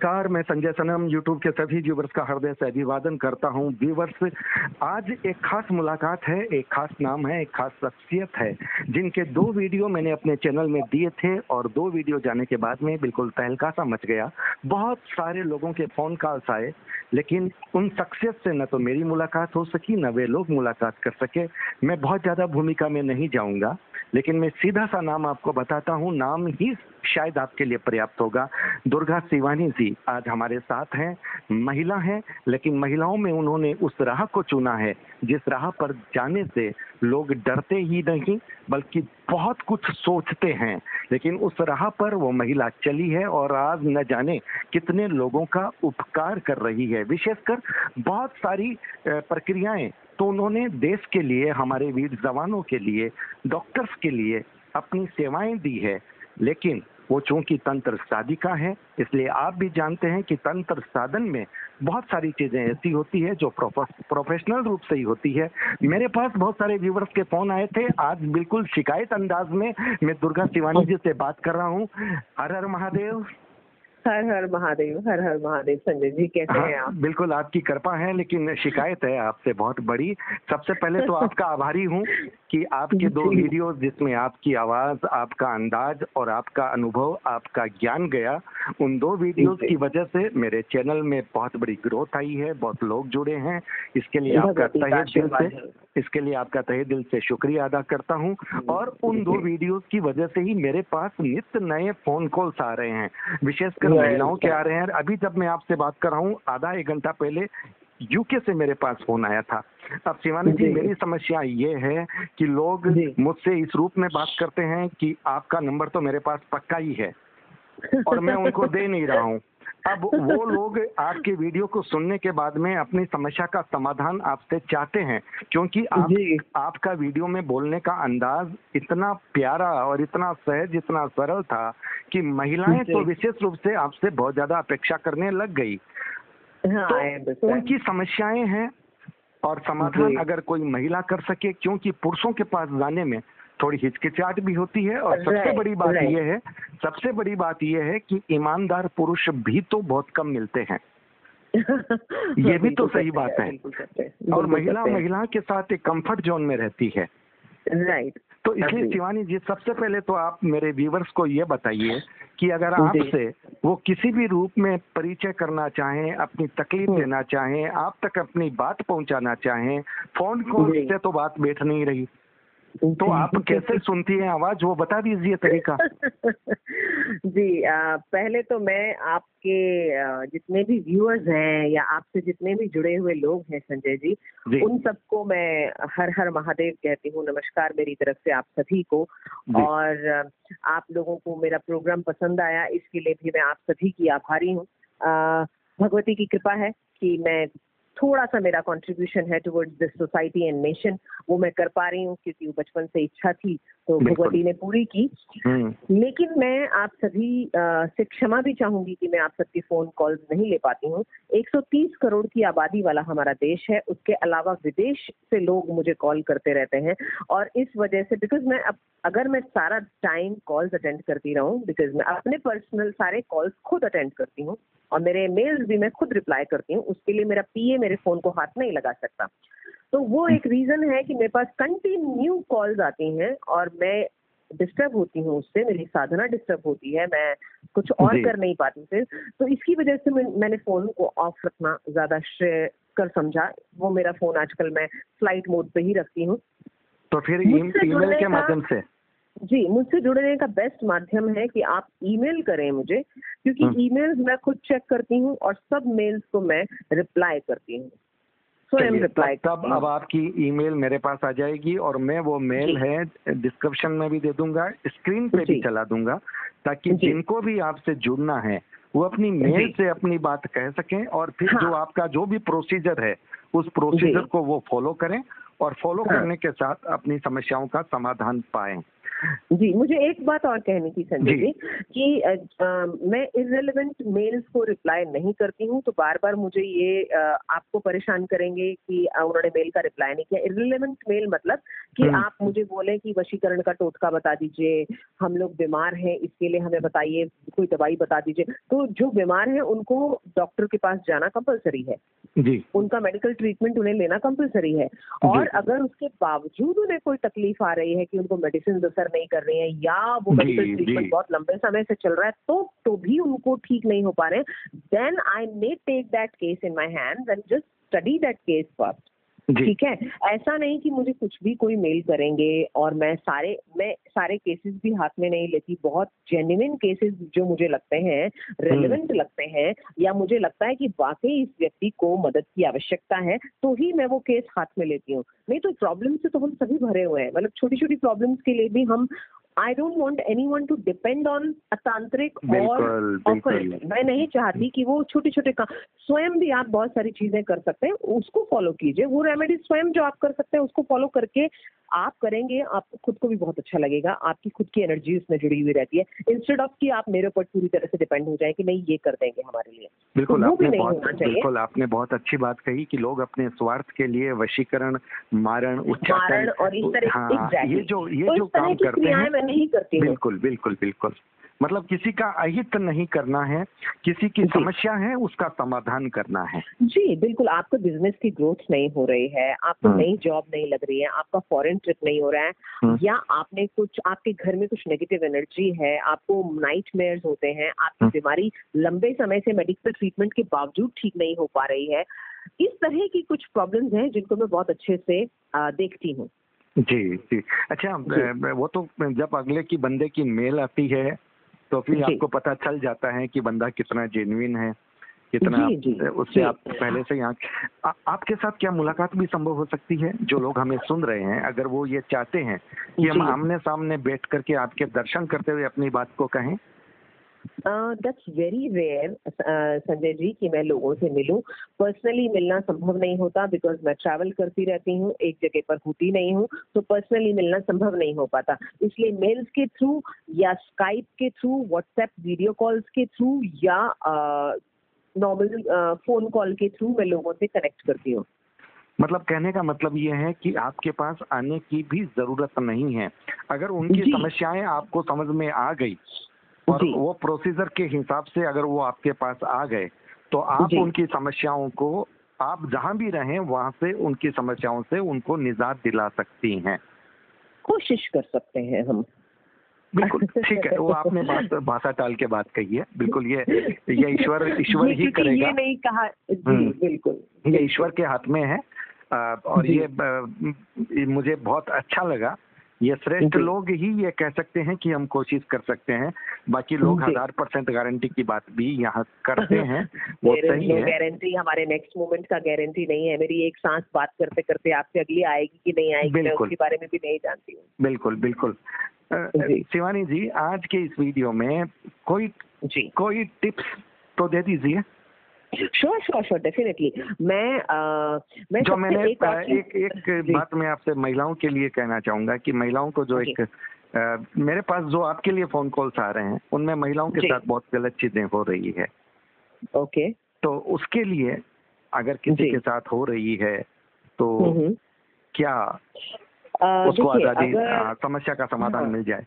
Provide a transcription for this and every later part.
नमस्कार, मैं संजय सनम यूट्यूब के सभी व्यूवर्स का हृदय से अभिवादन करता हूँ। व्यूवर्स आज एक खास मुलाकात है, एक खास नाम है, एक खास शख्सियत है, जिनके दो वीडियो मैंने अपने चैनल में दिए थे और दो वीडियो जाने के बाद में बिल्कुल तहलका सा मच गया। बहुत सारे लोगों के फ़ोन कॉल्स आए, लेकिन उन शख्सियत से न तो मेरी मुलाकात हो सकी, न वे लोग मुलाकात कर सके। मैं बहुत ज़्यादा भूमिका में नहीं जाऊँगा। लेकिन मैं सीधा सा नाम आपको बताता हूँ, नाम ही शायद आपके लिए पर्याप्त होगा। दुर्गा शिवानी जी आज हमारे साथ हैं, महिला हैं, लेकिन महिलाओं में उन्होंने उस राह को चुना है, जिस राह पर जाने से लोग डरते ही नहीं, बल्कि बहुत कुछ सोचते हैं। लेकिन उस राह पर वो महिला चली है और आज न जाने कितने लोगों का उपकार कर रही है। विशेषकर बहुत सारी प्रक्रियाएँ तो उन्होंने देश के लिए हमारे वीर जवानों के लिए डॉक्टर्स के लिए अपनी सेवाएँ दी है। लेकिन वो चूँकि तंत्र साधिका है इसलिए आप भी जानते हैं कि तंत्र साधन में बहुत सारी चीज़ें ऐसी होती है जो प्रोफेशनल रूप से ही होती है। मेरे पास बहुत सारे व्यूवर्स के फ़ोन आए थे। आज बिल्कुल शिकायत अंदाज में मैं दुर्गा शिवानी जी से बात कर रहा हूँ। हर हर महादेव। हर हर महादेव हर हर महादेव संजय जी कैसे हाँ, हैं आप? बिल्कुल आपकी कृपा है लेकिन शिकायत है आपसे बहुत बड़ी। सबसे पहले तो आपका आभारी हूँ। कि आपके दो वीडियो जिसमें आपकी आवाज़ आपका अंदाज और आपका अनुभव आपका ज्ञान गया उन दो वीडियोस की वजह से मेरे चैनल में बहुत बड़ी ग्रोथ आई है बहुत लोग जुड़े हैं। इसके लिए आपका तहे दिल से इसके लिए आपका तहे दिल से शुक्रिया अदा करता हूँ। और उन दो वीडियोस की वजह से ही मेरे पास नित्य नए फ़ोन कॉल्स आ रहे हैं। विशेषकर महिलाओं के आ रहे हैं। अभी जब मैं आपसे बात कर रहा हूँ आधा एक घंटा पहले यूके से मेरे पास फ़ोन आया था। अब शिवानी जी मेरी समस्या ये है कि लोग मुझसे इस रूप में बात करते हैं कि आपका नंबर तो मेरे पास पक्का ही है और मैं उनको दे नहीं रहा हूँ। अब वो लोग आपके वीडियो को सुनने के बाद में अपनी समस्या का समाधान आपसे चाहते हैं क्योंकि आप आपका वीडियो में बोलने का अंदाज इतना प्यारा और इतना सहज इतना सरल था कि महिलाएँ तो विशेष रूप से आपसे बहुत ज़्यादा अपेक्षा करने लग गई। हाँ, तो उनकी समस्याएँ हैं और समाधान अगर कोई महिला कर सके क्योंकि पुरुषों के पास जाने में थोड़ी हिचकिचाहट भी होती है और सबसे बड़ी बात यह है सबसे बड़ी बात यह है कि ईमानदार पुरुष भी तो बहुत कम मिलते हैं। ये भी तो सही बात है। और महिला महिला के साथ एक कंफर्ट जोन में रहती है। राइट तो इसलिए शिवानी जी सबसे पहले तो आप मेरे व्यूवर्स को ये बताइए कि अगर आपसे वो किसी भी रूप में परिचय करना चाहें अपनी तकलीफ़। देना चाहें आप तक अपनी बात पहुंचाना चाहें फ़ोन कॉल से तो बात बैठ नहीं रही। तो आप कैसे सुनती हैं आवाज़? वो बता दीजिए तरीका। जी आ, पहले तो मैं आपके जितने भी व्यूअर्स हैं या आपसे जितने भी जुड़े हुए लोग हैं संजय जी, जी। उन सबको मैं हर हर महादेव कहती हूँ नमस्कार मेरी तरफ़ से आप सभी को। और आप लोगों को मेरा प्रोग्राम पसंद आया इसके लिए भी मैं आप सभी की आभारी हूँ। भगवती की कृपा है कि मैं थोड़ा सा मेरा कॉन्ट्रीब्यूशन है towards this society and nation वो मैं कर पा रही हूँ, क्योंकि वो बचपन से इच्छा थी। तो भगवती ने पूरी की। हम्म। लेकिन मैं आप सभी से क्षमा भी चाहूँगी कि मैं आप सबकी फ़ोन कॉल नहीं ले पाती हूँ। 130 करोड़ की आबादी वाला हमारा देश है। उसके अलावा विदेश से लोग मुझे कॉल करते रहते हैं। और इस वजह से बिकॉज़ मैं अब अगर मैं सारा टाइम कॉल्स अटेंड करती रहूँ बिकॉज़ मैं अपने पर्सनल सारे कॉल्स खुद अटेंड करती हूँ और मेरे मेल्स भी मैं खुद रिप्लाई करती हूँ उसके लिए मेरा पीए मेरे फ़ोन को हाथ नहीं लगा सकता। तो वो एक रीजन है कि मेरे पास कंटिन्यू कॉल्स आती हैं और मैं डिस्टर्ब होती हूँ उससे मेरी साधना डिस्टर्ब होती है मैं कुछ और कर नहीं पाती फिर। तो इसकी वजह से मैं, मैंने फ़ोन को ऑफ़ रखना ज़्यादा श्रेय कर समझा। वो मेरा फ़ोन आजकल मैं फ़्लाइट मोड पे ही रखती हूँ। तो फिर ईमेल के माध्यम से? जी मुझसे जुड़ने का बेस्ट माध्यम है कि आप ईमेल करें मुझे क्योंकि हम्म। ईमेल्स मैं खुद चेक करती हूँ और सब मेल्स को मैं रिप्लाई करती हूँ। स्वयं रिप्लाई तब अब आपकी ईमेल मेरे पास आ जाएगी और मैं वो मेल है डिस्क्रिप्शन में भी दे दूँगा स्क्रीन पे भी चला दूँगा ताकि जिनको भी आपसे जुड़ना है वो अपनी मेल से अपनी बात कह सकें और फिर हाँ। जो आपका जो भी प्रोसीजर है उस प्रोसीजर को वो फॉलो करें और फॉलो हाँ। करने के साथ अपनी समस्याओं का समाधान पाए। जी मुझे एक बात और कहनी थी संजय जी। कि आ, आ, मैं इनरेलीवेंट मेल्स को रिप्लाई नहीं करती हूँ तो बार बार मुझे ये आ, आपको परेशान करेंगे कि उन्होंने मेल का रिप्लाई नहीं किया। इनरेलीवेंट मेल मतलब कि हम्म। आप मुझे बोले कि वशीकरण का टोटका बता दीजिए हम लोग बीमार हैं इसके लिए हमें बताइए कोई दवाई बता दीजिए। तो जो बीमार है उनको डॉक्टर के पास जाना कंपलसरी है। जी। उनका मेडिकल ट्रीटमेंट उन्हें लेना कंपलसरी है। और अगर उसके बावजूद उन्हें कोई तकलीफ़ आ रही है कि उनको मेडिसिन असर नहीं कर रहे हैं या वो मेडिकल ट्रीटमेंट बहुत लंबे समय से चल रहा है तो तो भी उनको ठीक नहीं हो पा रहे then I may take that case in my hand and just study that case first ठीक है? ऐसा नहीं कि मुझे कुछ भी कोई मेल करेंगे और मैं सारे मैं सारे केसेस भी हाथ में नहीं लेती बहुत जेन्युन केसेस जो मुझे लगते हैं रेलिवेंट हम्म। लगते हैं या मुझे लगता है कि वाकई इस व्यक्ति को मदद की आवश्यकता है तो ही मैं वो केस हाथ में लेती हूँ। नहीं तो प्रॉब्लम से तो हम सभी भरे हुए हैं मतलब छोटी छोटी प्रॉब्लम्स के लिए भी हम I don't want anyone to depend on अतांत्रिक और मैं नहीं चाहती कि वो छोटे छोटे काम स्वयं भी आप बहुत सारी चीज़ें कर सकते हैं उसको फॉलो कीजिए। वो रेमेडी स्वयं जो आप कर सकते हैं उसको फॉलो करके आप करेंगे आपको खुद को भी बहुत अच्छा लगेगा। आपकी खुद की एनर्जी उसमें जुड़ी हुई रहती है। इंस्टेड ऑफ़ कि आप मेरे ऊपर पूरी तरह से डिपेंड हो जाए कि नहीं ये कर देंगे हमारे लिए। बिल्कुल तो आपने बहुत बिल्कुल आपने बहुत अच्छी बात कही कि लोग अपने स्वार्थ के लिए वशीकरण मारण उच्चारण और इस तरह हाँ, ये जो ये तो जो काम करते हैं। नहीं करती बिल्कुल बिल्कुल बिल्कुल मतलब किसी का अहित नहीं करना है किसी की समस्या है उसका समाधान करना है जी बिल्कुल आपको बिज़नेस की ग्रोथ नहीं हो रही है आपको हाँ। नई जॉब नहीं लग रही है आपका फॉरेन ट्रिप नहीं हो रहा है हाँ। या आपने कुछ आपके घर में कुछ नेगेटिव एनर्जी है आपको नाइट मेयर्स होते हैं आपकी हाँ। बीमारी लंबे समय से मेडिकल ट्रीटमेंट के बावजूद ठीक नहीं हो पा रही है इस तरह की कुछ प्रॉब्लम्स हैं जिनको मैं बहुत अच्छे से देखती हूँ जी जी। अच्छा जी. वो तो जब अगले की बंदे की मेल आती है तो फिर आपको पता चल जाता है कि बंदा कितना जेन्युइन है कितना उससे आप पहले से यहाँ आपके साथ क्या मुलाकात भी संभव हो सकती है? जो लोग हमें सुन रहे हैं अगर वो ये चाहते हैं कि हम आमने सामने बैठ करके आपके दर्शन करते हुए अपनी बात को कहें? That's very rare Sanjay ji कि मैं लोगों से मिलूं। पर्सनली मिलना संभव नहीं होता बिकॉज़ मैं ट्रैवल करती रहती हूँ एक जगह पर होती नहीं हूँ तो पर्सनली मिलना संभव नहीं हो पाता। इसलिए मेल्स के थ्रू या स्काइप के थ्रू व्हाट्सएप वीडियो कॉल्स के थ्रू या नॉर्मल फ़ोन कॉल के थ्रू मैं लोगों से कनेक्ट करती हूँ। मतलब कहने का मतलब ये है कि आपके पास आने की भी ज़रूरत नहीं है। अगर उनकी समस्याएँ आपको समझ में आ गई और वो प्रोसीजर के हिसाब से अगर वो आपके पास आ गए तो आप उनकी समस्याओं को आप जहाँ भी रहें वहाँ से उनकी समस्याओं से उनको निजात दिला सकती हैं। कोशिश कर सकते हैं हम। बिल्कुल ठीक है वो आपने बात भाषा टाल के बात कही है। बिल्कुल ये ये ईश्वर ईश्वर ही करेगा। ये नहीं कहा जी हम्म। बिल्कुल। ये ईश्वर के हाथ में है और ये मुझे बहुत अच्छा लगा ये श्रेष्ठ लोग ही ये कह सकते हैं कि हम कोशिश कर सकते हैं। बाकी लोग हज़ार परसेंट गारंटी की बात भी यहाँ करते हैं वो सही है। गारंटी हमारे नेक्स्ट मोमेंट का गारंटी नहीं है। मेरी एक सांस बात करते करते आपसे अगली आएगी कि नहीं आएगी मैं उसके बारे में भी नहीं जानती हूँ। बिल्कुल बिल्कुल। शिवानी जी आज के इस वीडियो में कोई जी। कोई टिप्स तो दे दीजिए। श्योर श्योर श्योर डेफिनेटली मैं आ, मैं जो मैंने एक एक, एक बात मैं आपसे महिलाओं के लिए कहना चाहूँगा कि महिलाओं को जो एक आ, मेरे पास जो आपके लिए फ़ोन कॉल्स आ रहे हैं उनमें महिलाओं के साथ बहुत गलत चीज़ें हो रही है। ओके। तो उसके लिए अगर किसी के साथ हो रही है तो हम्म, हम्म। क्या उसको आज़ादी समस्या का समाधान हाँ। मिल जाए?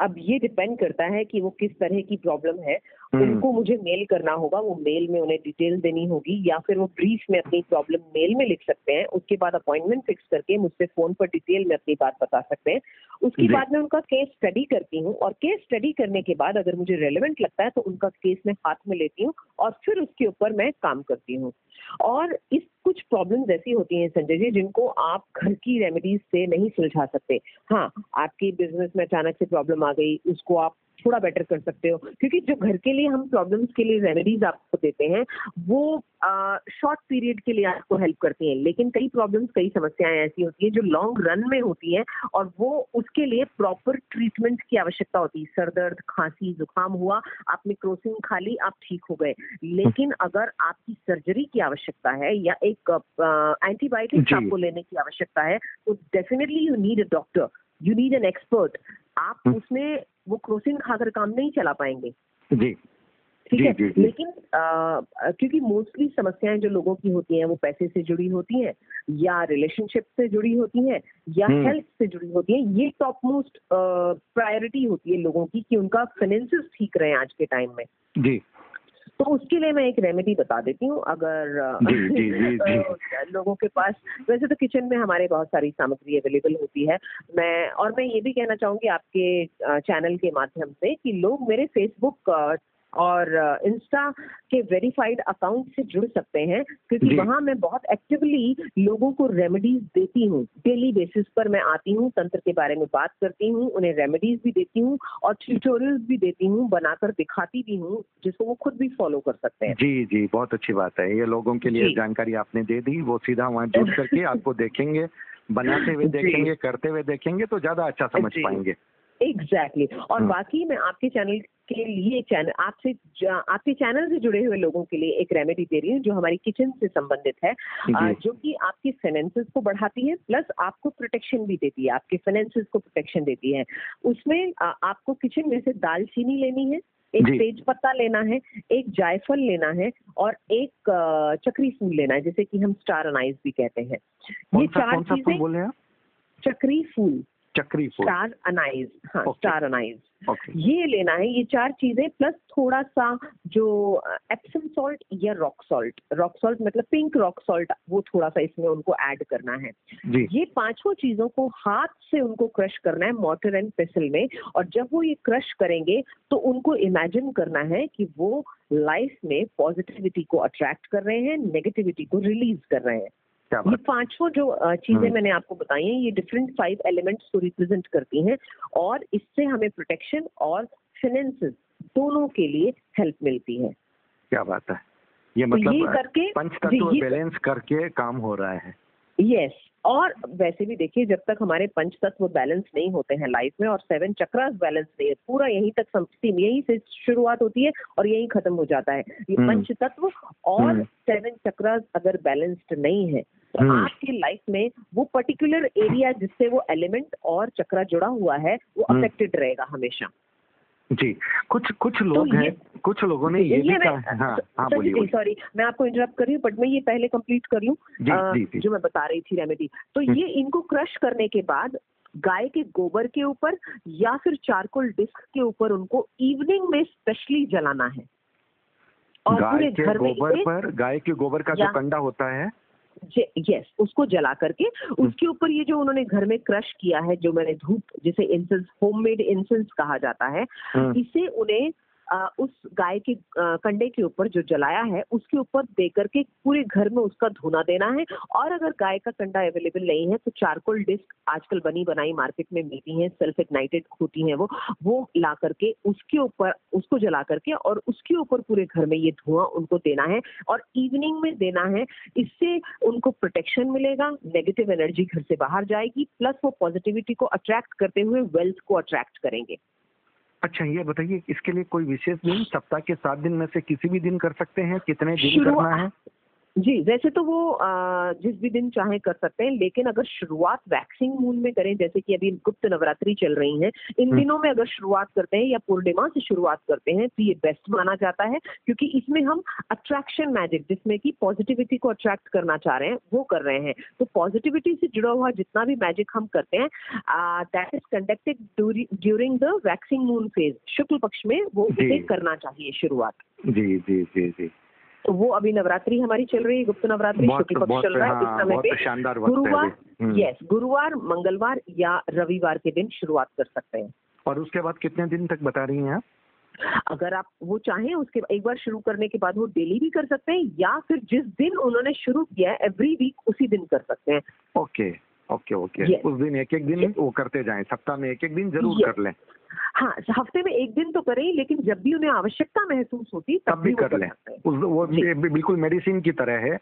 अब ये डिपेंड करता है कि वो किस तरह की प्रॉब्लम है। उनको मुझे मेल करना होगा वो मेल में उन्हें डिटेल देनी होगी या फिर वो ब्रीफ में अपनी प्रॉब्लम मेल में लिख सकते हैं उसके बाद अपॉइंटमेंट फिक्स करके मुझसे फ़ोन पर डिटेल में अपनी बात बता सकते हैं। उसके बाद मैं उनका केस स्टडी करती हूँ और केस स्टडी करने के बाद अगर मुझे रेलिवेंट लगता है तो उनका केस मैं हाथ में लेती हूँ और फिर उसके ऊपर मैं काम करती हूँ। और इस कुछ प्रॉब्लम ऐसी होती हैं संजय जी जिनको आप घर की रेमेडीज से नहीं सुलझा सकते। हाँ आपकी बिज़नेस में अचानक से प्रॉब्लम आ गई उसको आप थोड़ा बेटर कर सकते हो। क्योंकि जो घर के लिए हम प्रॉब्लम्स के लिए रेमेडीज आपको देते हैं वो शॉर्ट पीरियड के लिए आपको हेल्प करती हैं। लेकिन कई प्रॉब्लम्स कई समस्याएँ ऐसी होती हैं जो लॉन्ग रन में होती हैं और वो उसके लिए प्रॉपर ट्रीटमेंट की आवश्यकता होती है। सर दर्द खांसी जुकाम हुआ आपने क्रोसिन खा ली आप ठीक हो गए। लेकिन अगर आपकी सर्जरी की आवश्यकता है या एक एंटीबायोटिक्स आपको लेने की आवश्यकता है तो definitely you need a doctor you need an expert आप हम्म। उसमें वो क्रोसिन खाकर काम नहीं चला पाएँगे जी ठीक है जी, जी. लेकिन आ, क्योंकि मोस्टली समस्याएँ जो लोगों की होती हैं वो पैसे से जुड़ी होती हैं या रिलेशनशिप से जुड़ी होती हैं या हेल्थ हम्म। से जुड़ी होती हैं ये टॉप मोस्ट प्रायोरिटी होती है लोगों की कि उनका फाइनेंसिस ठीक रहे आज के टाइम में जी तो उसके लिए मैं एक रेमेडी बता देती हूँ अगर जी, जी, जी, जी. लोगों के पास वैसे तो किचन में हमारे बहुत सारी सामग्री अवेलेबल होती है मैं और मैं ये भी कहना चाहूँगी आपके चैनल के माध्यम से कि लोग मेरे फेसबुक और इंस्टा के वेरीफाइड अकाउंट से जुड़ सकते हैं क्योंकि वहाँ मैं बहुत एक्टिवली लोगों को रेमेडीज देती हूँ। डेली बेसिस पर मैं आती हूँ तंत्र के बारे में बात करती हूँ उन्हें रेमेडीज भी देती हूँ और ट्यूटोरियल्स भी देती हूँ बनाकर दिखाती भी हूँ जिसको वो खुद भी फॉलो कर सकते हैं। जी जी बहुत अच्छी बात है। ये लोगों के लिए जानकारी आपने दे दी वो सीधा वहाँ जुड़ करके आपको देखेंगे बनाते हुए देखेंगे करते हुए देखेंगे तो ज़्यादा अच्छा समझ पाएँगे। Exactly exactly. और हाँ। बाकी मैं आपके चैनल के लिए चैनल आपसे आपके चैनल से जुड़े हुए लोगों के लिए एक रेमेडी दे रही हूँ जो हमारी किचन से संबंधित है जो। कि आपकी फाइनेंसेस को बढ़ाती है प्लस आपको प्रोटेक्शन भी देती है आपके फाइनेंसेस को प्रोटेक्शन देती है। उसमें आपको किचन में से दालचीनी लेनी है एक तेज पत्ता लेना है एक जायफल लेना है और एक चक्री फूल लेना है जैसे कि हम स्टार अनाइज भी कहते हैं। ये चार चीज़ें चक्री फूल। चक्री फूल स्टार अनाइज हाँ स्टार अनाइज। ये लेना है ये चार चीज़ें प्लस थोड़ा सा जो एप्सम सॉल्ट या रॉक सॉल्ट रॉक सॉल्ट मतलब पिंक रॉक सॉल्ट वो थोड़ा सा इसमें उनको ऐड करना है। जी. ये पाँचों चीज़ों को हाथ से उनको क्रश करना है मोटर एंड पेसल में और जब वो ये क्रश करेंगे तो उनको इमेजिन करना है कि वो लाइफ में पॉजिटिविटी को अट्रैक्ट कर रहे हैं नेगेटिविटी को रिलीज़ कर रहे हैं। ये पाँचों जो चीज़ें हम्म। मैंने आपको बताई हैं ये डिफरेंट फाइव एलिमेंट्स को रिप्रेजेंट करती हैं और इससे हमें प्रोटेक्शन और फाइनेंस दोनों के लिए हेल्प मिलती है। क्या बात है? ये मतलब तो ये करके पंच तत्व बैलेंस करके काम हो रहा है। यस और वैसे भी देखिए जब तक हमारे पंच तत्व बैलेंस नहीं होते हैं लाइफ में और सेवन चक्रास बैलेंस नहीं है पूरा यहीं तक समस्ती यहीं से शुरुआत होती है और यहीं खत्म हो जाता है ये हम्म। पंच तत्व और सेवन हम्म। चक्रास अगर बैलेंस्ड नहीं है तो हम्म। आपकी लाइफ में वो पर्टिकुलर एरिया जिससे वो एलिमेंट और चक्रा जुड़ा हुआ है वो अफेक्टेड रहेगा हमेशा जी कुछ कुछ तो लोग तो हैं कुछ लोगों ने ये, ये भी कहा हाँ। हाँ बोलिए सॉरी मैं आपको इंटरप्ट कर रही हूँ बट मैं ये पहले कंप्लीट कर लूँ जो मैं बता रही थी रेमेडी तो हम्म। ये इनको क्रश करने के बाद गाय के गोबर के ऊपर या फिर चारकोल डिस्क के ऊपर उनको इवनिंग में स्पेशली जलाना है। और गाय के गोबर पर गाय के गोबर का जो कंडा होता है यस उसको जला करके हम्म। उसके ऊपर ये जो उन्होंने घर में क्रश किया है जो मैंने धूप जिसे इंसेंस होममेड इंसेंस कहा जाता है हम्म। इसे उन्हें उस गाय के कंडे के ऊपर जो जलाया है, उसके ऊपर दे करके पूरे घर में उसका धुना देना है। और अगर गाय का कंडा अवेलेबल नहीं है तो चारकोल डिस्क आजकल बनी बनाई मार्केट में मिलती है सेल्फ इग्नाइटेड होती है वो वो ला करके उसके ऊपर, उसको जला करके और उसके ऊपर पूरे घर में ये धुआँ उनको देना है। और इवनिंग में देना है, इससे उनको प्रोटेक्शन मिलेगा नेगेटिव एनर्जी घर से बाहर जाएगी प्लस वो पॉजिटिविटी को अट्रैक्ट करते हुए वेल्थ को अट्रैक्ट करेंगे। अच्छा ये बताइए इसके लिए कोई विशेष दिन सप्ताह के सात दिन में से किसी भी दिन कर सकते हैं? कितने दिन करना है? जी वैसे तो वो आ, जिस भी दिन चाहे कर सकते हैं लेकिन अगर शुरुआत वैक्सिंग मून में करें जैसे कि अभी गुप्त नवरात्रि चल रही है इन हम्म। दिनों में अगर शुरुआत करते हैं या पूर्णिमा से शुरुआत करते हैं तो ये बेस्ट माना जाता है क्योंकि इसमें हम अट्रैक्शन मैजिक जिसमें कि पॉजिटिविटी को अट्रैक्ट करना चाह रहे हैं वो कर रहे हैं। तो पॉजिटिविटी से जुड़ा हुआ जितना भी मैजिक हम करते हैं that is conducted during the waxing moon phase शुक्ल पक्ष में वो इसे करना चाहिए शुरुआत। जी जी जी जी। तो वो अभी नवरात्रि हमारी चल रही है गुप्त नवरात्रि शुक्ल पक्ष चल रहा है इस हाँ, समय पे गुरुवार यस हम्म। गुरुवार मंगलवार या रविवार के दिन शुरुआत कर सकते हैं। और उसके बाद कितने दिन तक बता रही हैं आप? अगर आप वो चाहें उसके एक बार शुरू करने के बाद वो डेली भी कर सकते हैं या फिर जिस दिन उन्होंने शुरू किया है एवरी वीक उसी दिन कर सकते हैं। ओके ओके ओके उस दिन एक एक दिन वो करते जाए सप्ताह में एक एक दिन ज़रूर कर लें। हाँ हफ़्ते में एक दिन तो करें लेकिन जब भी उन्हें आवश्यकता महसूस होती तब भी कर लें। वो बिल्कुल मेडिसिन की तरह है।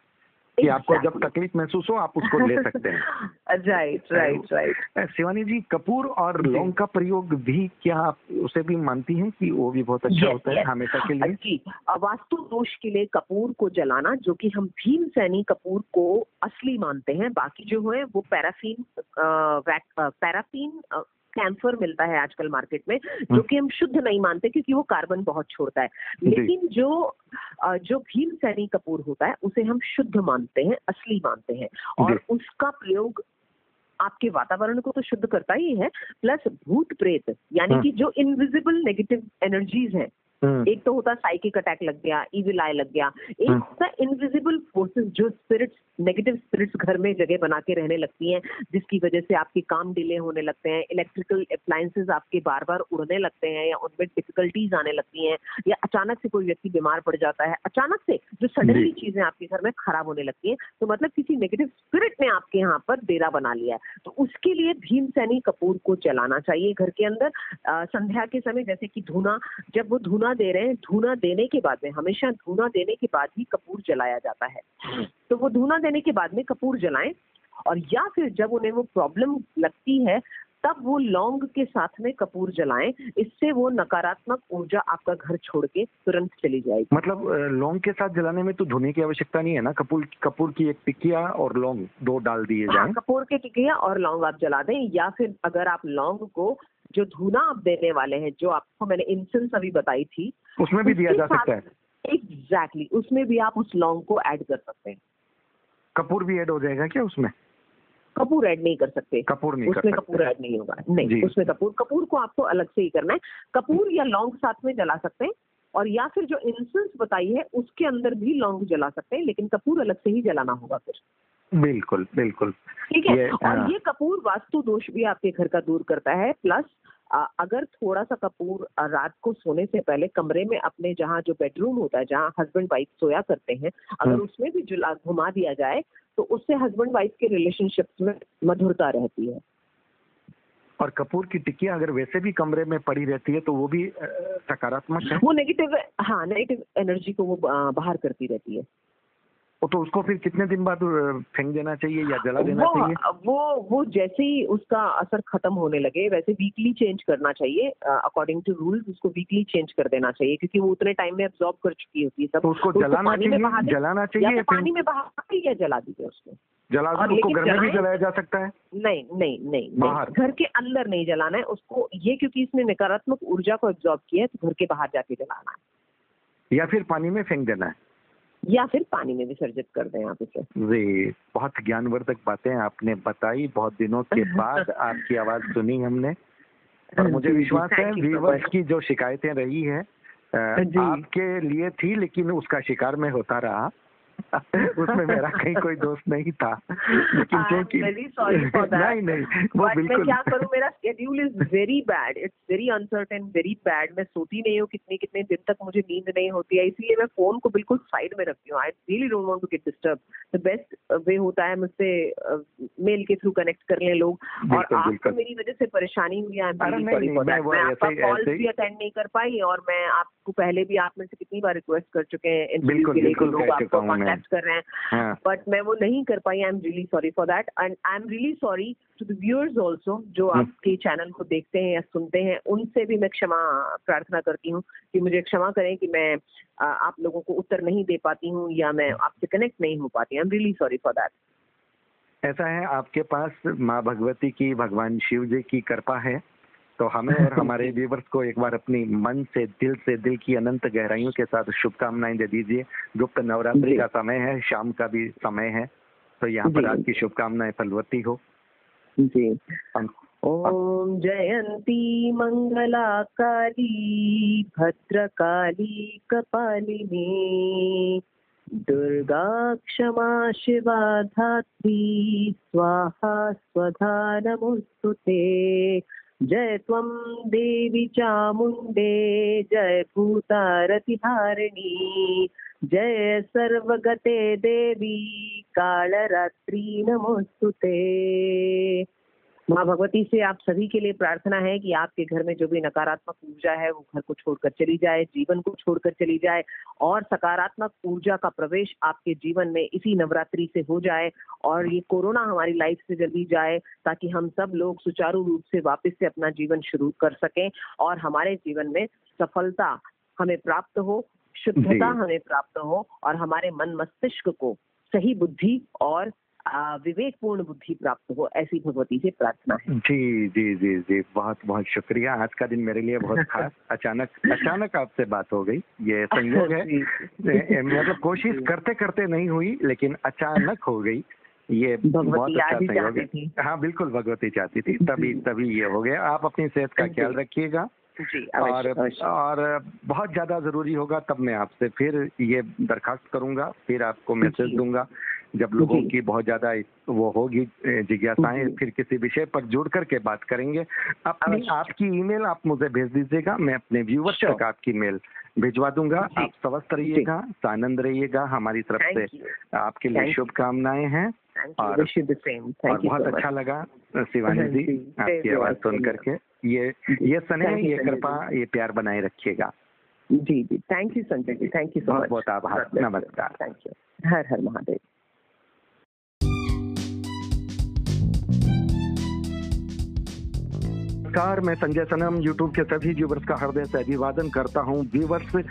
कि आपको जब तकलीफ़ महसूस हो आप उसको ले सकते हैं। Right right right Shivani ji Kapoor और लौंग का प्रयोग भी क्या आप उसे भी मानती हैं कि वो भी बहुत अच्छा yes, होता है हमेशा के लिए? जी। वास्तु दोष के लिए कपूर को जलाना जो कि हम भीम सैनी कपूर को असली मानते हैं बाकी जो है वो पैराफीन पैराफीन कैंफर मिलता है आजकल मार्केट में जो कि हम शुद्ध नहीं मानते क्योंकि वो कार्बन बहुत छोड़ता है लेकिन जो जो भीम सैनी कपूर होता है उसे हम शुद्ध मानते हैं असली मानते हैं और उसका प्रयोग आपके वातावरण को तो शुद्ध करता ही है प्लस भूत प्रेत यानी हाँ। कि जो इनविजिबल नेगेटिव एनर्जीज हैं हम्म। एक तो होता साइकिक अटैक लग गया इविल आई लग गया। एक हम्म। होता इनविजिबल फोर्सेस जो स्पिरिट्स नेगेटिव स्पिरिट्स घर में जगह बना के रहने लगती हैं जिसकी वजह से आपके काम डिले होने लगते हैं इलेक्ट्रिकल अप्लायंसेज आपके बार बार उड़ने लगते हैं या उनमें डिफिकल्टीज आने लगती हैं या अचानक से कोई व्यक्ति बीमार पड़ जाता है अचानक से जो सडनली चीज़ें आपके घर में खराब होने लगती हैं तो मतलब किसी नेगेटिव स्पिरिट ने आपके यहाँ पर डेरा बना लिया है। तो उसके लिए भीम सैनी कपूर को चलाना चाहिए घर के अंदर। संध्या के समय जैसे कि धूना जब वो धूना दे रहे हैं धूना देने के बाद में हमेशा धूना देने के बाद ही कपूर जलाया जाता है। तो वो धूना देने के बाद में कपूर जलाएँ और या फिर जब उन्हें वो प्रॉब्लम लगती है तब वो लौंग के साथ में कपूर जलाएँ इससे वो नकारात्मक ऊर्जा आपका घर छोड़ के तुरंत चली जाएगी। मतलब लौंग के साथ जलाने में तो धुने की आवश्यकता नहीं है ना? कपूर कपूर की एक टिकिया और लौंग दो डाल दिए हाँ, जाए। कपूर की टिकिया और लौंग आप जला दें या फिर अगर आप लौंग को जो धुना आप देने वाले हैं जो आपको मैंने इंसेंस अभी बताई थी उसमें भी दिया जा सकता है। एग्जैक्टली exactly, उसमें भी आप उस लौंग को ऐड कर सकते हैं। कपूर भी ऐड हो जाएगा क्या उसमें? कपूर ऐड नहीं कर सकते। कपूर नहीं उसमें कपूर ऐड नहीं होगा। नहीं उसमें कपूर कपूर को आपको अलग से ही करना है। कपूर या लौंग साथ में जला सकते हैं और या फिर जो इंसेंस बताई है उसके अंदर भी लौंग जला सकते हैं लेकिन कपूर अलग से ही जलाना होगा फिर। बिल्कुल बिल्कुल ठीक है और हाँ। ये कपूर वास्तु दोष भी आपके घर का दूर करता है प्लस अगर थोड़ा सा कपूर रात को सोने से पहले कमरे में अपने जहाँ जो बेडरूम होता है जहाँ हस्बैंड वाइफ सोया करते हैं अगर हाँ। उसमें भी जुला घुमा दिया जाए तो उससे हस्बैंड वाइफ के रिलेशनशिप में मधुरता रहती है और कपूर की टिक्कियाँ अगर वैसे भी कमरे में पड़ी रहती है तो वो भी सकारात्मक है वो नेगेटिव हाँ नेगेटिव एनर्जी को वो बाहर करती रहती है तो उसको फिर कितने दिन बाद फेंक देना चाहिए या जला देना वो, चाहिए? वो वो जैसे ही उसका असर खत्म होने लगे वैसे वीकली चेंज करना चाहिए अकॉर्डिंग टू रूल्स उसको वीकली चेंज कर देना चाहिए क्योंकि वो उतने टाइम में एब्जॉर्ब कर चुकी होती है सब। तो उसको तो जलाना चाहिए जलाना चाहिए पानी में बहा या जला दीजिए उसको। जला उसको घर में भी जलाया जा सकता है? नहीं नहीं नहीं बाहर। घर के अंदर नहीं जलाना है उसको ये क्योंकि इसने नकारात्मक ऊर्जा को एब्जॉर्ब किया है तो घर के बाहर जाके जलाना है। या फिर पानी में फेंक देना है? या फिर पानी में विसर्जित कर दें आप इसे। जी बहुत ज्ञानवर्धक बातें आपने बताई। बहुत दिनों के बाद आपकी आवाज़ सुनी हमने। और मुझे विश्वास है व्यूवर्स की जो शिकायतें रही है आपके लिए थी लेकिन उसका शिकार में होता रहा। उसमें मेरा कहीं कोई दोस्त नहीं था। लेकिन क्योंकि नहीं नहीं वो बिल्कुल मैं क्या करूँ? मेरा schedule is very bad it's very uncertain very bad मैं सोती नहीं हूँ कितने कितने दिन तक मुझे नींद नहीं होती है। इसलिए मैं फ़ोन को बिल्कुल साइड में रखती हूँ। I really don't want to get disturb the best way होता है मुझसे मेल के थ्रू कनेक्ट कर ले लोग। और आपको मेरी वजह से परेशानी हुई है। आपका कॉल भी अटेंड नहीं कर पाई और मैं आपको पहले भी आप में से कितनी बार रिक्वेस्ट कर चुके हैं बिल्कुल बिल्कुल कॉन्टेक्ट कर रहे हैं। बट हाँ। मैं वो नहीं कर पाई I am really sorry for that and I am really sorry to the viewers also जो हम्म। आपके चैनल को देखते हैं या सुनते हैं उनसे भी मैं क्षमा प्रार्थना करती हूँ कि मुझे क्षमा करें कि मैं आप लोगों को उत्तर नहीं दे पाती हूँ या मैं आपसे कनेक्ट नहीं हो पाती। I am really sorry for that ऐसा है आपके पास माँ भगवती की भगवान शिव जी की कृपा है। तो हमें और हमारे व्यूवर्स को एक बार अपनी मन से दिल से दिल की अनंत गहराइयों के साथ शुभकामनाएँ दे दीजिए। गुप्त नवरात्रि का समय है शाम का भी समय है तो यहाँ पर आपकी शुभकामनाएँ फलवती हो। जी। ओम जयंती मंगला काली भद्रकाली कपालिनी दुर्गा क्षमा शिवा धात्री स्वाहा स्वधा नमोस्तुते जय त्वं देवी चामुण्डे जय भूतारतिहारिणी जय सर्वगते देवी कालरात्रि नमोस्तुते माँ भगवती से आप सभी के लिए प्रार्थना है कि आपके घर में जो भी नकारात्मक ऊर्जा है वो घर को छोड़कर चली जाए जीवन को छोड़कर चली जाए और सकारात्मक ऊर्जा का प्रवेश आपके जीवन में इसी नवरात्रि से हो जाए और ये कोरोना हमारी लाइफ से जल्दी जाए ताकि हम सब लोग सुचारू रूप से वापस से अपना जीवन शुरू कर सकें और हमारे जीवन में सफलता हमें प्राप्त हो शुद्धता हमें प्राप्त हो और हमारे मन मस्तिष्क को सही बुद्धि और विवेकपूर्ण बुद्धि प्राप्त हो ऐसी भगवती से प्रार्थना है। जी जी जी जी बहुत बहुत शुक्रिया। आज का दिन मेरे लिए बहुत खास। अचानक अचानक आपसे बात हो गई। ये संयोग है। मतलब कोशिश करते करते नहीं हुई लेकिन अचानक हो गई। ये बहुत अच्छा संयोग है। हाँ बिल्कुल भगवती चाहती थी। तभी तभी ये हो गया। आप अपनी सेहत का ख्याल रखिएगा। और और बहुत ज़्यादा ज़रूरी होगा तब मैं आपसे फिर ये दरखास्त करूँगा फिर आपको मैसेज दूँगा जब लोगों की बहुत ज़्यादा वो होगी जिज्ञासाएँ फिर किसी विषय पर जुड़ करके बात करेंगे। अपनी आपकी ईमेल आप मुझे भेज दीजिएगा मैं अपने व्यूवर्स तक आपकी मेल भिजवा दूँगा। आप स्वस्थ रहिएगा आनंद रहिएगा हमारी तरफ़ से आपके लिए शुभकामनाएँ हैं। और, और बहुत अच्छा लगा शिवानी जी आपकी आवाज़ सुन करके। ये ये स्नेह ये कृपा ये प्यार बनाए रखिएगा। जी जी thank you Sanjay ji thank you so much बहुत आभार। नमस्कार। थैंक यू हर हर महादेव। नमस्कार, मैं संजय सनम यूट्यूब के सभी व्यूवर्स का हृदय से अभिवादन करता हूँ। व्यूवर्स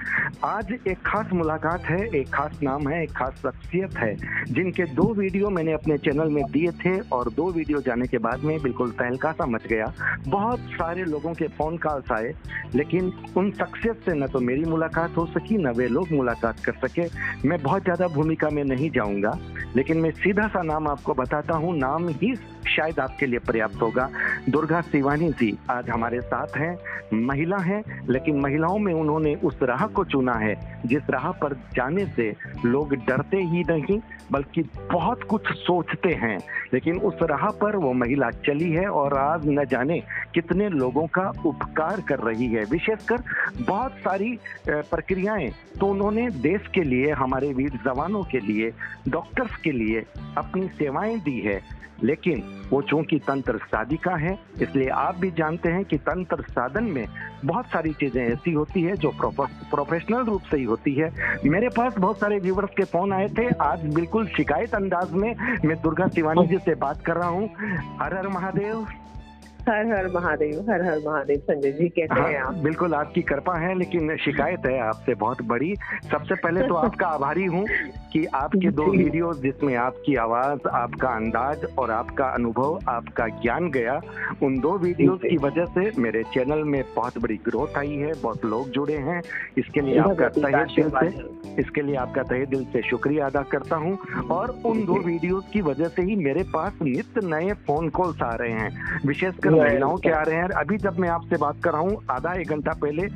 आज एक खास मुलाकात है, एक खास नाम है, एक खास शख्सियत है, जिनके दो वीडियो मैंने अपने चैनल में दिए थे और दो वीडियो जाने के बाद में बिल्कुल तहलका सा मच गया। बहुत सारे लोगों के फ़ोन कॉल्स आए, लेकिन उन शख्सियत से न तो मेरी मुलाकात हो सकी, न वे लोग मुलाकात कर सके। मैं बहुत ज़्यादा भूमिका में नहीं जाऊँगा, लेकिन मैं सीधा सा नाम आपको बताता हूँ। नाम ही शायद आपके लिए पर्याप्त होगा। दुर्गा शिवानी जी आज हमारे साथ हैं, महिला हैं, लेकिन महिलाओं में उन्होंने उस राह को चुना है, जिस राह पर जाने से लोग डरते ही नहीं, बल्कि बहुत कुछ सोचते हैं। लेकिन उस राह पर वो महिला चली है और आज न जाने कितने लोगों का उपकार कर रही है। विशेषकर बहुत सारी प्रक्रियाएँ तो उन्होंने देश के लिए, हमारे वीर जवानों के लिए, डॉक्टर्स के लिए अपनी सेवाएँ दी है। लेकिन वो चूँकि तंत्र साधिका है, इसलिए आप भी जानते हैं कि तंत्र साधन में बहुत सारी चीज़ें ऐसी होती है जो प्रोफेशनल रूप से ही होती है। मेरे पास बहुत सारे व्यूवर्स के फ़ोन आए थे। आज बिल्कुल शिकायत अंदाज में मैं दुर्गा शिवानी जी से बात कर रहा हूँ। हर हर महादेव। हर हर महादेव हर हर महादेव संजय जी कैसे हाँ, हैं आप? बिल्कुल आपकी कृपा है लेकिन शिकायत है आपसे बहुत बड़ी। सबसे पहले तो आपका आभारी हूँ कि आपके दो वीडियो जिसमें आपकी आवाज़ आपका अंदाज और आपका अनुभव आपका ज्ञान गया उन दो वीडियोस की वजह से मेरे चैनल में बहुत बड़ी ग्रोथ आई है बहुत लोग जुड़े हैं। इसके लिए आपका तहे दिल से इसके लिए आपका तहे दिल से शुक्रिया अदा करता हूँ। और उन दो वीडियोस की वजह से ही मेरे पास नित्य नए फ़ोन कॉल्स आ रहे हैं विशेषकर महिलाओं के आ रहे हैं। अभी जब मैं आपसे बात कर रहा हूँ आधा एक घंटा पहले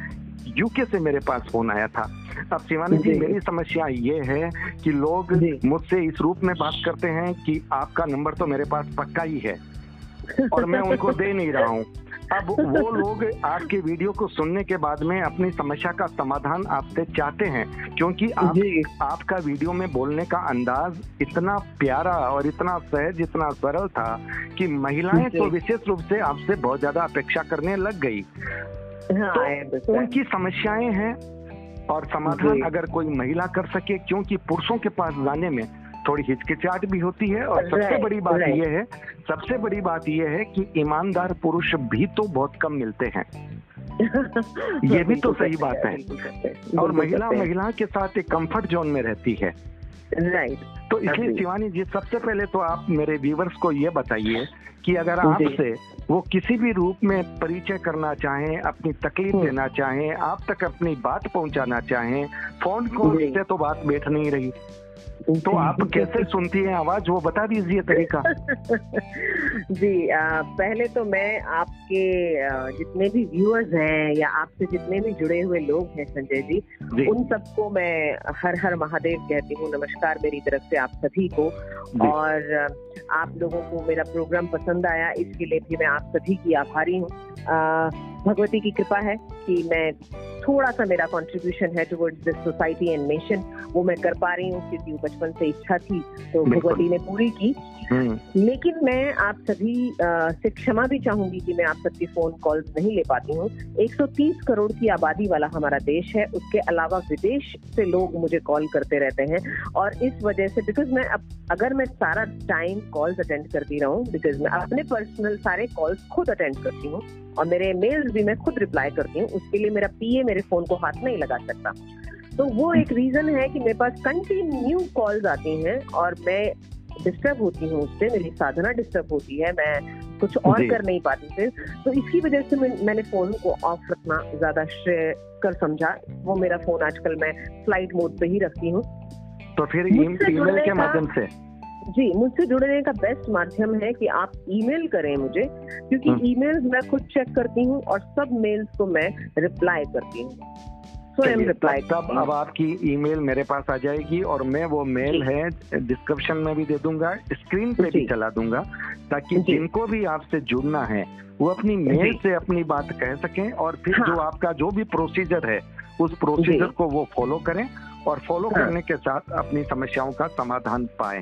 यूके से मेरे पास फ़ोन आया था। अब शिवानी जी मेरी समस्या ये है कि लोग मुझसे इस रूप में बात करते हैं कि आपका नंबर तो मेरे पास पक्का ही है। और मैं उनको दे नहीं रहा हूँ। अब वो लोग आपके वीडियो को सुनने के बाद में अपनी समस्या का समाधान आपसे चाहते हैं क्योंकि आप आपका वीडियो में बोलने का अंदाज इतना प्यारा और इतना सहज इतना सरल था कि महिलाएँ तो विशेष रूप से आपसे बहुत ज़्यादा अपेक्षा करने लग गई। हाँ, तो उनकी समस्याएँ हैं और समाधान अगर कोई महिला कर सके क्योंकि पुरुषों के पास जाने में थोड़ी हिचकिचाहट भी होती है और सबसे बड़ी बात यह है सबसे बड़ी बात यह है कि ईमानदार पुरुष भी तो बहुत कम मिलते हैं। ये भी तो सही बात है। और महिला महिला के साथ एक कंफर्ट जोन में रहती है। राइट तो इसलिए शिवानी जी सबसे पहले तो आप मेरे व्यूवर्स को ये बताइए कि अगर आपसे वो किसी भी रूप में परिचय करना चाहें अपनी तकलीफ़ हम्म। देना चाहें आप तक अपनी बात पहुंचाना चाहें फ़ोन कॉल से तो बात बैठ नहीं रही। तो आप कैसे सुनती हैं आवाज़? वो बता दीजिए तरीका। जी आ, पहले तो मैं आपके जितने भी व्यूअर्स हैं या आपसे जितने भी जुड़े हुए लोग हैं संजय जी, जी। उन सबको मैं हर हर महादेव कहती हूँ नमस्कार मेरी तरफ़ से आप सभी को। और आप लोगों को मेरा प्रोग्राम पसंद आया इसके लिए भी मैं आप सभी की आभारी हूँ। भगवती की कृपा है कि मैं थोड़ा सा मेरा कंट्रीब्यूशन है towards this society and nation वो मैं कर पा रही हूँ क्योंकि बचपन से इच्छा थी तो भगवती ने पूरी की। हम्म। लेकिन मैं आप सभी से क्षमा भी चाहूँगी कि मैं आप सबकी फ़ोन कॉल्स नहीं ले पाती हूँ। 130 करोड़ की आबादी वाला हमारा देश है उसके अलावा विदेश से लोग मुझे कॉल करते रहते हैं और इस वजह से बिकॉज़ मैं अब अगर मैं सारा टाइम कॉल्स अटेंड करती रहूँ बिकॉज़ मैं अपने पर्सनल सारे कॉल्स खुद अटेंड करती हूँ और मेरे मेल्स भी मैं खुद रिप्लाई करती हूँ उसके लिए मेरा पीए मेरे फ़ोन को हाथ नहीं लगा सकता। तो वो एक रीजन है कि मेरे पास कंटिन्यू कॉल्स आती हैं और मैं डिस्टर्ब होती हूँ उससे मेरी साधना डिस्टर्ब होती है मैं कुछ और कर नहीं पाती फिर। तो इसकी वजह से मैं, मैंने फ़ोन को ऑफ़ रखना ज़्यादा श्रेय कर समझा। वो मेरा फ़ोन आजकल मैं फ़्लाइट मोड पे ही रखती हूँ। तो फिर ईमेल के माध्यम से? जी मुझसे जुड़ने का बेस्ट माध्यम है कि आप ईमेल करें मुझे क्योंकि ईमेल्स हम्म। मैं खुद चेक करती हूँ और सब मेल्स को मैं रिप्लाई करती हूँ। स्वयं रिप्लाई तब अब आपकी ईमेल मेरे पास आ जाएगी और मैं वो मेल है डिस्क्रिप्शन में भी दे दूँगा स्क्रीन पे भी चला दूँगा ताकि जिनको भी आपसे जुड़ना है वो अपनी मेल से अपनी बात कह सकें और फिर हाँ। जो आपका जो भी प्रोसीजर है उस प्रोसीजर को वो फॉलो करें और फॉलो हाँ। करने के साथ अपनी समस्याओं का समाधान पाए।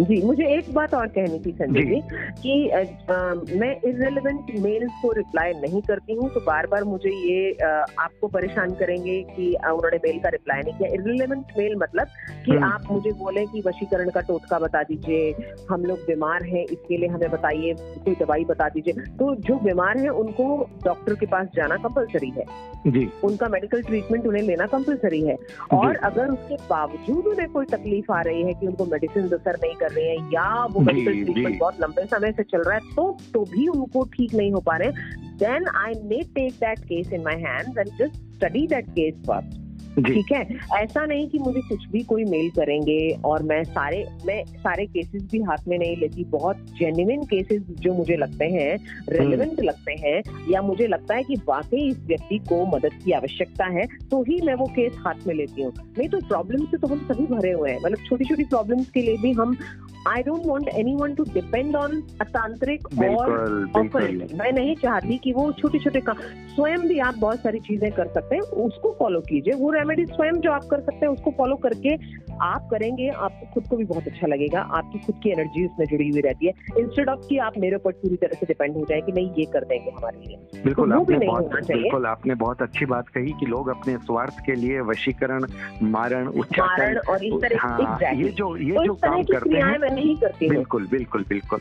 जी मुझे एक बात और कहनी थी संजय जी। कि आ, आ, मैं इरेलीवेंट मेल्स को रिप्लाई नहीं करती हूँ तो बार बार मुझे ये आ, आपको परेशान करेंगे कि उन्होंने मेल का रिप्लाई नहीं किया। इरेलीवेंट मेल मतलब कि हम्म। आप मुझे बोले कि वशीकरण का टोटका बता दीजिए हम लोग बीमार हैं इसके लिए हमें बताइए कोई दवाई बता दीजिए। तो जो बीमार है उनको डॉक्टर के पास जाना कंपलसरी है। जी। उनका मेडिकल ट्रीटमेंट उन्हें लेना कंपलसरी है। और अगर उसके बावजूद उन्हें कोई तकलीफ़ आ रही है कि उनको मेडिसिन असर नहीं कर रही है या वो मेडिकल ट्रीटमेंट बहुत लंबे समय से चल रहा है तो तो भी उनको ठीक नहीं हो पा रहे then I may take that case in my hand and just study that case first ठीक है? ऐसा नहीं कि मुझे कुछ भी कोई मेल करेंगे और मैं सारे मैं सारे केसेस भी हाथ में नहीं लेती। बहुत जेन्युइन केसेस जो मुझे लगते हैं रेलिवेंट हम्म। लगते हैं या मुझे लगता है कि वाकई इस व्यक्ति को मदद की आवश्यकता है तो ही मैं वो केस हाथ में लेती हूँ। नहीं तो प्रॉब्लम से तो हम सभी भरे हुए हैं। मतलब छोटी छोटी प्रॉब्लम्स के लिए भी हम I don't want anyone to depend on अतांत्रिक और मैं नहीं चाहती कि वो छोटे छोटे काम स्वयं भी आप बहुत सारी चीज़ें कर सकते हैं उसको फॉलो कीजिए। वो रेमेडी स्वयं जो आप कर सकते हैं उसको फॉलो करके आप करेंगे आपको खुद को भी बहुत अच्छा लगेगा। आपकी खुद की एनर्जी उसमें जुड़ी हुई रहती है। इंस्टेड ऑफ़ कि आप मेरे ऊपर पूरी तरह से डिपेंड हो जाए कि नहीं ये कर देंगे हमारे लिए। बिल्कुल तो आपने बहुत बिल्कुल आपने बहुत अच्छी बात कही कि लोग अपने स्वार्थ के लिए वशीकरण मारण उच्चारण और इस तरह हाँ, ये जो ये तो जो काम करते हैं। नहीं करती बिल्कुल बिल्कुल बिल्कुल।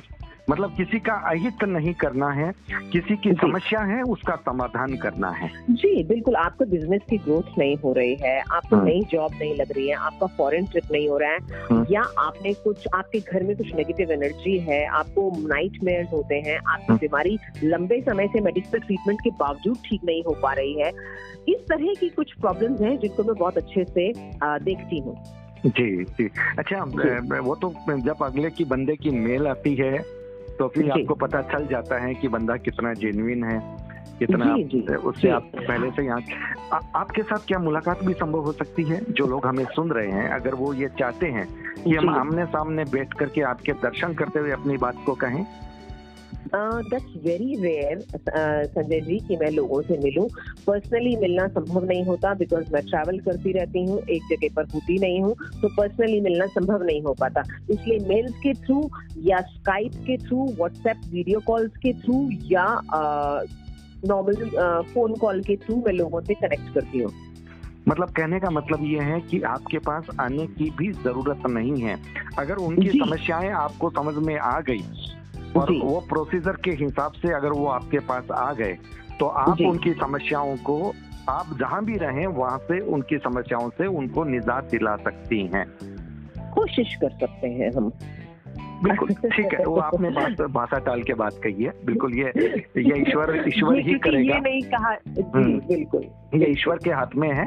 मतलब किसी का अहित नहीं करना है किसी की समस्या है उसका समाधान करना है जी बिल्कुल आपको बिज़नेस की ग्रोथ नहीं हो रही है आपको हाँ। नई जॉब नहीं लग रही है आपका फॉरेन ट्रिप नहीं हो रहा है हाँ। या आपने कुछ आपके घर में कुछ नेगेटिव एनर्जी है आपको नाइट होते हैं आपकी हाँ। बीमारी लंबे समय से मेडिकल ट्रीटमेंट के बावजूद ठीक नहीं हो पा रही है इस तरह की कुछ प्रॉब्लम है जिनको मैं बहुत अच्छे से देखती हूँ जी जी अच्छा जी. वो तो जब अगले की बंदे की मेल आती है तो फिर आपको पता चल जाता है कि बंदा कितना जेन्युइन है कितना उससे आप पहले से यहाँ आपके साथ क्या मुलाकात भी संभव हो सकती है? जो लोग हमें सुन रहे हैं अगर वो ये चाहते हैं कि हम आमने सामने बैठ करके आपके दर्शन करते हुए अपनी बात को कहें that's very rare Sanjay ji कि मैं लोगों से मिलूं। पर्सनली मिलना संभव नहीं होता बिकॉज़ मैं ट्रैवल करती रहती हूँ एक जगह पर होती नहीं हूँ तो पर्सनली मिलना संभव नहीं हो पाता। इसलिए मेल्स के थ्रू या स्काइप के थ्रू व्हाट्सएप वीडियो कॉल्स के थ्रू या नॉर्मल फ़ोन कॉल के थ्रू मैं लोगों से कनेक्ट करती हूँ। मतलब कहने का मतलब ये है कि आपके पास आने की भी ज़रूरत नहीं है। अगर उनकी समस्याएँ आपको समझ में आ गई और वो प्रोसीजर के हिसाब से अगर वो आपके पास आ गए तो आप उनकी समस्याओं को आप जहाँ भी रहें वहाँ से उनकी समस्याओं से उनको निजात दिला सकती हैं। कोशिश कर सकते हैं हम। बिल्कुल ठीक है वो आपने बात भाषा टाल के बात कही है। बिल्कुल ये ये ईश्वर ईश्वर ही करेगा ये नहीं कहा हम्म। बिल्कुल। ये ईश्वर के हाथ में है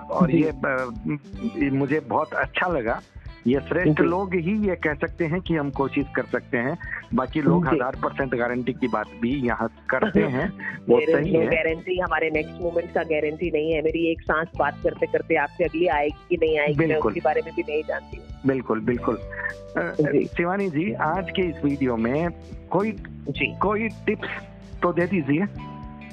और ये मुझे बहुत अच्छा लगा। ये श्रेष्ठ लोग ही ये कह सकते हैं कि हम कोशिश कर सकते हैं। बाकी लोग हज़ार परसेंट गारंटी की बात भी यहाँ करते हैं। वो सही है। गारंटी हमारे नेक्स्ट मोमेंट का गारंटी नहीं है। मेरी एक सांस बात करते करते आपसे अगली आएगी कि नहीं आएगी मैं उसके बारे में भी नहीं जानती बिल्कुल बिल्कुल। शिवानी जी आज के इस वीडियो में कोई जी। कोई टिप्स तो दे दीजिए।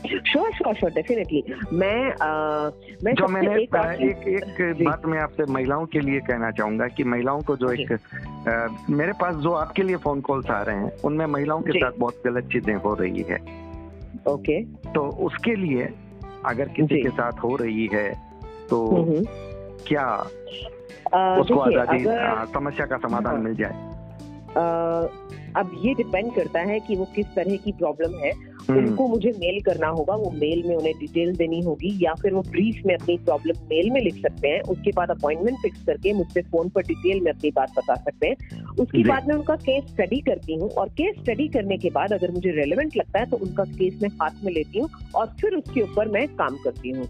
श्योर श्योर श्योर डेफिनेटली मैं आ, मैं जो मैंने एक एक, एक बात मैं आपसे महिलाओं के लिए कहना चाहूँगा कि महिलाओं को जो एक आ, मेरे पास जो आपके लिए फ़ोन कॉल्स आ रहे हैं उनमें महिलाओं के साथ बहुत गलत चीज़ें हो रही है। ओके तो उसके लिए अगर किसी के साथ हो रही है तो। क्या उसको आज़ादी समस्या का समाधान हाँ। मिल जाए? अब ये डिपेंड करता है कि वो किस तरह की प्रॉब्लम है। उनको मुझे मेल करना होगा वो मेल में उन्हें डिटेल देनी होगी या फिर वो ब्रीफ में अपनी प्रॉब्लम मेल में लिख सकते हैं उसके बाद अपॉइंटमेंट फिक्स करके मुझसे फ़ोन पर डिटेल में अपनी बात बता सकते हैं। उसके बाद मैं उनका केस स्टडी करती हूँ और केस स्टडी करने के बाद अगर मुझे रेलिवेंट लगता है तो उनका केस मैं हाथ में लेती हूँ और फिर उसके ऊपर मैं काम करती हूँ।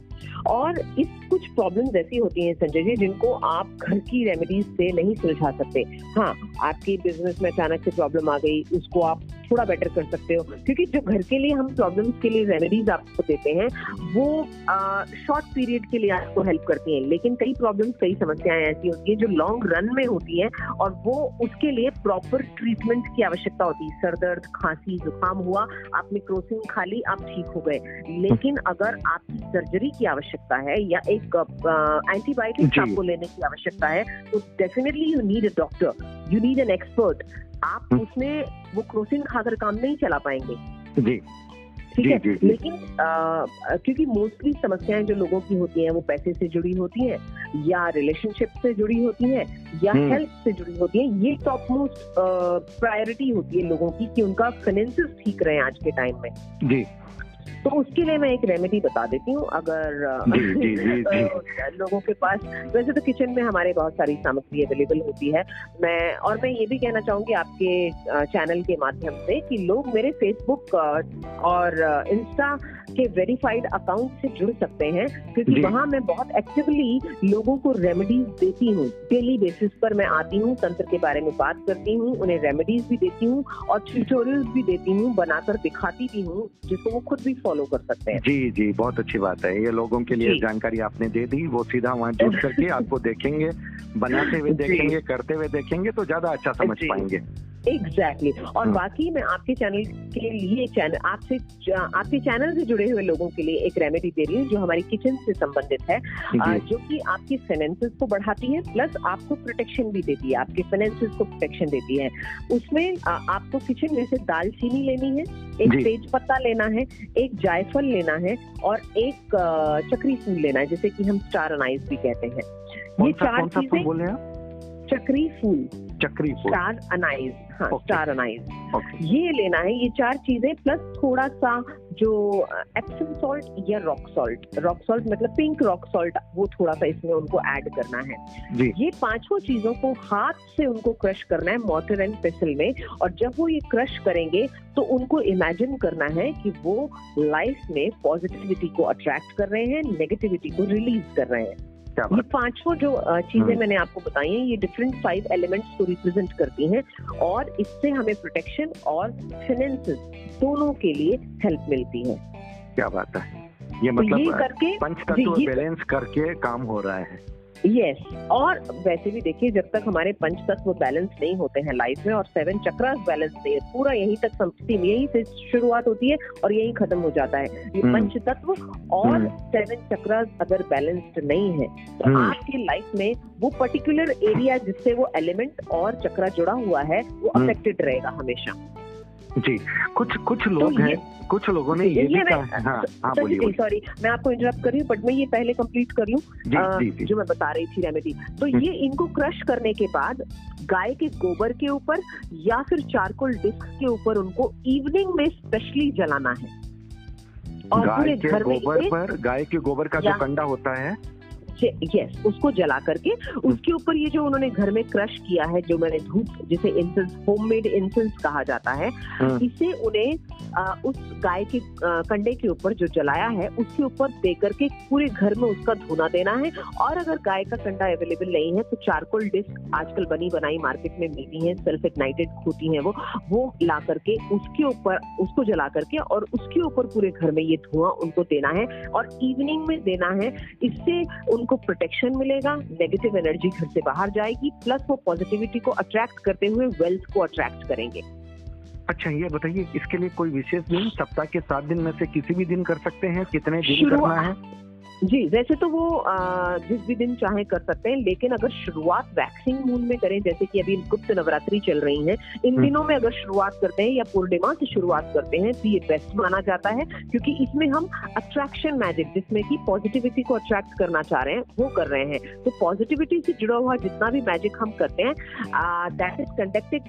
और इस कुछ प्रॉब्लम ऐसी होती हैं संजय जी जिनको आप घर की रेमेडीज से नहीं सुलझा सकते। हाँ आपकी बिज़नेस में अचानक से प्रॉब्लम आ गई उसको आप थोड़ा बेटर कर सकते हो। क्योंकि जो घर के लिए हम प्रॉब्लम्स के लिए रेमेडीज आपको देते हैं वो शॉर्ट पीरियड के लिए आपको हेल्प करती हैं। लेकिन कई प्रॉब्लम्स कई समस्याएँ ऐसी होती हैं जो लॉन्ग रन में होती हैं और वो उसके लिए प्रॉपर ट्रीटमेंट की आवश्यकता होती है। सर दर्द खांसी जुकाम हुआ आपने क्रोसिन खा ली आप ठीक हो गए। लेकिन अगर आपकी सर्जरी की आवश्यकता है या एक एंटीबायोटिक आपको लेने की आवश्यकता है तो definitely you need a doctor you need an expert आप। उसमें वो क्रोसिन खाकर काम नहीं चला पाएँगे जी ठीक है. लेकिन आ, क्योंकि मोस्टली समस्याएँ जो लोगों की होती हैं वो पैसे से जुड़ी होती हैं या रिलेशनशिप से जुड़ी होती हैं या हेल्थ हम्म। से जुड़ी होती हैं ये टॉप मोस्ट प्रायोरिटी होती है लोगों की कि उनका फाइनेंसिस ठीक रहे आज के टाइम में जी तो उसके लिए मैं एक रेमेडी बता देती हूँ अगर जी, जी, जी, जी. लोगों के पास वैसे तो किचन में हमारे बहुत सारी सामग्री अवेलेबल होती है मैं और मैं ये भी कहना चाहूँगी आपके चैनल के माध्यम से कि लोग मेरे फेसबुक और इंस्टा के वेरीफाइड अकाउंट से जुड़ सकते हैं क्योंकि वहाँ मैं बहुत एक्टिवली लोगों को रेमेडीज देती हूँ। डेली बेसिस पर मैं आती हूँ तंत्र के बारे में बात करती हूँ उन्हें रेमेडीज भी देती हूँ और ट्यूटोरियल भी देती हूँ बनाकर दिखाती भी हूँ जिसको वो खुद भी फॉलो कर सकते हैं। जी जी बहुत अच्छी बात है। ये लोगों के लिए जानकारी आपने दे दी वो सीधा वहाँ जुड़ करके आपको देखेंगे बनाते हुए देखेंगे करते हुए देखेंगे तो ज़्यादा अच्छा समझ पाएँगे। Exactly exactly. और हाँ। बाकी मैं आपके चैनल के लिए चैनल आपसे आपके चैनल से जुड़े हुए लोगों के लिए एक रेमेडी दे रही हूँ जो हमारी किचन से संबंधित है जो। कि आपकी फाइनेंसेस को बढ़ाती है प्लस आपको प्रोटेक्शन भी देती है आपके फाइनेंसेस को प्रोटेक्शन देती है। उसमें आपको किचन में से दालचीनी लेनी है एक तेज पत्ता लेना है एक जायफल लेना है और एक चक्री फूल लेना है जैसे कि हम स्टार अनाइज भी कहते हैं। ये चार चीज़ें चक्री फूल। चक्री फूल स्टार अनाइज हाँ स्टार अनाइज ये लेना है ये चार चीज़ें प्लस थोड़ा सा जो एप्सम सॉल्ट या रॉक सॉल्ट रॉक सॉल्ट मतलब पिंक रॉक सॉल्ट वो थोड़ा सा इसमें उनको ऐड करना है। जी. ये पाँचों चीज़ों को हाथ से उनको क्रश करना है मोटर एंड पेसल में और जब वो ये क्रश करेंगे तो उनको इमेजिन करना है कि वो लाइफ में पॉजिटिविटी को अट्रैक्ट कर रहे हैं नेगेटिविटी को रिलीज़ कर रहे हैं। ये पाँचों जो चीज़ें हम्म। मैंने आपको बताई हैं ये डिफरेंट फाइव एलिमेंट्स को रिप्रेजेंट करती हैं और इससे हमें प्रोटेक्शन और फाइनेंसेस दोनों के लिए हेल्प मिलती है। क्या बात है? ये मतलब तो ये मतलब करके पंच तत्व बैलेंस करके काम हो रहा है। Yes yes. और वैसे भी देखिए जब तक हमारे पंच तत्व बैलेंस नहीं होते हैं लाइफ में और सेवन चक्रास बैलेंस नहीं है पूरा यहीं तक समझती यहीं से शुरुआत होती है और यही खत्म हो जाता है ये hmm. पंच तत्व और सेवन हम्म। चक्रास अगर बैलेंस्ड नहीं है तो hmm. आपकी लाइफ में वो पर्टिकुलर एरिया जिससे वो एलिमेंट और चक्रा जुड़ा हुआ है वो अफेक्टेड हम्म। रहेगा हमेशा जी कुछ कुछ तो लोग तो हैं कुछ लोगों ने ये भी कहा हाँ। हाँ बोलिए सॉरी मैं आपको इंटरप्ट कर रही हूँ बट मैं ये पहले कंप्लीट कर लूँ जो मैं बता रही थी रेमेडी तो हम्म। ये इनको क्रश करने के बाद गाय के गोबर के ऊपर या फिर चारकोल डिस्क के ऊपर उनको इवनिंग में स्पेशली जलाना है। और पूरे घर गोबर पर गाय के गोबर का जो कंडा होता है यस उसको जला करके उसके ऊपर ये जो उन्होंने घर में क्रश किया है जो मैंने धूप जिसे इंसेंस होममेड इंसेंस कहा जाता है हाँ। इसे उन्हें आ, उस गाय के कंडे के ऊपर जो जलाया है उसके ऊपर दे करके पूरे घर में उसका धुना देना है। और अगर गाय का कंडा अवेलेबल नहीं है तो चारकोल डिस्क आजकल बनी बनाई मार्केट में मिलती है सेल्फ इग्नाइटेड होती है वो वो ला करके उसके ऊपर उसको जला करके और उसके ऊपर पूरे घर में ये धुआँ उनको देना है। और इवनिंग में देना है इससे उनको प्रोटेक्शन मिलेगा नेगेटिव एनर्जी घर से बाहर जाएगी प्लस वो पॉजिटिविटी को अट्रैक्ट करते हुए वेल्थ को अट्रैक्ट करेंगे। अच्छा ये बताइए इसके लिए कोई विशेष दिन सप्ताह के सात दिन में से किसी भी दिन कर सकते हैं? कितने दिन करना है? जी वैसे तो वो आ, जिस भी दिन चाहे कर सकते हैं लेकिन अगर शुरुआत वैक्सिंग मून में करें जैसे कि अभी गुप्त नवरात्रि चल रही है इन हम्म। दिनों में अगर शुरुआत करते हैं या पूर्णिमा से शुरुआत करते हैं तो ये बेस्ट माना जाता है क्योंकि इसमें हम अट्रैक्शन मैजिक जिसमें कि पॉजिटिविटी को अट्रैक्ट करना चाह रहे हैं वो कर रहे हैं। तो पॉजिटिविटी से जुड़ा हुआ जितना भी मैजिक हम करते हैं that is conducted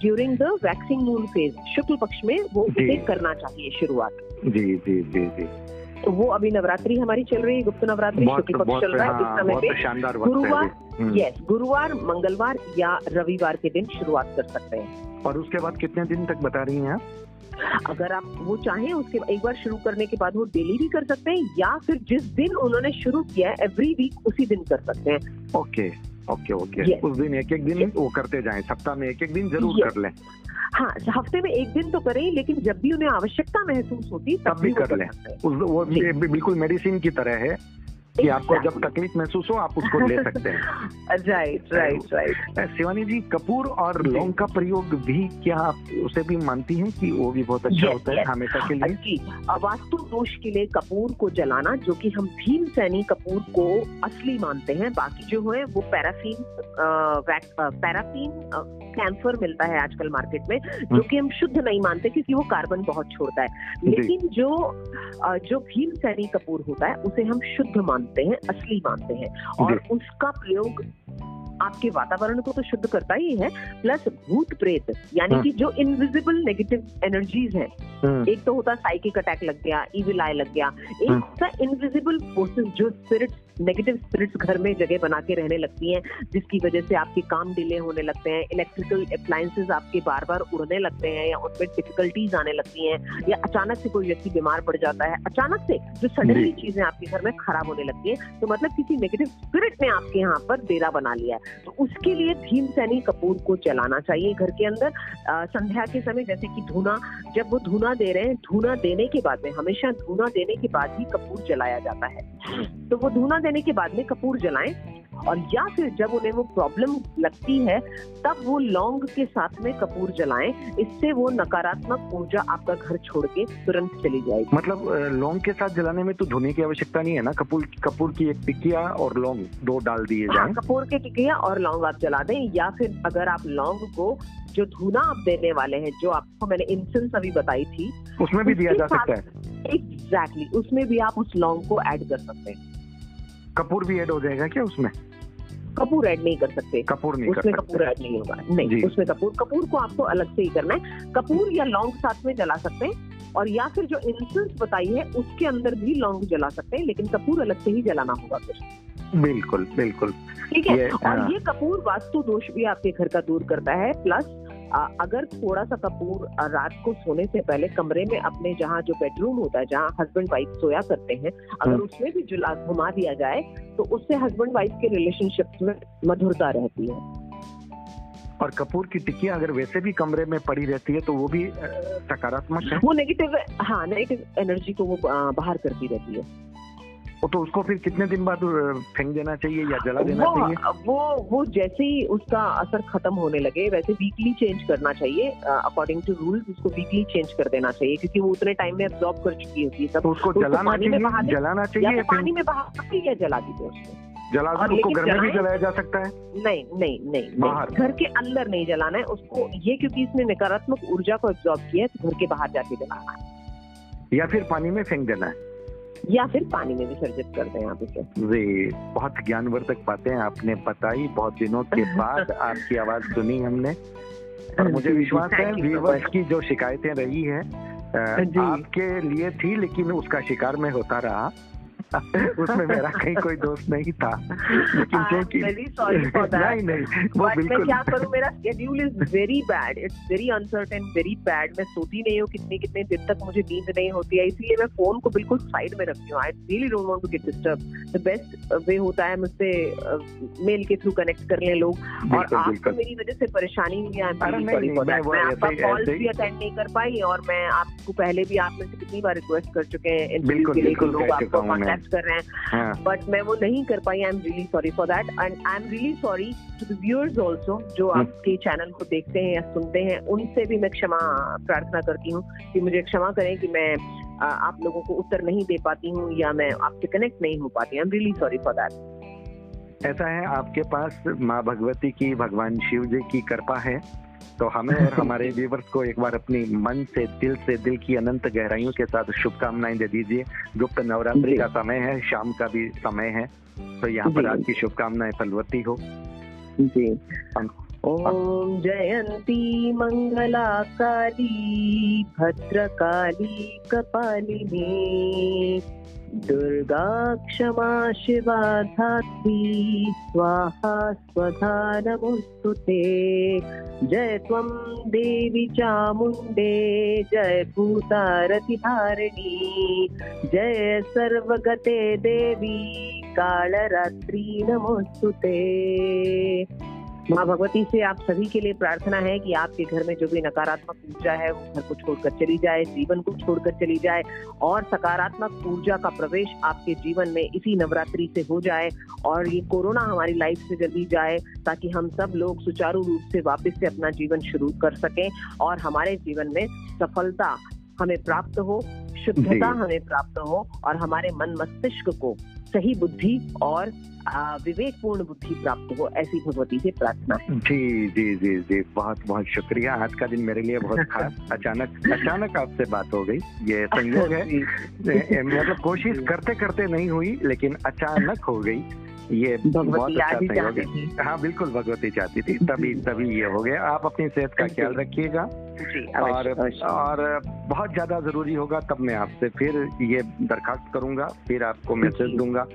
during the waxing moon phase शुक्ल पक्ष में वो उसे करना चाहिए शुरुआत। जी जी जी जी। तो वो अभी नवरात्रि हमारी चल रही है गुप्त नवरात्रि शुक्ल पक्ष चल रहा है इस समय पे। गुरुवार यस हम्म। गुरुवार मंगलवार या रविवार के दिन शुरुआत कर सकते हैं। और उसके बाद कितने दिन तक बता रही हैं आप? अगर आप वो चाहें उसके एक बार शुरू करने के बाद वो डेली भी कर सकते हैं या फिर जिस दिन उन्होंने शुरू किया है एवरी वीक उसी दिन कर सकते हैं। ओके ओके ओके उस दिन एक एक दिन वो करते जाए सप्ताह में एक एक दिन ज़रूर कर लें। हाँ हफ़्ते में एक दिन तो करें लेकिन जब भी उन्हें आवश्यकता महसूस होती तब भी कर लें। वो बिल्कुल मेडिसिन की तरह है। कि आपको जब तकलीफ़ महसूस हो आप उसको ले सकते हैं। Right right right Shivani ji Kapoor और लौंग का प्रयोग भी क्या आप उसे भी मानती हैं कि वो भी बहुत अच्छा होता है हमेशा के लिए? वास्तु दोष के लिए कपूर को जलाना जो कि हम भीम सैनी कपूर को असली मानते हैं। बाकी जो है वो पैराफीन पैराफीन कैंसर मिलता है आजकल मार्केट में जो कि हम शुद्ध नहीं मानते क्योंकि वो कार्बन बहुत छोड़ता है। लेकिन जो जो भीम सैनी कपूर होता है उसे हम शुद्ध मानते हैं असली मानते हैं। और उसका प्रयोग आपके वातावरण को तो शुद्ध करता ही है प्लस भूत प्रेत यानी हाँ। कि जो इनविजिबल नेगेटिव एनर्जीज है हाँ। एक तो होता साइकिक अटैक लग गया इविल आई लग गया एक हाँ। होता इनविजिबल फोर्सेस जो स्पिरिट्स नेगेटिव स्पिरिट्स घर में जगह बना के रहने लगती हैं जिसकी वजह से आपके काम डिले होने लगते हैं इलेक्ट्रिकल अप्लायंसेज आपके बार बार उड़ने लगते हैं या उनमें डिफिकल्टीज आने लगती हैं या अचानक से कोई व्यक्ति बीमार पड़ जाता है अचानक से जो सडनली चीज़ें आपके घर में खराब होने लगती है तो मतलब किसी नेगेटिव स्पिरिट ने आपके यहाँ पर डेरा बना लिया है तो उसके लिए भीम सैनी कपूर को चलाना चाहिए घर के अंदर। संध्या के समय जैसे कि धुना, जब वो धुना दे रहे हैं, धुना देने के बाद में, हमेशा धुना देने के बाद ही कपूर जलाया जाता है। तो वो धुना देने के बाद में कपूर जलाएँ। और या फिर जब उन्हें वो प्रॉब्लम लगती है तब वो लौंग के साथ में कपूर जलाएँ। इससे वो नकारात्मक ऊर्जा आपका घर छोड़ के तुरंत चली जाएगी। मतलब लौंग के साथ जलाने में तो धुने की आवश्यकता नहीं है ना? कपूर कपूर की एक टिकिया और लौंग दो डाल दिए हाँ, जाए। कपूर की टिकिया और लौंग आप जला दें या फिर अगर आप लौंग को जो धुना आप देने वाले हैं जो आपको मैंने इंसेंस अभी बताई थी उसमें भी दिया जा सकता है। एग्जैक्टली exactly, उसमें भी आप उस लौंग को ऐड कर सकते हैं। कपूर भी ऐड हो जाएगा क्या उसमें? कपूर ऐड नहीं कर सकते। कपूर नहीं उसमें कपूर ऐड नहीं होगा। नहीं उसमें कपूर कपूर को आपको अलग से ही करना है। कपूर या लौंग साथ में जला सकते हैं और या फिर जो इंसेंस बताई है उसके अंदर भी लौंग जला सकते हैं लेकिन कपूर अलग से ही जलाना होगा फिर। बिल्कुल बिल्कुल। ठीक है? और हाँ। ये कपूर वास्तु दोष भी आपके घर का दूर करता है प्लस अगर थोड़ा सा कपूर रात को सोने से पहले कमरे में अपने जहाँ जो बेडरूम होता है जहाँ हस्बैंड वाइफ सोया करते हैं अगर हाँ। उसमें भी जुला घुमा दिया जाए तो उससे हस्बैंड वाइफ के रिलेशनशिप में मधुरता रहती है। और कपूर की टिक्कियाँ अगर वैसे भी कमरे में पड़ी रहती है तो वो भी सकारात्मक है? वो नेगेटिव हाँ नेगेटिव एनर्जी को वो बाहर करती रहती है। तो उसको फिर कितने दिन बाद फेंक देना चाहिए या जला देना वो, चाहिए? वो वो जैसे ही उसका असर खत्म होने लगे वैसे वीकली चेंज करना चाहिए अकॉर्डिंग टू रूल उसको वीकली चेंज कर देना चाहिए क्योंकि वो उतने टाइम में एब्जॉर्ब कर चुकी होती है सब। तो उसको जलाना चाहिए जलाना चाहिए तो पानी में बहा या जला दीजिए उसको। जला उसको घर में भी जलाया जा सकता है? नहीं नहीं नहीं बाहर। घर के अंदर नहीं जलाना है उसको ये क्योंकि इसने नकारात्मक ऊर्जा को एब्जॉर्ब किया है तो घर के बाहर जाके जलाना है। या फिर पानी में फेंक देना है? या फिर पानी में विसर्जित करते हैं आप इसे। जी बहुत ज्ञानवर्धक बातें आपने बताई बहुत दिनों के बाद आपकी आवाज़ सुनी हमने। और मुझे विश्वास है व्यूवर्स की जो शिकायतें रही है आपके लिए थी लेकिन उसका शिकार में होता रहा। उसमें मेरा कहीं कोई दोस्त नहीं था। लेकिन क्योंकि नहीं नहीं वो बिल्कुल क्या करूँ? मेरा schedule is very bad it's very uncertain very bad मैं सोती नहीं हूँ कितने कितने दिन तक मुझे नींद नहीं होती है। इसलिए मैं फ़ोन को बिल्कुल साइड में रखती हूँ। I really don't want to get disturb the best way होता है मुझसे मेल के थ्रू कनेक्ट कर लें लोग। और आपको मेरी वजह से परेशानी नहीं है मैं आपका कॉल भी अटेंड नहीं कर पाई और मैं आपको पहले भी आप में से कितनी बार रिक्वेस्ट कर चुके हैं बिल्कुल बिल्कुल लोग कर रहे हैं। बट। मैं वो नहीं कर पाई I am really sorry for that and I am really sorry to the viewers also जो हाँ। आपके चैनल को देखते हैं या सुनते हैं उनसे भी मैं क्षमा प्रार्थना करती हूँ कि मुझे क्षमा करें कि मैं आप लोगों को उत्तर नहीं दे पाती हूँ या मैं आपसे कनेक्ट नहीं हो पाती। I am really sorry for that ऐसा है आपके पास माँ भगवती की भगवान शिव जी की कृपा है। तो हमें और हमारे व्यूवर्स को एक बार अपनी मन से दिल से दिल की अनंत गहराइयों के साथ शुभकामनाएँ दे दीजिए। गुप्त नवरात्रि का समय है शाम का भी समय है। तो यहाँ पर आपकी शुभकामनाएँ फलवती हो। जी। ओम जयंती मंगला काली भद्रकाली कपालिनी। दुर्गा क्षमा शिवा धात्री स्वाहा स्वधा ते। जय त्वं देवी चामुण्डे, जय भूतारतिहारिणी जय सर्वगते देवी, कालरात्रि नमोऽस्तु ते। माँ भगवती से आप सभी के लिए प्रार्थना है कि आपके घर में जो भी नकारात्मक ऊर्जा है वो घर को छोड़कर चली जाए जीवन को छोड़कर चली जाए और सकारात्मक ऊर्जा का प्रवेश आपके जीवन में इसी नवरात्रि से हो जाए और ये कोरोना हमारी लाइफ से जल्दी जाए ताकि हम सब लोग सुचारू रूप से वापस से अपना जीवन शुरू कर सकें और हमारे जीवन में सफलता हमें प्राप्त हो शुद्धता हमें प्राप्त हो और हमारे मन मस्तिष्क को सही बुद्धि और विवेकपूर्ण बुद्धि प्राप्त हो ऐसी भगवती से प्रार्थना। जी जी जी जी बहुत बहुत शुक्रिया। आज का दिन मेरे लिए बहुत खास। अचानक अचानक आपसे बात हो गई। ये संयोग है। मतलब कोशिश करते करते नहीं हुई लेकिन अचानक हो गई। ये बहुत अच्छा है हाँ बिल्कुल भगवती चाहती थी। तभी तभी ये हो गया। आप अपनी सेहत का ख्याल रखिएगा। और और बहुत ज़्यादा ज़रूरी होगा तब मैं आपसे फिर ये दरखास्त करूँगा फिर आपको मैसेज दूँगा।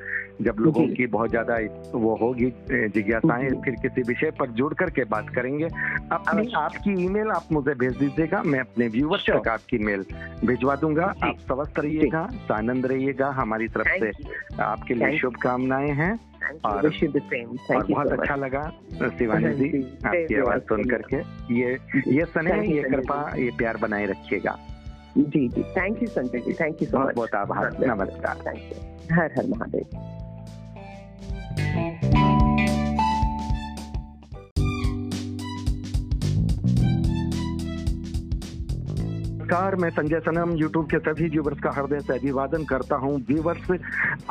जब लोगों की बहुत ज़्यादा वो होगी जिज्ञासाएँ फिर किसी विषय पर जुड़ करके बात करेंगे। अपनी आपकी ईमेल आप मुझे भेज दीजिएगा मैं अपने व्यूवर्स तक आपकी मेल भिजवा दूँगा। आप स्वस्थ रहिएगा आनंद रहिएगा हमारी तरफ़ से आपके लिए शुभकामनाएँ हैं। और, और बहुत अच्छा लगा शिवानी जी आपकी आवाज़ सुन करके। ये ये स्नेह ये कृपा ये प्यार बनाए रखिएगा। जी जी। Thank you Sanjay ji. Thank you so much बहुत आभार। नमस्कार। Thank you her her Mahadev. Thank you. नमस्कार, मैं संजय सनम यूट्यूब के सभी व्यूवर्स का हृदय से अभिवादन करता हूँ। व्यूवर्स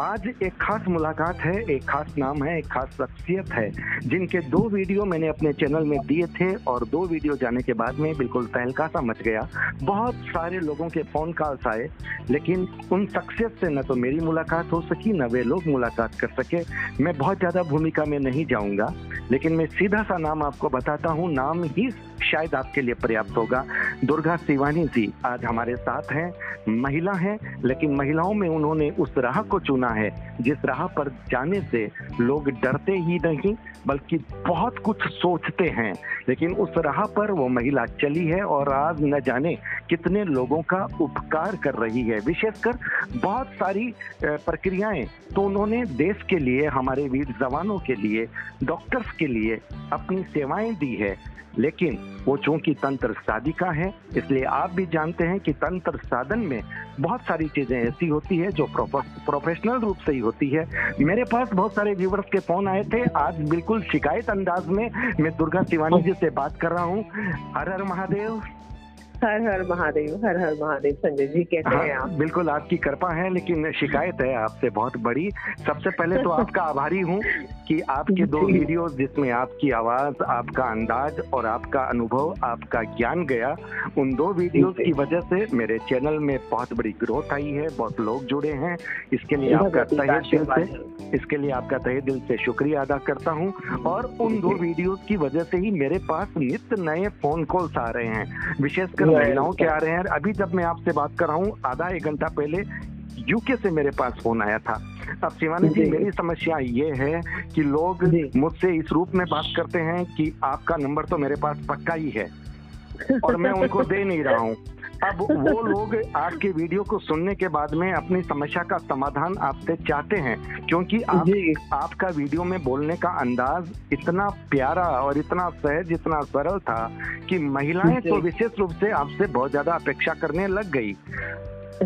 आज एक खास मुलाकात है, एक खास नाम है, एक खास शख्सियत है, जिनके दो वीडियो मैंने अपने चैनल में दिए थे और दो वीडियो जाने के बाद में बिल्कुल तहलका सा मच गया। बहुत सारे लोगों के फ़ोन कॉल्स आए, लेकिन उन शख्सियत से न तो मेरी मुलाकात हो सकी, न वे लोग मुलाकात कर सके। मैं बहुत ज़्यादा भूमिका में नहीं जाऊँगा, लेकिन मैं सीधा सा नाम आपको बताता हूँ। नाम ही शायद आपके लिए पर्याप्त होगा। दुर्गा शिवानी जी आज हमारे साथ हैं, महिला हैं, लेकिन महिलाओं में उन्होंने उस राह को चुना है, जिस राह पर जाने से लोग डरते ही नहीं, बल्कि बहुत कुछ सोचते हैं। लेकिन उस राह पर वो महिला चली है और आज न जाने कितने लोगों का उपकार कर रही है। विशेषकर बहुत सारी प्रक्रियाएँ तो उन्होंने देश के लिए, हमारे वीर जवानों के लिए, डॉक्टर्स के लिए अपनी सेवाएँ दी है। लेकिन वो चूँकि तंत्र साधिका है, इसलिए आप भी जानते हैं कि तंत्र साधन में बहुत सारी चीज़ें ऐसी होती है जो प्रोफेशनल रूप से ही होती है। मेरे पास बहुत सारे व्यूवर्स के फ़ोन आए थे। आज बिल्कुल शिकायत अंदाज में मैं दुर्गा शिवानी जी से बात कर रहा हूँ। हर हर महादेव। हर हर महादेव हर हर महादेव संजय जी कैसे हाँ, हैं आप? बिल्कुल आपकी कृपा है लेकिन शिकायत है आपसे बहुत बड़ी। सबसे पहले तो आपका आभारी हूँ कि आपके दो वीडियोस जिसमें आपकी आवाज़ आपका अंदाज और आपका अनुभव आपका ज्ञान गया उन दो वीडियोस की वजह से मेरे चैनल में बहुत बड़ी ग्रोथ आई है बहुत लोग जुड़े हैं। इसके लिए आपका तहे दिल से इसके लिए आपका तहे दिल से शुक्रिया अदा करता हूँ। और उन दो वीडियोस की वजह से ही मेरे पास नित्य नए फ़ोन कॉल्स आ रहे हैं। विशेषकर महिलाओं के आ रहे हैं। अभी जब मैं आपसे बात कर रहा हूँ आधा एक घंटा पहले यूके से मेरे पास फ़ोन आया था। अब शिवानी जी मेरी समस्या ये है कि लोग मुझसे इस रूप में बात करते हैं कि आपका नंबर तो मेरे पास पक्का ही है। और मैं उनको दे नहीं रहा हूँ। अब वो लोग आपके वीडियो को सुनने के बाद में अपनी समस्या का समाधान आपसे चाहते हैं क्योंकि आप, आपका वीडियो में बोलने का अंदाज इतना प्यारा और इतना सहज इतना सरल था कि महिलाएँ तो विशेष रूप से आपसे बहुत ज़्यादा अपेक्षा करने लग गई।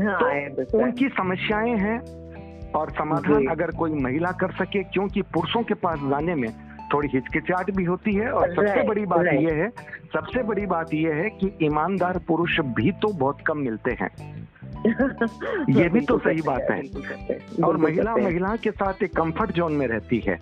हाँ, तो उनकी समस्याएँ हैं और समाधान अगर कोई महिला कर सके क्योंकि पुरुषों के पास जाने में थोड़ी हिचकिचाहट भी होती है और सबसे बड़ी बात यह है सबसे बड़ी बात यह है कि ईमानदार पुरुष भी तो बहुत कम मिलते हैं। ये भी तो सही बात है। और महिला महिला के साथ एक कंफर्ट जोन में रहती है।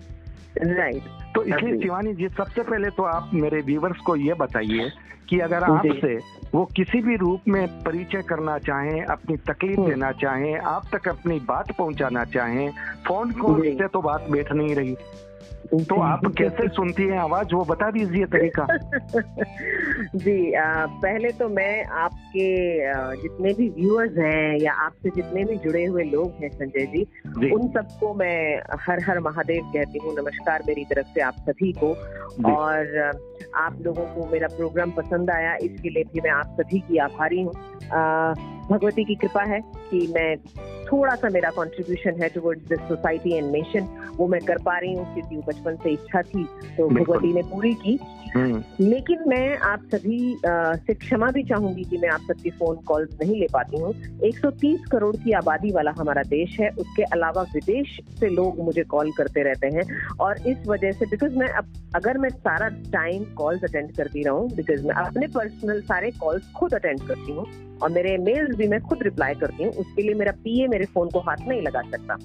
राइट तो इसलिए शिवानी जी सबसे पहले तो आप मेरे व्यूवर्स को ये बताइए कि अगर आपसे वो किसी भी रूप में परिचय करना चाहें अपनी तकलीफ़ हम्म। देना चाहें आप तक अपनी बात पहुंचाना चाहें फ़ोन कॉल से तो बात बैठ नहीं रही। तो आप कैसे सुनती हैं आवाज़? वो बता दीजिए तरीका। जी आ, पहले तो मैं आपके जितने भी व्यूअर्स हैं या आपसे जितने भी जुड़े हुए लोग हैं संजय जी, जी। उन सबको मैं हर हर महादेव कहती हूँ नमस्कार मेरी तरफ़ से आप सभी को। और आप लोगों को मेरा प्रोग्राम पसंद आया इसके लिए भी मैं आप सभी की आभारी हूँ। भगवती की कृपा है कि मैं थोड़ा सा मेरा कॉन्ट्रीब्यूशन है towards this society and nation वो मैं कर पा रही हूँ क्योंकि बचपन से इच्छा थी तो भगवती ने पूरी की। लेकिन मैं आप सभी से क्षमा भी चाहूँगी कि मैं आप सबकी फ़ोन कॉल्स नहीं ले पाती हूँ। 130 करोड़ की आबादी वाला हमारा देश है। उसके अलावा विदेश से लोग मुझे कॉल करते रहते हैं। और इस वजह से बिकॉज़ मैं अब, अगर मैं सारा टाइम कॉल्स अटेंड करती रहूँ बिकॉज़ मैं अपने पर्सनल सारे कॉल्स खुद अटेंड करती हूँ, और मेरे मेल्स भी मैं खुद रिप्लाई करती हूँ, उसके लिए मेरा पीए मेरे फ़ोन को हाथ नहीं लगा सकता।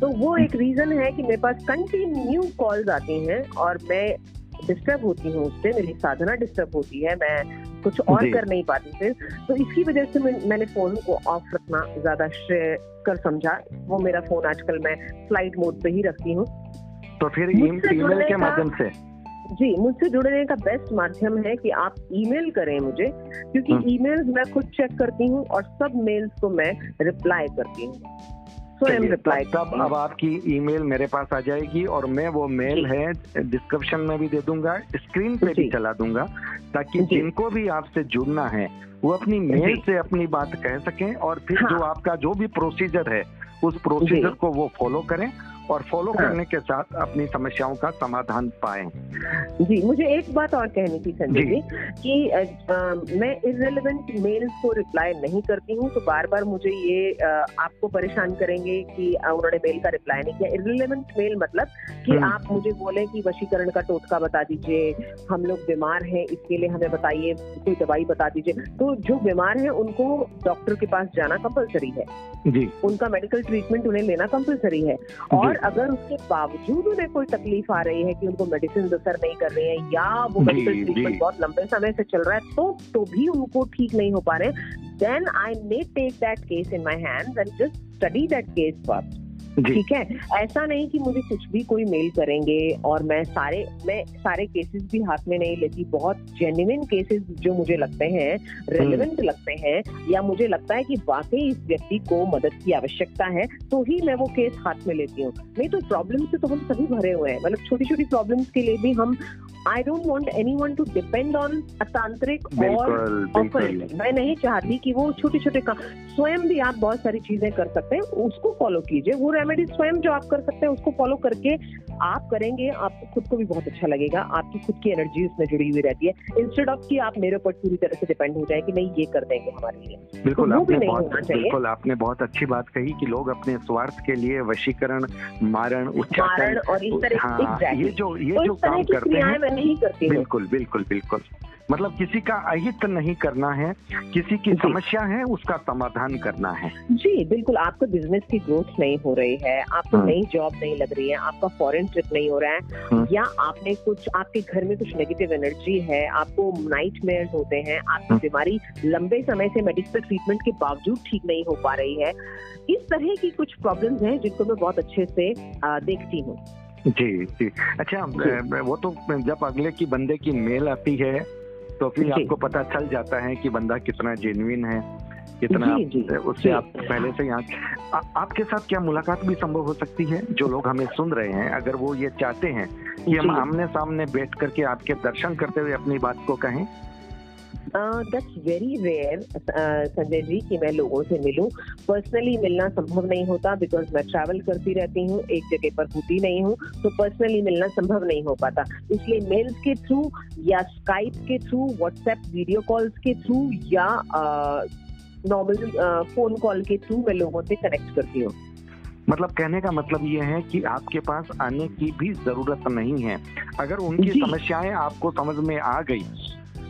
तो वो एक रीजन है कि मेरे पास कंटिन्यू कॉल्स आती हैं, और मैं डिस्टर्ब होती हूँ उससे मेरी साधना डिस्टर्ब होती है मैं कुछ और कर नहीं पाती फिर। तो इसकी वजह से मैं, मैंने फ़ोन को ऑफ़ रखना ज़्यादा श्रेय कर समझा। वो मेरा फ़ोन आजकल मैं फ़्लाइट मोड पे ही रखती हूँ। तो फिर ईमेल के माध्यम से? जी मुझसे जुड़ने का बेस्ट माध्यम है कि आप ईमेल करें मुझे क्योंकि ईमेल्स मैं खुद चेक करती हूँ और सब मेल्स को मैं रिप्लाई करती हूँ। स्वयं रिप्लाई तब अब आपकी ईमेल मेरे पास आ जाएगी और मैं वो मेल है डिस्क्रिप्शन में भी दे दूँगा स्क्रीन पे भी चला दूँगा ताकि जिनको भी आपसे जुड़ना है वो अपनी मेल से अपनी बात कह सकें और फिर हाँ। जो आपका जो भी प्रोसीजर है उस प्रोसीजर को वो फॉलो करें और फॉलो हाँ। करने के साथ अपनी समस्याओं का समाधान पाए। जी मुझे एक बात और कहनी थी संजय जी। कि आ, मैं इरेलीवेंट मेल्स को रिप्लाई नहीं करती हूँ तो बार बार मुझे ये आ, आपको परेशान करेंगे कि उन्होंने मेल का रिप्लाई नहीं किया। इरेलीवेंट मेल मतलब कि हम्म। आप मुझे बोले कि वशीकरण का टोटका बता दीजिए हम लोग बीमार हैं इसके लिए हमें बताइए कोई दवाई बता दीजिए। तो जो बीमार है उनको डॉक्टर के पास जाना कंपलसरी है। जी। उनका मेडिकल ट्रीटमेंट उन्हें लेना कंपलसरी है। और अगर उसके बावजूद उन्हें कोई तकलीफ़ आ रही है कि उनको मेडिसिन असर नहीं कर रहे हैं या वो मेडिकल ट्रीटमेंट बहुत लंबे समय से चल रहा है तो तो भी उनको ठीक नहीं हो पा रहे then I may take that case in my hand and just study that case first ठीक है? ऐसा नहीं कि मुझे कुछ भी कोई मेल करेंगे और मैं सारे मैं सारे केसेस भी हाथ में नहीं लेती। बहुत जेन्युइन केसेस जो मुझे लगते हैं रेलिवेंट हम्म। लगते हैं या मुझे लगता है कि वाकई इस व्यक्ति को मदद की आवश्यकता है तो ही मैं वो केस हाथ में लेती हूँ। नहीं तो प्रॉब्लम से तो हम सभी भरे हुए हैं। मतलब छोटी छोटी प्रॉब्लम्स के लिए भी हम I don't want anyone to depend on अतांत्रिक और मैं नहीं चाहती कि वो छोटे छोटे काम स्वयं भी आप बहुत सारी चीज़ें कर सकते हैं उसको फॉलो कीजिए। वो रेमेडी स्वयं जो आप कर सकते हैं उसको फॉलो करके आप करेंगे आपको खुद को भी बहुत अच्छा लगेगा आपकी खुद की एनर्जी उसमें जुड़ी हुई रहती है इंस्टेड ऑफ़ कि आप मेरे ऊपर पूरी तरह से डिपेंड हो जाए कि नहीं ये कर देंगे हमारे लिए। बिल्कुल तो आपने बहुत बिल्कुल आपने बहुत अच्छी बात कही कि लोग अपने स्वार्थ के लिए वशीकरण मारण उच्चारण और इस तरह हाँ, ये जो ये तो जो काम करते हैं नहीं करती बिल्कुल बिल्कुल बिल्कुल मतलब किसी का अहित नहीं करना है किसी की समस्या है उसका समाधान करना है जी बिल्कुल आपको बिज़नेस की ग्रोथ नहीं हो रही है आपको हाँ। नई जॉब नहीं लग रही है आपका फॉरेन ट्रिप नहीं हो रहा है हाँ। या आपने कुछ आपके घर में कुछ नेगेटिव एनर्जी है आपको नाइट होते हैं आपकी हाँ। बीमारी लंबे समय से मेडिकल ट्रीटमेंट के बावजूद ठीक नहीं हो पा रही है इस तरह की कुछ प्रॉब्लम्स हैं जिनको मैं बहुत अच्छे से देखती हूँ जी जी। अच्छा जी. वो तो जब अगले की बंदे की मेल आती है तो फिर आपको पता चल जाता है कि बंदा कितना जेन्युइन है कितना जी, जी, उससे आप पहले से यहाँ आपके साथ क्या मुलाकात भी संभव हो सकती है? जो लोग हमें सुन रहे हैं अगर वो ये चाहते हैं कि हम आमने सामने बैठ करके आपके दर्शन करते हुए अपनी बात को कहें? That's very rare Sanjay ji कि मैं लोगों से मिलूं। पर्सनली मिलना संभव नहीं होता बिकॉज़ मैं ट्रैवल करती रहती हूँ एक जगह पर होती नहीं हूँ तो पर्सनली मिलना संभव नहीं हो पाता। इसलिए मेल्स के थ्रू या स्काइप के थ्रू व्हाट्सएप वीडियो कॉल्स के थ्रू या नॉर्मल फ़ोन कॉल के थ्रू मैं लोगों से कनेक्ट करती हूँ। मतलब कहने का मतलब ये है कि आपके पास आने की भी ज़रूरत नहीं है। अगर उनकी समस्याएँ आपको समझ में आ गई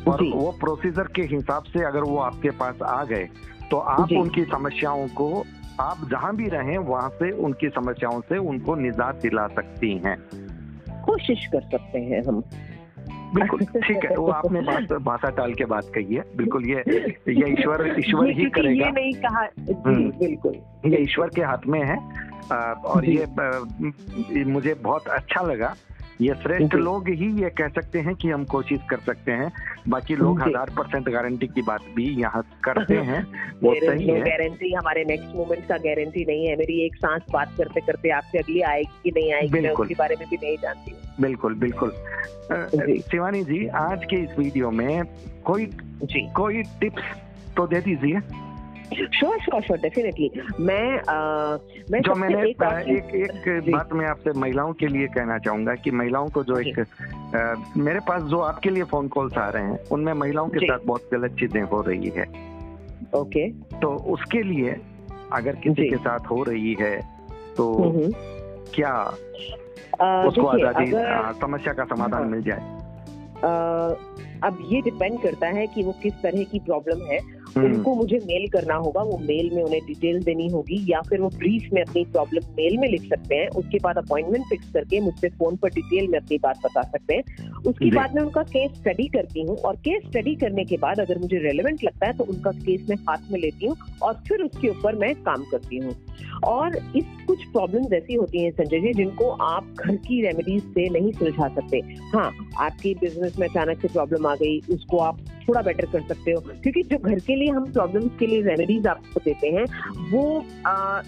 और वो प्रोसीजर के हिसाब से अगर वो आपके पास आ गए तो आप उनकी समस्याओं को आप जहाँ भी रहें वहाँ से उनकी समस्याओं से उनको निजात दिला सकती हैं। कोशिश कर सकते हैं हम। बिल्कुल ठीक है वो आपने बात भाषा टाल के बात कही है। बिल्कुल ये ये ईश्वर ईश्वर ही करेगा ये नहीं कहा हम्म। बिल्कुल। ये ईश्वर के हाथ में है। और ये मुझे बहुत अच्छा लगा। ये श्रेष्ठ लोग ही ये कह सकते हैं कि हम कोशिश कर सकते हैं। बाकी लोग हज़ार परसेंट गारंटी की बात भी यहाँ करते हैं। वो सही है। गारंटी हमारे नेक्स्ट मोमेंट का गारंटी नहीं है। मेरी एक सांस बात करते करते आपसे अगली आएगी कि नहीं आएगी मैं उसके बारे में भी नहीं जानती बिल्कुल बिल्कुल। शिवानी जी आज के इस वीडियो में कोई जी। कोई टिप्स तो दे दीजिए। श्योर श्योर श्योर डेफिनेटली मैं आ, मैं जो मैंने एक एक, एक बात मैं आपसे महिलाओं के लिए कहना चाहूँगा कि महिलाओं को जो एक आ, मेरे पास जो आपके लिए फ़ोन कॉल्स आ रहे हैं उनमें महिलाओं के साथ बहुत गलत चीज़ें हो रही है। ओके तो उसके लिए अगर किसी के साथ हो रही है तो हम्म, हम्म। क्या उसको आज़ादी समस्या का समाधान मिल जाए? अब ये डिपेंड करता है कि वो किस तरह की प्रॉब्लम है। उनको मुझे मेल करना होगा वो मेल में उन्हें डिटेल देनी होगी या फिर वो ब्रीफ में अपनी प्रॉब्लम मेल में लिख सकते हैं। उसके बाद अपॉइंटमेंट फिक्स करके मुझसे फ़ोन पर डिटेल में अपनी बात बता सकते हैं। उसके बाद मैं उनका केस स्टडी करती हूँ और केस स्टडी करने के बाद अगर मुझे रेलिवेंट लगता है तो उनका केस मैं हाथ में लेती हूँ और फिर उसके ऊपर मैं काम करती हूँ। और इस कुछ प्रॉब्लम ऐसी होती हैं संजय जी जिनको आप घर की रेमेडीज से नहीं सुलझा सकते। हाँ आपकी बिज़नेस में अचानक से प्रॉब्लम आ गई उसको आप थोड़ा बेटर कर सकते हो क्योंकि जो घर के लिए हम प्रॉब्लम्स के लिए रेमेडीज आपको देते हैं वो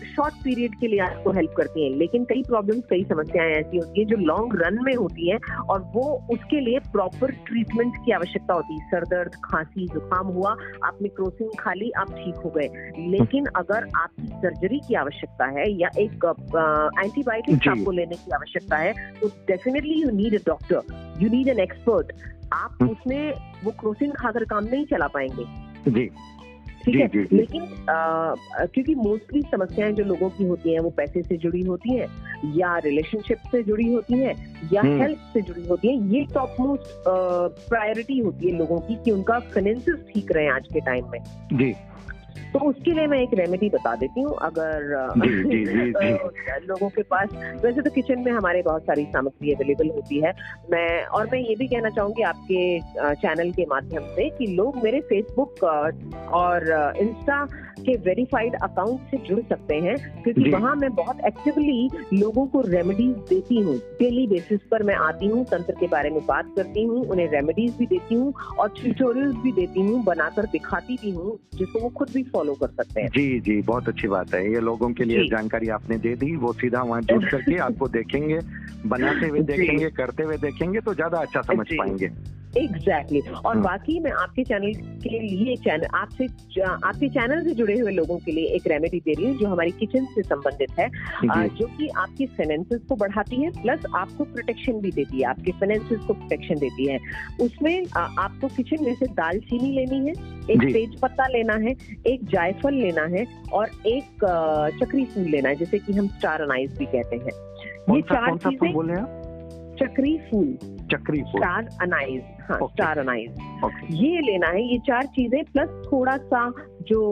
शॉर्ट पीरियड के लिए आपको हेल्प करती हैं। लेकिन कई प्रॉब्लम्स कई समस्याएँ ऐसी होती हैं जो लॉन्ग रन में होती हैं और वो उसके लिए प्रॉपर ट्रीटमेंट की आवश्यकता होती है। सर दर्द खांसी जुकाम हुआ आपने क्रोसिन खा ली आप ठीक हो गए। लेकिन अगर आपकी सर्जरी की आवश्यकता है या एक एंटीबायोटिक आपको लेने की आवश्यकता है तो definitely you need a doctor you need an expert आप हम्म। उसमें वो क्रोसिन खाकर काम नहीं चला पाएँगे। जी। ठीक है लेकिन आ, क्योंकि मोस्टली समस्याएँ जो लोगों की होती हैं वो पैसे से जुड़ी होती हैं या रिलेशनशिप से जुड़ी होती हैं या हेल्थ हम्म। से जुड़ी होती हैं ये टॉप मोस्ट प्रायोरिटी होती है लोगों की कि उनका फाइनेंसिस ठीक रहे आज के टाइम में। जी। तो उसके लिए मैं एक रेमेडी बता देती हूँ अगर जी, जी, जी, जी. लोगों के पास वैसे तो किचन में हमारे बहुत सारी सामग्री अवेलेबल होती है मैं और मैं ये भी कहना चाहूँगी आपके चैनल के माध्यम से कि लोग मेरे फेसबुक और इंस्टा के वेरीफाइड अकाउंट से जुड़ सकते हैं क्योंकि वहाँ मैं बहुत एक्टिवली लोगों को रेमेडीज देती हूँ। डेली बेसिस पर मैं आती हूँ तंत्र के बारे में बात करती हूँ उन्हें रेमेडीज भी देती हूँ और ट्यूटोरियल्स भी देती हूँ बनाकर दिखाती भी हूँ जिसको वो खुद भी फॉलो कर सकते हैं। जी जी बहुत अच्छी बात है। ये लोगों के लिए जानकारी आपने दे दी वो सीधा वहाँ जुड़ करके आपको देखेंगे बनाते हुए देखेंगे करते हुए देखेंगे तो ज़्यादा अच्छा समझ पाएँगे। Exactly exactly. और हाँ। बाकी मैं आपके चैनल के लिए चैनल आपसे आपके चैनल से जुड़े हुए लोगों के लिए एक रेमेडी दे रही हूँ जो हमारी किचन से संबंधित है जो। कि आपकी फाइनेंसेस को बढ़ाती है प्लस आपको प्रोटेक्शन भी देती है आपके फाइनेंसेस को प्रोटेक्शन देती है। उसमें आपको किचन में से दालचीनी लेनी है एक तेज पत्ता लेना है एक जायफल लेना है और एक चक्री फूल लेना है जैसे कि हम स्टार अनाइज भी कहते हैं। ये चार चीज़ें चक्री फूल। चक्री फूल स्टार अनाइज हाँ okay. Star anise okay. ये लेना है ये चार चीज़ें प्लस थोड़ा सा जो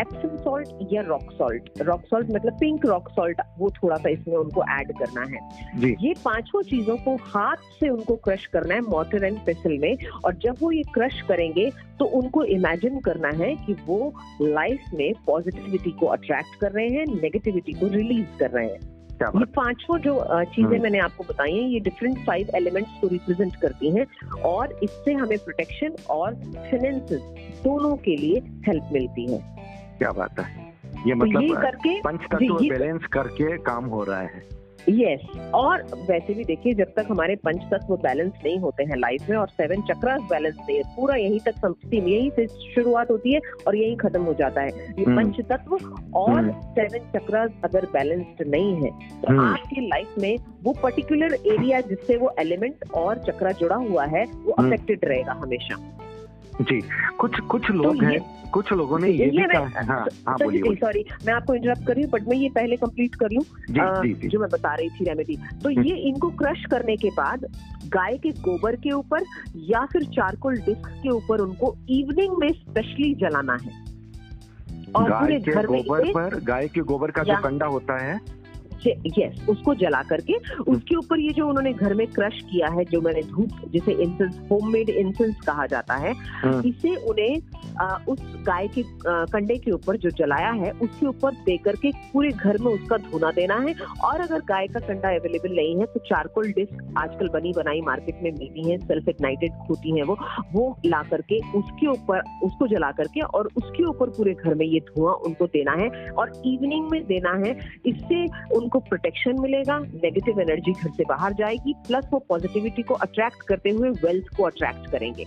एप्सम सॉल्ट या रॉक सॉल्ट रॉक सॉल्ट मतलब पिंक रॉक सॉल्ट वो थोड़ा सा इसमें उनको ऐड करना है जी. ये पाँचों चीज़ों को हाथ से उनको क्रश करना है मोटर एंड पेसिल में और जब वो ये क्रश करेंगे तो उनको इमेजिन करना है कि वो लाइफ में पॉजिटिविटी को अट्रैक्ट कर रहे हैं नेगेटिविटी को रिलीज़ कर रहे हैं ये पाँचों जो चीज़ें हम्म। मैंने आपको बताई हैं ये डिफरेंट फाइव एलिमेंट्स को रिप्रेजेंट करती हैं और इससे हमें प्रोटेक्शन और फाइनेंसेस दोनों के लिए हेल्प मिलती है। क्या बात है? ये तो मतलब ये करके पंच तत्व बैलेंस करके काम हो रहा है। Yes yes. और वैसे भी देखिए जब तक हमारे पंच तत्व बैलेंस नहीं होते हैं लाइफ में और सेवन चक्रास बैलेंस नहीं है पूरा यहीं तक समझती यहीं से शुरुआत होती है और यहीं खत्म हो जाता है ये hmm. पंच तत्व और सेवन हम्म। चक्रास अगर बैलेंस्ड नहीं है तो hmm. आपकी लाइफ में वो पर्टिकुलर एरिया जिससे वो एलिमेंट और चक्रा जुड़ा हुआ है वो अफेक्टेड हम्म। रहेगा हमेशा जी कुछ कुछ लोग तो हैं कुछ लोगों ने ये, भी कहा हाँ। हाँ बोलिए सॉरी मैं आपको इंटरप्ट कर रही हूँ बट मैं ये पहले कंप्लीट कर लूँ जो मैं बता रही थी रेमेडी तो हम्म। ये इनको क्रश करने के बाद गाय के गोबर के ऊपर या फिर चारकोल डिस्क के ऊपर उनको इवनिंग में स्पेशली जलाना है। और पूरे घर में गोबर पर गाय के गोबर का जो कंडा होता है यस उसको जला करके उसके ऊपर ये जो उन्होंने घर में क्रश किया है जो मैंने धूप जिसे इंसेंस होममेड इंसेंस कहा जाता है हाँ। इसे उन्हें उस गाय के कंडे के ऊपर जो जलाया है उसके ऊपर दे करके पूरे घर में उसका धुना देना है और अगर गाय का कंडा अवेलेबल नहीं है तो चारकोल डिस्क आजकल बनी बनाई मार्केट में मिलती है सेल्फ इग्नाइटेड होती है वो वो ला करके उसके ऊपर उसको जला करके और उसके ऊपर पूरे घर में ये धुआँ उनको देना है और इवनिंग में देना है इससे उन उनको प्रोटेक्शन मिलेगा नेगेटिव एनर्जी घर से बाहर जाएगी प्लस वो पॉजिटिविटी को अट्रैक्ट करते हुए वेल्थ को अट्रैक्ट करेंगे।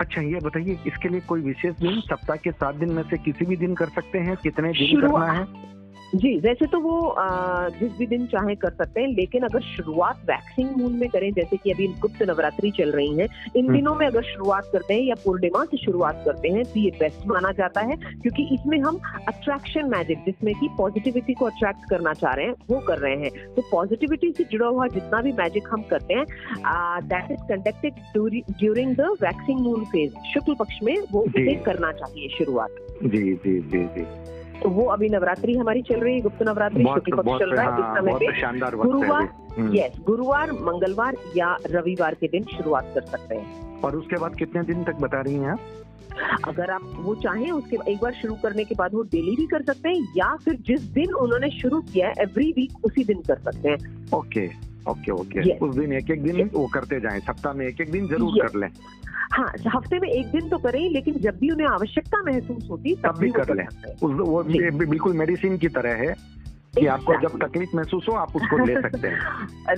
अच्छा ये बताइए इसके लिए कोई विशेष दिन सप्ताह के सात दिन में से किसी भी दिन कर सकते हैं? कितने दिन करना है? जी वैसे तो वो आ, जिस भी दिन चाहे कर सकते हैं लेकिन अगर शुरुआत वैक्सिंग मून में करें जैसे कि अभी गुप्त नवरात्रि चल रही है इन हम्म। दिनों में अगर शुरुआत करते हैं या पूर्णिमा से शुरुआत करते हैं तो ये बेस्ट माना जाता है क्योंकि इसमें हम अट्रैक्शन मैजिक जिसमें कि पॉजिटिविटी को अट्रैक्ट करना चाह रहे हैं वो कर रहे हैं। तो पॉजिटिविटी से जुड़ा हुआ जितना भी मैजिक हम करते हैं that is conducted during the waxing moon phase शुक्ल पक्ष में वो उसे करना चाहिए शुरुआत। जी जी जी जी। वो अभी नवरात्रि हमारी चल रही है गुप्त नवरात्रि शुक्ल पक्ष चल रहा है इस समय पे गुरुवार यस हम्म। गुरुवार मंगलवार या रविवार के दिन शुरुआत कर सकते हैं। और उसके बाद कितने दिन तक बता रही हैं आप? अगर आप वो चाहें उसके एक बार शुरू करने के बाद वो डेली भी कर सकते हैं या फिर जिस दिन उन्होंने शुरू किया है एवरी वीक उसी दिन कर सकते हैं। ओके ओके ओके उस दिन एक एक दिन वो करते जाएँ सप्ताह में एक एक दिन ज़रूर कर लें। हाँ हफ़्ते में एक दिन तो करें लेकिन जब भी उन्हें आवश्यकता महसूस होती तब भी कर लें। वो बिल्कुल मेडिसिन की तरह है। कि आपको जब तकलीफ़ महसूस हो आप उसको ले सकते हैं।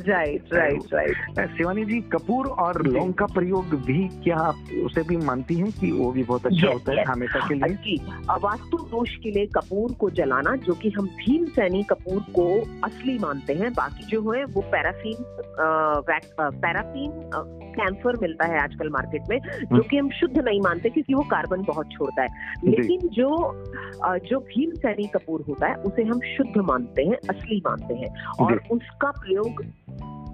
Right right right Shivani ji Kapoor और लौंग का प्रयोग भी क्या आप उसे भी मानती हैं कि वो भी बहुत अच्छा होता है हमेशा के लिए? जी वास्तु दोष के लिए कपूर को जलाना जो कि हम भीम सैनी कपूर को असली मानते हैं। बाकी जो है वो पैराफीन पैराफीन कैंसर मिलता है आजकल मार्केट में जो। कि हम शुद्ध नहीं मानते क्योंकि वो कार्बन बहुत छोड़ता है। लेकिन जो जो भीम सैनी कपूर होता है उसे हम शुद्ध मानते मानते हैं असली मानते हैं और उसका प्रयोग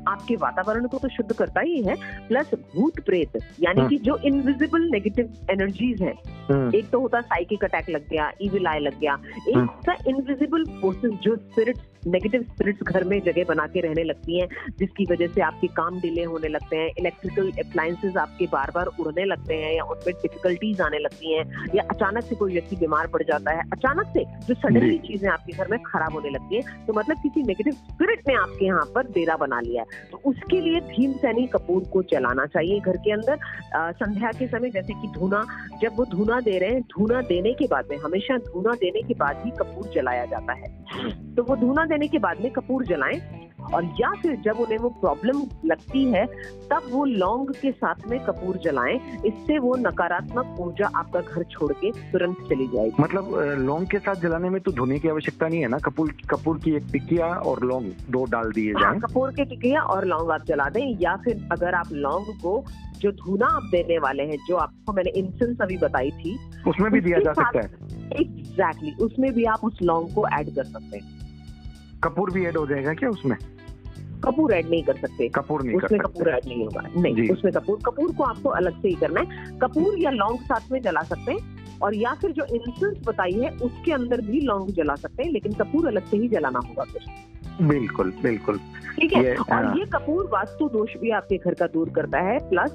आपके वातावरण को तो शुद्ध करता ही है प्लस भूत प्रेत यानी हाँ। कि जो इनविजिबल नेगेटिव एनर्जीज हैं हाँ। एक तो होता साइकिक अटैक लग गया इविल आई लग गया एक। होता इनविजिबल फोर्सेस जो स्पिरिट्स नेगेटिव स्पिरिट्स घर में जगह बना के रहने लगती हैं जिसकी वजह से आपके काम डिले होने लगते हैं इलेक्ट्रिकल अप्लायंसेज आपके बार बार उड़ने लगते हैं या उनमें डिफिकल्टीज आने लगती हैं या अचानक से कोई व्यक्ति बीमार पड़ जाता है अचानक से जो सडनली चीज़ें आपके घर में खराब होने लगती है तो मतलब किसी नेगेटिव स्पिरिट ने आपके यहाँ पर डेरा बना लिया है। तो उसके लिए भीम सैनी कपूर को चलाना चाहिए घर के अंदर। संध्या के समय जैसे कि धुना जब वो धुना दे रहे हैं धुना देने के बाद में हमेशा धुना देने के बाद ही कपूर जलाया जाता है। तो वो धुना देने के बाद में कपूर जलाएँ और या फिर जब उन्हें वो प्रॉब्लम लगती है तब वो लौंग के साथ में कपूर जलाएँ। इससे वो नकारात्मक ऊर्जा आपका घर छोड़ के तुरंत चली जाएगी। मतलब लौंग के साथ जलाने में तो धोने की आवश्यकता नहीं है ना? कपूर कपूर की एक टिकिया और लौंग दो डाल दिए हाँ, जाए। कपूर की टिकिया और लौंग आप जला दें या फिर अगर आप लौंग को जो धुना आप देने वाले हैं जो आपको मैंने इंसेंस अभी बताई थी उसमें भी दिया जा सकता है। एग्जैक्टली exactly, उसमें भी आप उस लौंग को ऐड कर सकते हैं। कपूर भी ऐड हो जाएगा क्या उसमें? कपूर ऐड नहीं कर सकते। कपूर नहीं उसमें कपूर ऐड नहीं होगा। नहीं उसमें कपूर कपूर को आपको अलग से ही करना है। कपूर या लौंग साथ में जला सकते हैं और या फिर जो इंसेंस बताई है उसके अंदर भी लौंग जला सकते हैं लेकिन कपूर अलग से ही जलाना होगा फिर। बिल्कुल बिल्कुल। ठीक है? और हाँ। ये कपूर वास्तु दोष भी आपके घर का दूर करता है प्लस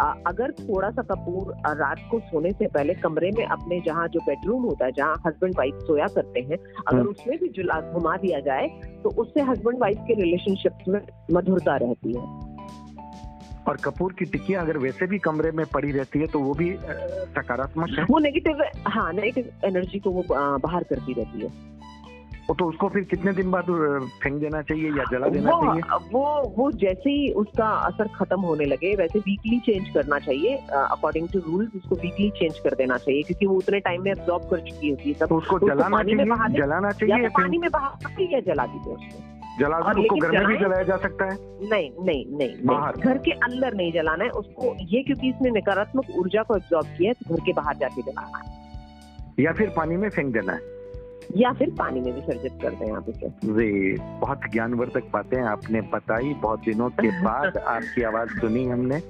अगर थोड़ा सा कपूर रात को सोने से पहले कमरे में अपने जहाँ जो बेडरूम होता है जहाँ हस्बैंड वाइफ सोया करते हैं अगर हाँ। उसमें भी जुला घुमा दिया जाए तो उससे हस्बैंड वाइफ के रिलेशनशिप में मधुरता रहती है। और कपूर की टिक्कियाँ अगर वैसे भी कमरे में पड़ी रहती है तो वो भी सकारात्मक है? वो नेगेटिव हाँ नेगेटिव एनर्जी को वो बाहर करती रहती है। तो उसको फिर कितने दिन बाद फेंक देना चाहिए या जला देना वो, चाहिए? वो वो जैसे ही उसका असर खत्म होने लगे वैसे वीकली चेंज करना चाहिए अकॉर्डिंग टू रूल्स उसको वीकली चेंज कर देना चाहिए क्योंकि वो उतने टाइम में एब्जॉर्ब कर चुकी होती है तो उसको तो जलाना चाहिए जलाना चाहिए पानी में बहा या जला दीजिए उसको। जलावन उसको घर में भी जलाया जा सकता है? नहीं नहीं नहीं, बाहर। घर के अंदर नहीं जलाना है उसको ये क्योंकि इसने नकारात्मक ऊर्जा को एब्जॉर्ब किया है तो घर के बाहर जाके जलाना है। या फिर पानी में फेंक देना है? या फिर पानी में विसर्जित कर दें आप इसे। जी बहुत ज्ञानवर्धक बातें आपने बताई बहुत दिनों के बाद आपकी आवाज़ सुनी हमने।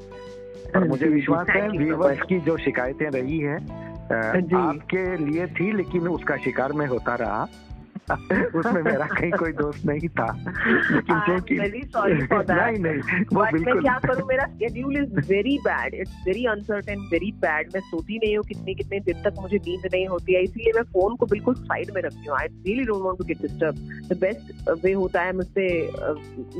और मुझे विश्वास है व्यूवर्स की जो शिकायतें रही है आपके लिए थी लेकिन उसका शिकार में होता रहा। उसमें मेरा कहीं कोई दोस्त नहीं था। लेकिन क्योंकि नहीं नहीं वो बिल्कुल क्या करूँ? मेरा schedule is very bad it's very uncertain very bad मैं सोती नहीं हूँ कितने कितने दिन तक मुझे नींद नहीं होती है। इसलिए मैं फ़ोन को बिल्कुल साइड में रखती हूँ। I really don't want to get disturb the best way होता है मुझसे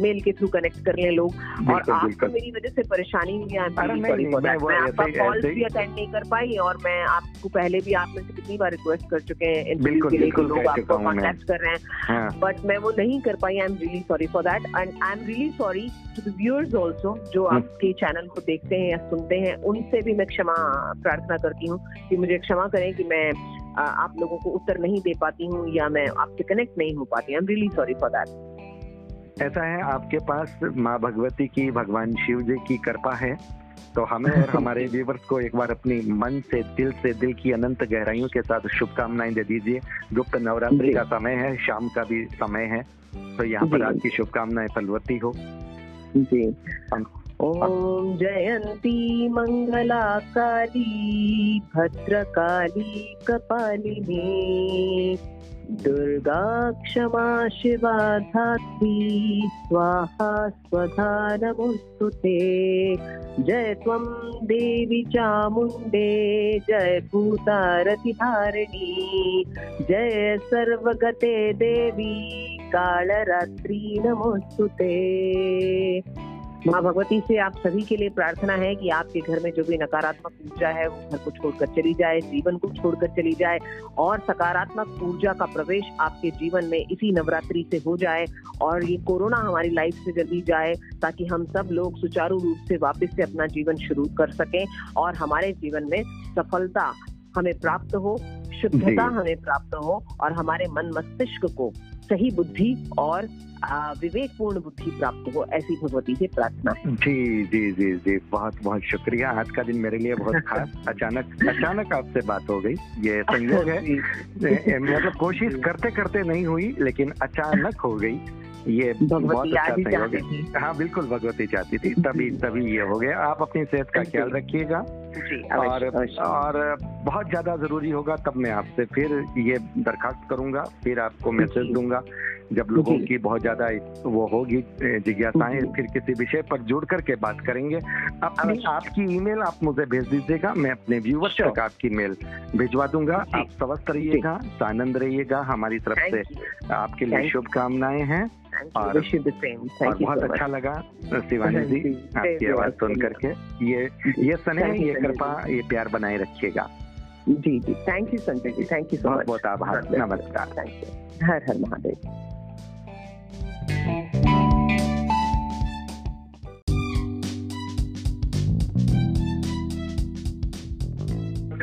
मेल के थ्रू कनेक्ट कर लें लोग। और आपको मेरी वजह से परेशानी हुई है। मैं आपका कॉल भी अटेंड नहीं कर पाई और मैं आपको पहले भी आप में से कितनी बार रिक्वेस्ट कर चुके हैं के लिए लोग आपको कॉन्टेक्ट कर रहे हैं। बट हाँ। मैं वो नहीं कर पाई I am really sorry for that and I am really sorry to the viewers also जो हम्म। आपके चैनल को देखते हैं या सुनते हैं उनसे भी मैं क्षमा प्रार्थना करती हूँ कि मुझे क्षमा करें कि मैं आप लोगों को उत्तर नहीं दे पाती हूँ या मैं आपसे कनेक्ट नहीं हो पाती। I am really sorry for that ऐसा है आपके पास माँ भगवती की भगवान शिव जी की कृपा है। तो हमें और हमारे व्यूवर्स को एक बार अपनी मन से दिल से दिल की अनंत गहराइयों के साथ शुभकामनाएँ दे दीजिए। गुप्त नवरात्रि का समय है शाम का भी समय है। तो यहाँ पर आपकी शुभकामनाएँ फलवती हो। जी। ओम जयंती मंगला काली भद्रकाली कपालिनी। दुर्गा क्षमा शिवा धात्री स्वाहा स्वधा ते। जय त्वं देवी चामुण्डे, जय भूतारतिहारिणी जय सर्वगते देवी, कालरात्रि नमोऽस्तु ते। माँ भगवती से आप सभी के लिए प्रार्थना है कि आपके घर में जो भी नकारात्मक ऊर्जा है, वो घर को छोड़कर चली जाए, जीवन को छोड़कर चली जाए और सकारात्मक ऊर्जा का प्रवेश आपके जीवन में इसी नवरात्रि से हो जाए और ये कोरोना हमारी लाइफ से जल्दी जाए ताकि हम सब लोग सुचारू रूप से वापस से अपना जीवन शुरू कर सकें और हमारे जीवन में सफलता हमें प्राप्त हो। शुद्धता हमें प्राप्त हो और हमारे मन मस्तिष्क को सही बुद्धि और विवेकपूर्ण बुद्धि प्राप्त हो ऐसी भगवती से प्रार्थना है। जी जी जी जी। बहुत बहुत शुक्रिया। आज का दिन मेरे लिए बहुत खास। अचानक अचानक आपसे बात हो गई। ये संयोग है। मतलब कोशिश करते करते नहीं हुई लेकिन अचानक हो गई। ये बहुत अच्छा है हाँ बिल्कुल भगवती चाहती थी। तभी तभी ये हो गया। आप अपनी सेहत का ख्याल रखिएगा। और और बहुत ज़्यादा ज़रूरी होगा तब मैं आपसे फिर ये दरखास्त करूँगा फिर आपको मैसेज दूँगा। जब लोगों की बहुत ज़्यादा वो होगी जिज्ञासाएँ फिर किसी विषय पर जुड़ करके बात करेंगे। अपनी आपकी ईमेल आप मुझे भेज दीजिएगा मैं अपने व्यूवर्स तक आपकी मेल भिजवा दूँगा। आप स्वस्थ रहिएगा आनंद रहिएगा हमारी तरफ़ से आपके लिए शुभकामनाएँ हैं। और, और बहुत अच्छा लगा शिवानी जी आपकी आवाज़ सुन करके। ये ये स्नेह ये कृपा ये प्यार बनाए रखिएगा। जी जी। Thank you Sanjay ji. Thank you so बहुत बहुत आभार। नमस्कार। Thank you Har Har Mahadev. Thank you.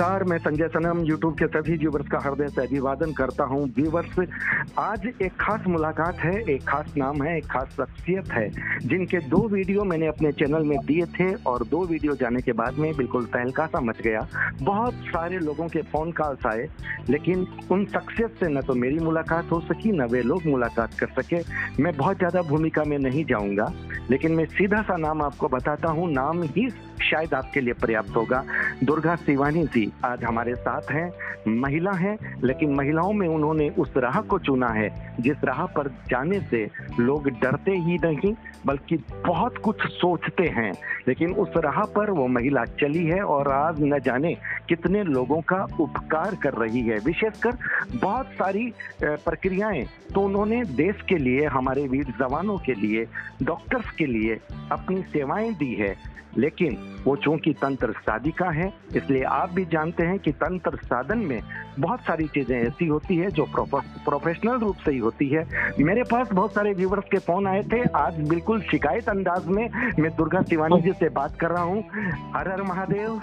नमस्कार, मैं संजय सनम यूट्यूब के सभी व्यूवर्स का हृदय से अभिवादन करता हूँ। व्यूवर्स आज एक खास मुलाकात है, एक खास नाम है, एक खास शख्सियत है, जिनके दो वीडियो मैंने अपने चैनल में दिए थे और दो वीडियो जाने के बाद में बिल्कुल तहलका सा मच गया। बहुत सारे लोगों के फ़ोन कॉल्स आए, लेकिन उन शख्सियत से न तो मेरी मुलाकात हो सकी, न वे लोग मुलाकात कर सके। मैं बहुत ज़्यादा भूमिका में नहीं जाऊँगा, लेकिन मैं सीधा सा नाम आपको बताता हूँ। नाम ही शायद आपके लिए पर्याप्त होगा। दुर्गा शिवानी जी आज हमारे साथ हैं, महिला हैं, लेकिन महिलाओं में उन्होंने उस राह को चुना है, जिस राह पर जाने से लोग डरते ही नहीं, बल्कि बहुत कुछ सोचते हैं। लेकिन उस राह पर वो महिला चली है और आज न जाने कितने लोगों का उपकार कर रही है। विशेषकर बहुत सारी प्रक्रियाएँ तो उन्होंने देश के लिए, हमारे वीर जवानों के लिए, डॉक्टर्स के लिए अपनी सेवाएँ दी है। लेकिन वो चूँकि तंत्र साधिका है, इसलिए आप भी जानते हैं कि तंत्र साधन में बहुत सारी चीज़ें ऐसी होती है जो प्रोफेशनल रूप से ही होती है। मेरे पास बहुत सारे व्यूवर्स के फ़ोन आए थे। आज बिल्कुल शिकायत अंदाज में मैं दुर्गा शिवानी जी से बात कर रहा हूँ। हर हर महादेव।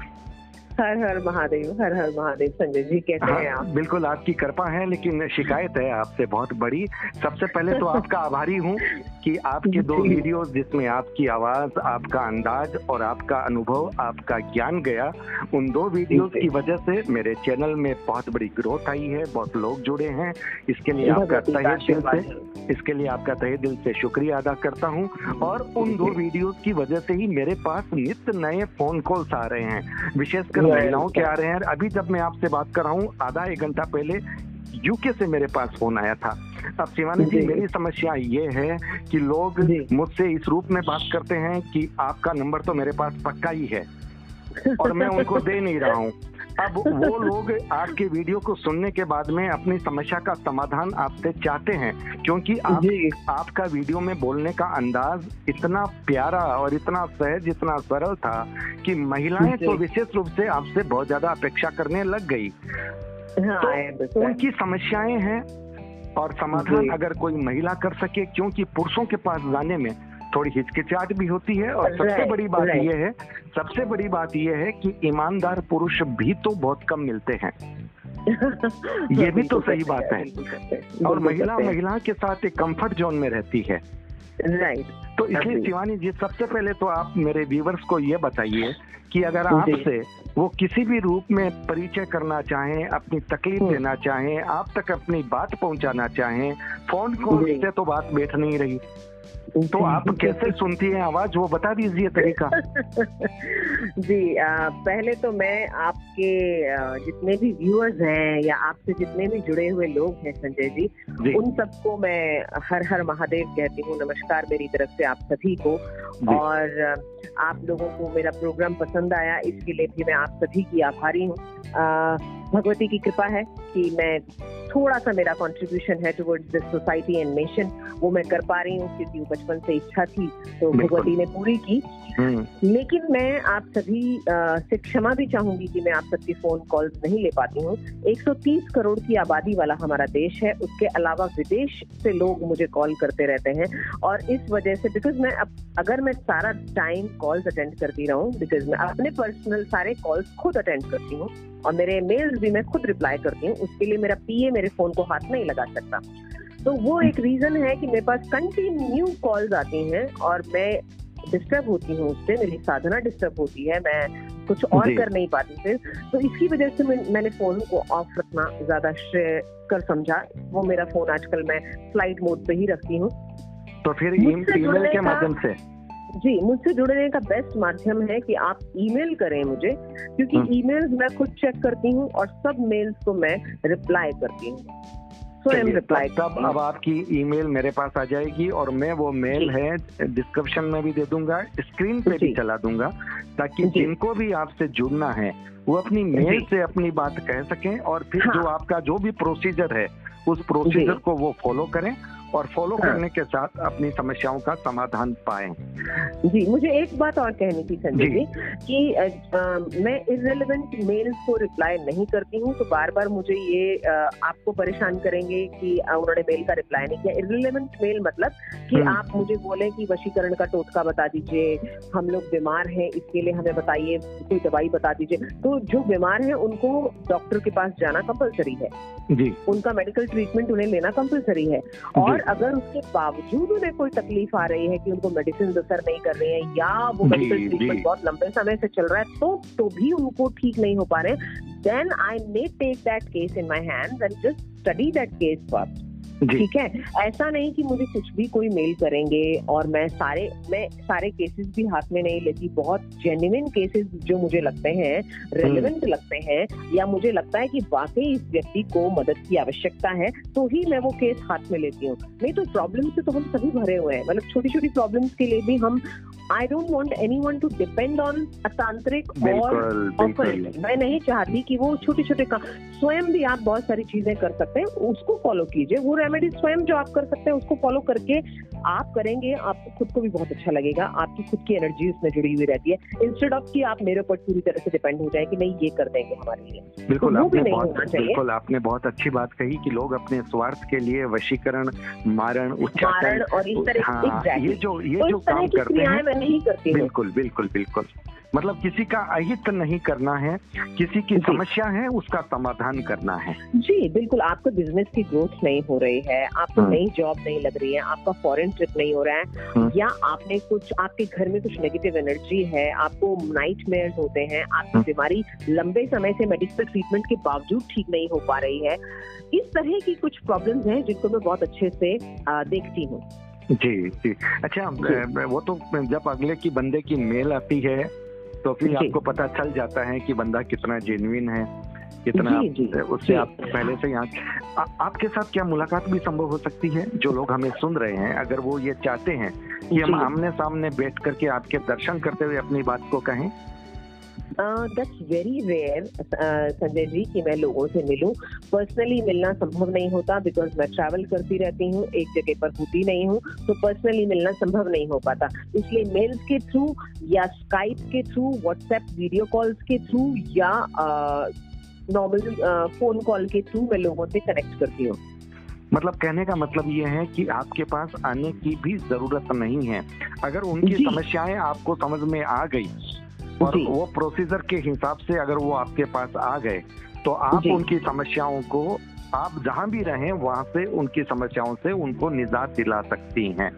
हर हर महादेव हर हर महादेव संजय जी कैसे हाँ, हैं आप? बिल्कुल आपकी कृपा है लेकिन शिकायत है आपसे बहुत बड़ी। सबसे पहले तो आपका आभारी हूँ कि आपके दो जी। वीडियोस जिसमें आपकी आवाज़ आपका अंदाज और आपका अनुभव आपका ज्ञान गया उन दो वीडियोस की वजह से मेरे चैनल में बहुत बड़ी ग्रोथ आई है बहुत लोग जुड़े हैं। इसके लिए आपका तहे दिल से इसके लिए आपका तहे दिल से शुक्रिया अदा करता हूँ। और उन दो वीडियोस की वजह से ही मेरे पास नित्य नए फ़ोन कॉल्स आ रहे हैं। विशेषकर महिलाओं के आ रहे हैं। अभी जब मैं आपसे बात कर रहा हूँ आधा एक घंटा पहले यूके से मेरे पास फ़ोन आया था। अब शिवानी जी। मेरी समस्या ये है कि लोग मुझसे इस रूप में बात करते हैं कि आपका नंबर तो मेरे पास पक्का ही है और मैं उनको दे नहीं रहा हूँ। अब वो लोग आपके वीडियो को सुनने के बाद में अपनी समस्या का समाधान आपसे चाहते हैं क्योंकि आप आपका वीडियो में बोलने का अंदाज इतना प्यारा और इतना सहज इतना सरल था कि महिलाएँ। तो विशेष रूप से आपसे बहुत ज़्यादा अपेक्षा करने लग गई। हाँ तो उनकी समस्याएँ हैं और समाधान अगर कोई महिला कर सके क्योंकि पुरुषों के पास जाने में थोड़ी हिचकिचाहट भी होती है और सबसे बड़ी बात यह है सबसे बड़ी बात यह है कि ईमानदार पुरुष भी तो बहुत कम मिलते हैं। ये भी तो सही बात है। और महिला महिला के साथ एक कंफर्ट जोन में रहती है। राइट तो इसलिए शिवानी जी सबसे पहले तो आप मेरे व्यूवर्स को ये बताइए कि अगर आपसे वो किसी भी रूप में परिचय करना चाहें अपनी तकलीफ़ हम्म। देना चाहें आप तक अपनी बात पहुंचाना चाहें फ़ोन कॉल से तो बात बैठ नहीं रही। तो आप कैसे सुनती हैं आवाज़? वो बता दीजिए तरीका। जी आ, पहले तो मैं आपके जितने भी व्यूअर्स हैं या आपसे जितने भी जुड़े हुए लोग हैं संजय जी जी। उन सबको मैं हर हर महादेव कहती हूँ नमस्कार मेरी तरफ़ से आप सभी को। और आप लोगों को मेरा प्रोग्राम पसंद आया इसके लिए भी मैं आप सभी की आभारी हूँ। भगवती की कृपा है कि मैं थोड़ा सा मेरा कॉन्ट्रीब्यूशन है towards this society and nation वो मैं कर पा रही हूँ क्योंकि बचपन से इच्छा थी तो भगवती ने पूरी की। हम्म, लेकिन मैं आप सभी से क्षमा भी चाहूँगी कि मैं आप सबकी फ़ोन कॉल्स नहीं ले पाती हूँ। 130 करोड़ की आबादी वाला हमारा देश है उसके अलावा विदेश से लोग मुझे कॉल करते रहते हैं और इस वजह से बिकॉज़ मैं अब अगर मैं सारा टाइम कॉल्स अटेंड करती रहूँ बिकॉज़ मैं अपने पर्सनल सारे कॉल्स खुद अटेंड करती हूँ और मेरे मेल्स भी मैं खुद रिप्लाई करती हूँ उसके लिए मेरा पीए मेरे फ़ोन को हाथ नहीं लगा सकता। तो वो एक रीजन है कि मेरे पास कंटिन्यू कॉल्स आती हैं और मैं डिस्टर्ब होती हूँ उससे मेरी साधना डिस्टर्ब होती है मैं कुछ और कर नहीं पाती फिर। तो इसकी वजह से मैं, मैंने फ़ोन को ऑफ़ रखना ज़्यादा श्रेय कर समझा। वो मेरा फ़ोन आजकल मैं फ़्लाइट मोड पे ही रखती हूँ। तो फिर ईमेल के माध्यम से? जी मुझसे जुड़ने का बेस्ट माध्यम है कि आप ईमेल करें मुझे क्योंकि हम्म। ईमेल्स मैं खुद चेक करती हूँ और सब मेल्स को मैं रिप्लाई करती हूँ। स्वयं रिप्लाई तब तब अब आपकी ईमेल मेरे पास आ जाएगी और मैं वो मेल है डिस्क्रिप्शन में भी दे दूँगा स्क्रीन पे भी चला दूँगा ताकि जिनको भी आपसे जुड़ना है वो अपनी मेल से अपनी बात कह सकें और फिर हाँ। जो आपका जो भी प्रोसीजर है उस प्रोसीजर को वो फॉलो करें और फॉलो हाँ। करने के साथ अपनी समस्याओं का समाधान पाएँ। जी मुझे एक बात और कहनी थी संजय जी। कि अ, मैं इरेलीवेंट मेल्स को रिप्लाई नहीं करती हूँ तो बार बार मुझे ये अ, आपको परेशान करेंगे कि उन्होंने मेल का रिप्लाई नहीं किया। इरेलीवेंट मेल मतलब कि हम्म। आप मुझे बोले कि वशीकरण का टोटका बता दीजिए हम लोग बीमार हैं इसके लिए हमें बताइए कोई दवाई बता दीजिए। तो जो बीमार है उनको डॉक्टर के पास जाना कंपलसरी है। जी। उनका मेडिकल ट्रीटमेंट उन्हें लेना कंपलसरी है। और अगर उसके बावजूद उन्हें कोई तकलीफ़ आ रही है कि उनको मेडिसिन असर नहीं कर रहे हैं या वो मेडिकल ट्रीटमेंट बहुत लंबे समय से चल रहा है तो तो भी उनको ठीक नहीं हो पा रहे। Then I may take that case in my hand and just study that case first ठीक है? ऐसा नहीं कि मुझे कुछ भी कोई मेल करेंगे और मैं सारे मैं सारे केसेस भी हाथ में नहीं लेती। बहुत जेन्युइन केसेस जो मुझे लगते हैं रेलिवेंट लगते हैं या मुझे लगता है कि वाकई इस व्यक्ति को मदद की आवश्यकता है तो ही मैं वो केस हाथ में लेती हूँ। नहीं तो प्रॉब्लम से तो हम सभी भरे हुए हैं। मतलब छोटी छोटी प्रॉब्लम्स के लिए भी हम I don't want anyone to depend on तांत्रिक और ऑफ़र मैं नहीं चाहती कि वो छोटे छोटे काम स्वयं भी आप बहुत सारी चीज़ें कर सकते हैं उसको फॉलो कीजिए। वो रेमेडी स्वयं जो आप कर सकते हैं उसको फॉलो करके आप करेंगे आपको खुद को भी बहुत अच्छा लगेगा। आपकी खुद की एनर्जी उसमें जुड़ी हुई रहती है। इंस्टेड ऑफ़ कि आप मेरे ऊपर पूरी तरह से डिपेंड हो जाए कि नहीं ये कर देंगे हमारे लिए। बिल्कुल तो आपने बहुत बिल्कुल आपने बहुत अच्छी बात कही कि लोग अपने स्वार्थ के लिए वशीकरण मारण उच्चारण और इस तरह हाँ ये जो ये तो जो काम करते हैं। नहीं करती बिल्कुल बिल्कुल बिल्कुल मतलब किसी का अहित नहीं करना है किसी की समस्या है उसका समाधान करना है जी बिल्कुल आपको बिज़नेस की ग्रोथ नहीं हो रही है आपको हाँ। नई जॉब नहीं लग रही है आपका फॉरेन ट्रिप नहीं हो रहा है हाँ। या आपने कुछ आपके घर में कुछ नेगेटिव एनर्जी है आपको नाइट होते हैं आपकी हाँ। बीमारी लंबे समय से मेडिकल ट्रीटमेंट के बावजूद ठीक नहीं हो पा रही है इस तरह की कुछ प्रॉब्लम्स हैं जिनको मैं बहुत अच्छे से देखती हूँ जी जी। अच्छा जी. वो तो जब अगले की बंदे की मेल आती है तो फिर आपको पता चल जाता है कि बंदा कितना जेन्युइन है कितना जी, जी, उससे आप पहले से यहाँ आपके साथ क्या मुलाकात भी संभव हो सकती है? जो लोग हमें सुन रहे हैं अगर वो ये चाहते हैं कि हम आमने सामने बैठ करके आपके दर्शन करते हुए अपनी बात को कहें? That's very rare Sanjay ji कि मैं लोगों से मिलूं। पर्सनली मिलना संभव नहीं होता बिकॉज़ मैं ट्रैवल करती रहती हूँ एक जगह पर होती नहीं हूँ तो पर्सनली मिलना संभव नहीं हो पाता। इसलिए मेल्स के थ्रू या स्काइप के थ्रू व्हाट्सएप वीडियो कॉल्स के थ्रू या नॉर्मल फ़ोन कॉल के थ्रू मैं लोगों से कनेक्ट करती हूँ। मतलब कहने का मतलब ये है कि आपके पास आने की भी ज़रूरत नहीं है। अगर उनकी समस्याएँ आपको समझ में आ गई और वो प्रोसीजर के हिसाब से अगर वो आपके पास आ गए तो आप उनकी समस्याओं को आप जहाँ भी रहें वहाँ से उनकी समस्याओं से उनको निजात दिला सकती हैं।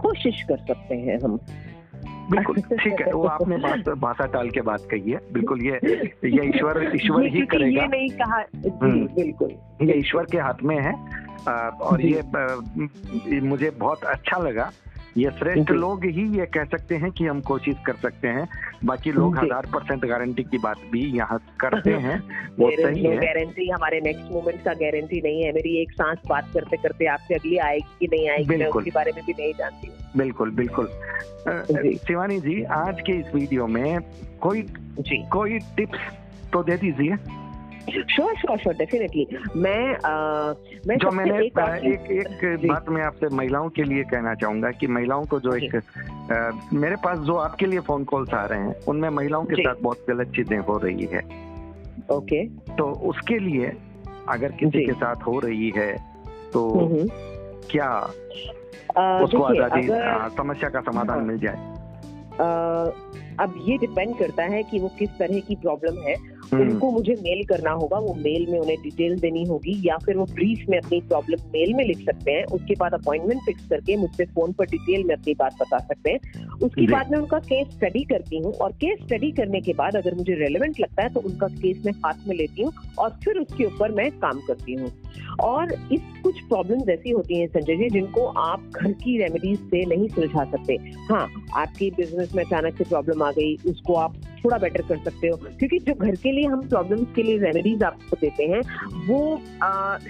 कोशिश कर सकते हैं हम। बिल्कुल ठीक है वो आपने बात भाषा टाल के बात कही है। बिल्कुल ये ये ईश्वर ईश्वर ही करेगा। ये नहीं कहा हम्म। बिल्कुल। ये ईश्वर के हाथ में है और ये मुझे बहुत अच्छा लगा। ये श्रेष्ठ लोग ही ये कह सकते हैं कि हम कोशिश कर सकते हैं। बाकी लोग हज़ार परसेंट गारंटी की बात भी यहाँ करते हैं। वो सही है। गारंटी हमारे नेक्स्ट मोमेंट का गारंटी नहीं है। मेरी एक सांस बात करते करते आपसे अगली आएगी कि नहीं आएगी मैं उसके बारे में भी नहीं जानती बिल्कुल बिल्कुल। शिवानी जी आज के इस वीडियो में कोई जी। कोई टिप्स तो दे दीजिए। श्योर श्योर श्योर डेफिनेटली मैं आ, मैं जो मैंने एक एक, एक बात मैं आपसे महिलाओं के लिए कहना चाहूँगा कि महिलाओं को जो एक आ, मेरे पास जो आपके लिए फ़ोन कॉल्स आ रहे हैं उनमें महिलाओं के साथ बहुत गलत चीज़ें हो रही है। ओके। तो उसके लिए अगर किसी के साथ हो रही है तो हम्म, हम्म। क्या उसको आज़ादी समस्या का समाधान हाँ। मिल जाए? अब ये डिपेंड करता है कि वो किस तरह की प्रॉब्लम है। उनको मुझे मेल करना होगा वो मेल में उन्हें डिटेल देनी होगी या फिर वो ब्रीफ में अपनी प्रॉब्लम मेल में लिख सकते हैं। उसके बाद अपॉइंटमेंट फिक्स करके मुझसे फ़ोन पर डिटेल में अपनी बात बता सकते हैं। उसके बाद मैं उनका केस स्टडी करती हूँ और केस स्टडी करने के बाद अगर मुझे रेलिवेंट लगता है तो उनका केस मैं हाथ में लेती हूँ और फिर उसके ऊपर मैं काम करती हूँ। और इस कुछ प्रॉब्लम्स ऐसी होती हैं संजय जी जिनको आप घर की रेमेडीज से नहीं सुलझा सकते। हाँ आपकी बिज़नेस में अचानक से प्रॉब्लम आ गई उसको आप थोड़ा बेटर कर सकते हो। क्योंकि जो घर के लिए हम प्रॉब्लम्स के लिए रेमेडीज आपको देते हैं वो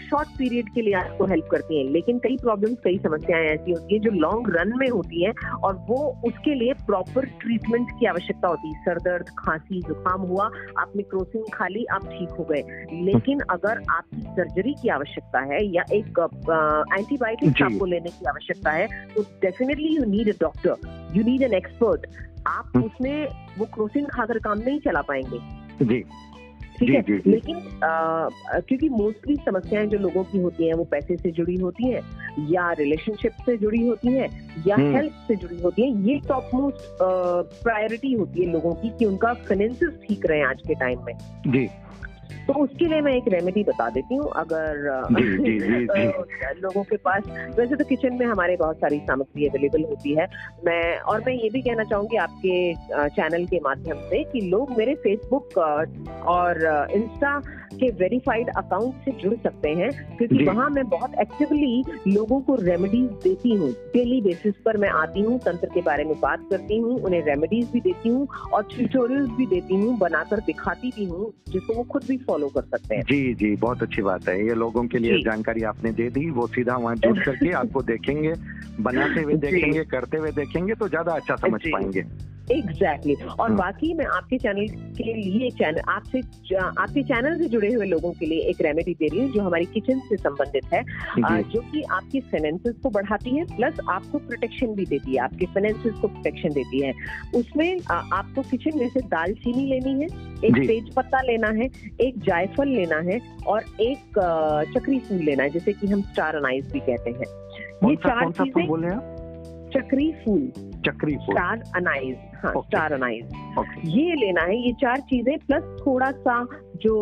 शॉर्ट पीरियड के लिए आपको हेल्प करती हैं। लेकिन कई प्रॉब्लम्स कई समस्याएँ ऐसी होती हैं जो लॉन्ग रन में होती हैं और वो उसके लिए प्रॉपर ट्रीटमेंट की आवश्यकता होती है। सर दर्द खांसी जुकाम हुआ आपने क्रोसिन खा ली आप ठीक हो गए। लेकिन अगर आपकी सर्जरी की आवश्यकता है या एक एंटीबायोटिक आपको लेने की आवश्यकता है तो definitely you need a doctor you need an expert आप हम्म। उसमें वो क्रोसिन खाकर काम नहीं चला पाएँगे। जी। ठीक है? लेकिन आ, क्योंकि मोस्टली समस्याएँ जो लोगों की होती हैं वो पैसे से जुड़ी होती हैं या रिलेशनशिप से जुड़ी होती हैं या हेल्थ हम्म। से जुड़ी होती हैं ये टॉप मोस्ट प्रायोरिटी होती है लोगों की कि उनका फाइनेंसिस ठीक रहे आज के टाइम में। जी। तो उसके लिए मैं एक रेमेडी बता देती हूँ अगर जी, जी, जी, जी. लोगों के पास वैसे तो किचन में हमारे बहुत सारी सामग्री अवेलेबल होती है मैं और मैं ये भी कहना चाहूँगी आपके चैनल के माध्यम से कि लोग मेरे फेसबुक और इंस्टा के वेरीफाइड अकाउंट से जुड़ सकते हैं क्योंकि वहाँ मैं बहुत एक्टिवली लोगों को रेमेडीज देती हूँ। डेली बेसिस पर मैं आती हूँ तंत्र के बारे में बात करती हूँ उन्हें रेमेडीज भी देती हूँ और ट्यूटोरियल्स भी देती हूँ बनाकर दिखाती भी हूँ जिसको वो खुद भी फॉलो कर सकते हैं। जी जी बहुत अच्छी बात है। ये लोगों के लिए जानकारी आपने दे दी वो सीधा वहाँ जुड़ करके आपको देखेंगे बनाते हुए देखेंगे करते हुए देखेंगे तो ज़्यादा अच्छा समझ पाएँगे। Exactly exactly. और हाँ। बाकी मैं आपके चैनल के लिए चैनल आपसे आपके चैनल से जुड़े हुए लोगों के लिए एक रेमेडी दे रही हूँ जो हमारी किचन से संबंधित है जो कि आपकी फाइनेंसेस को बढ़ाती है प्लस आपको प्रोटेक्शन भी देती है आपके फाइनेंसेस को प्रोटेक्शन देती है। उसमें आपको किचन में से दालचीनी लेनी है एक तेज पत्ता लेना है एक जायफल लेना है और एक चक्री फूल लेना है जैसे कि हम स्टार अनाइज भी कहते हैं। ये चार चीज़ें चक्री फूल चक्री फूल स्टार अनाइज हाँ okay. Star anise okay. ये लेना है ये चार चीज़ें प्लस थोड़ा सा जो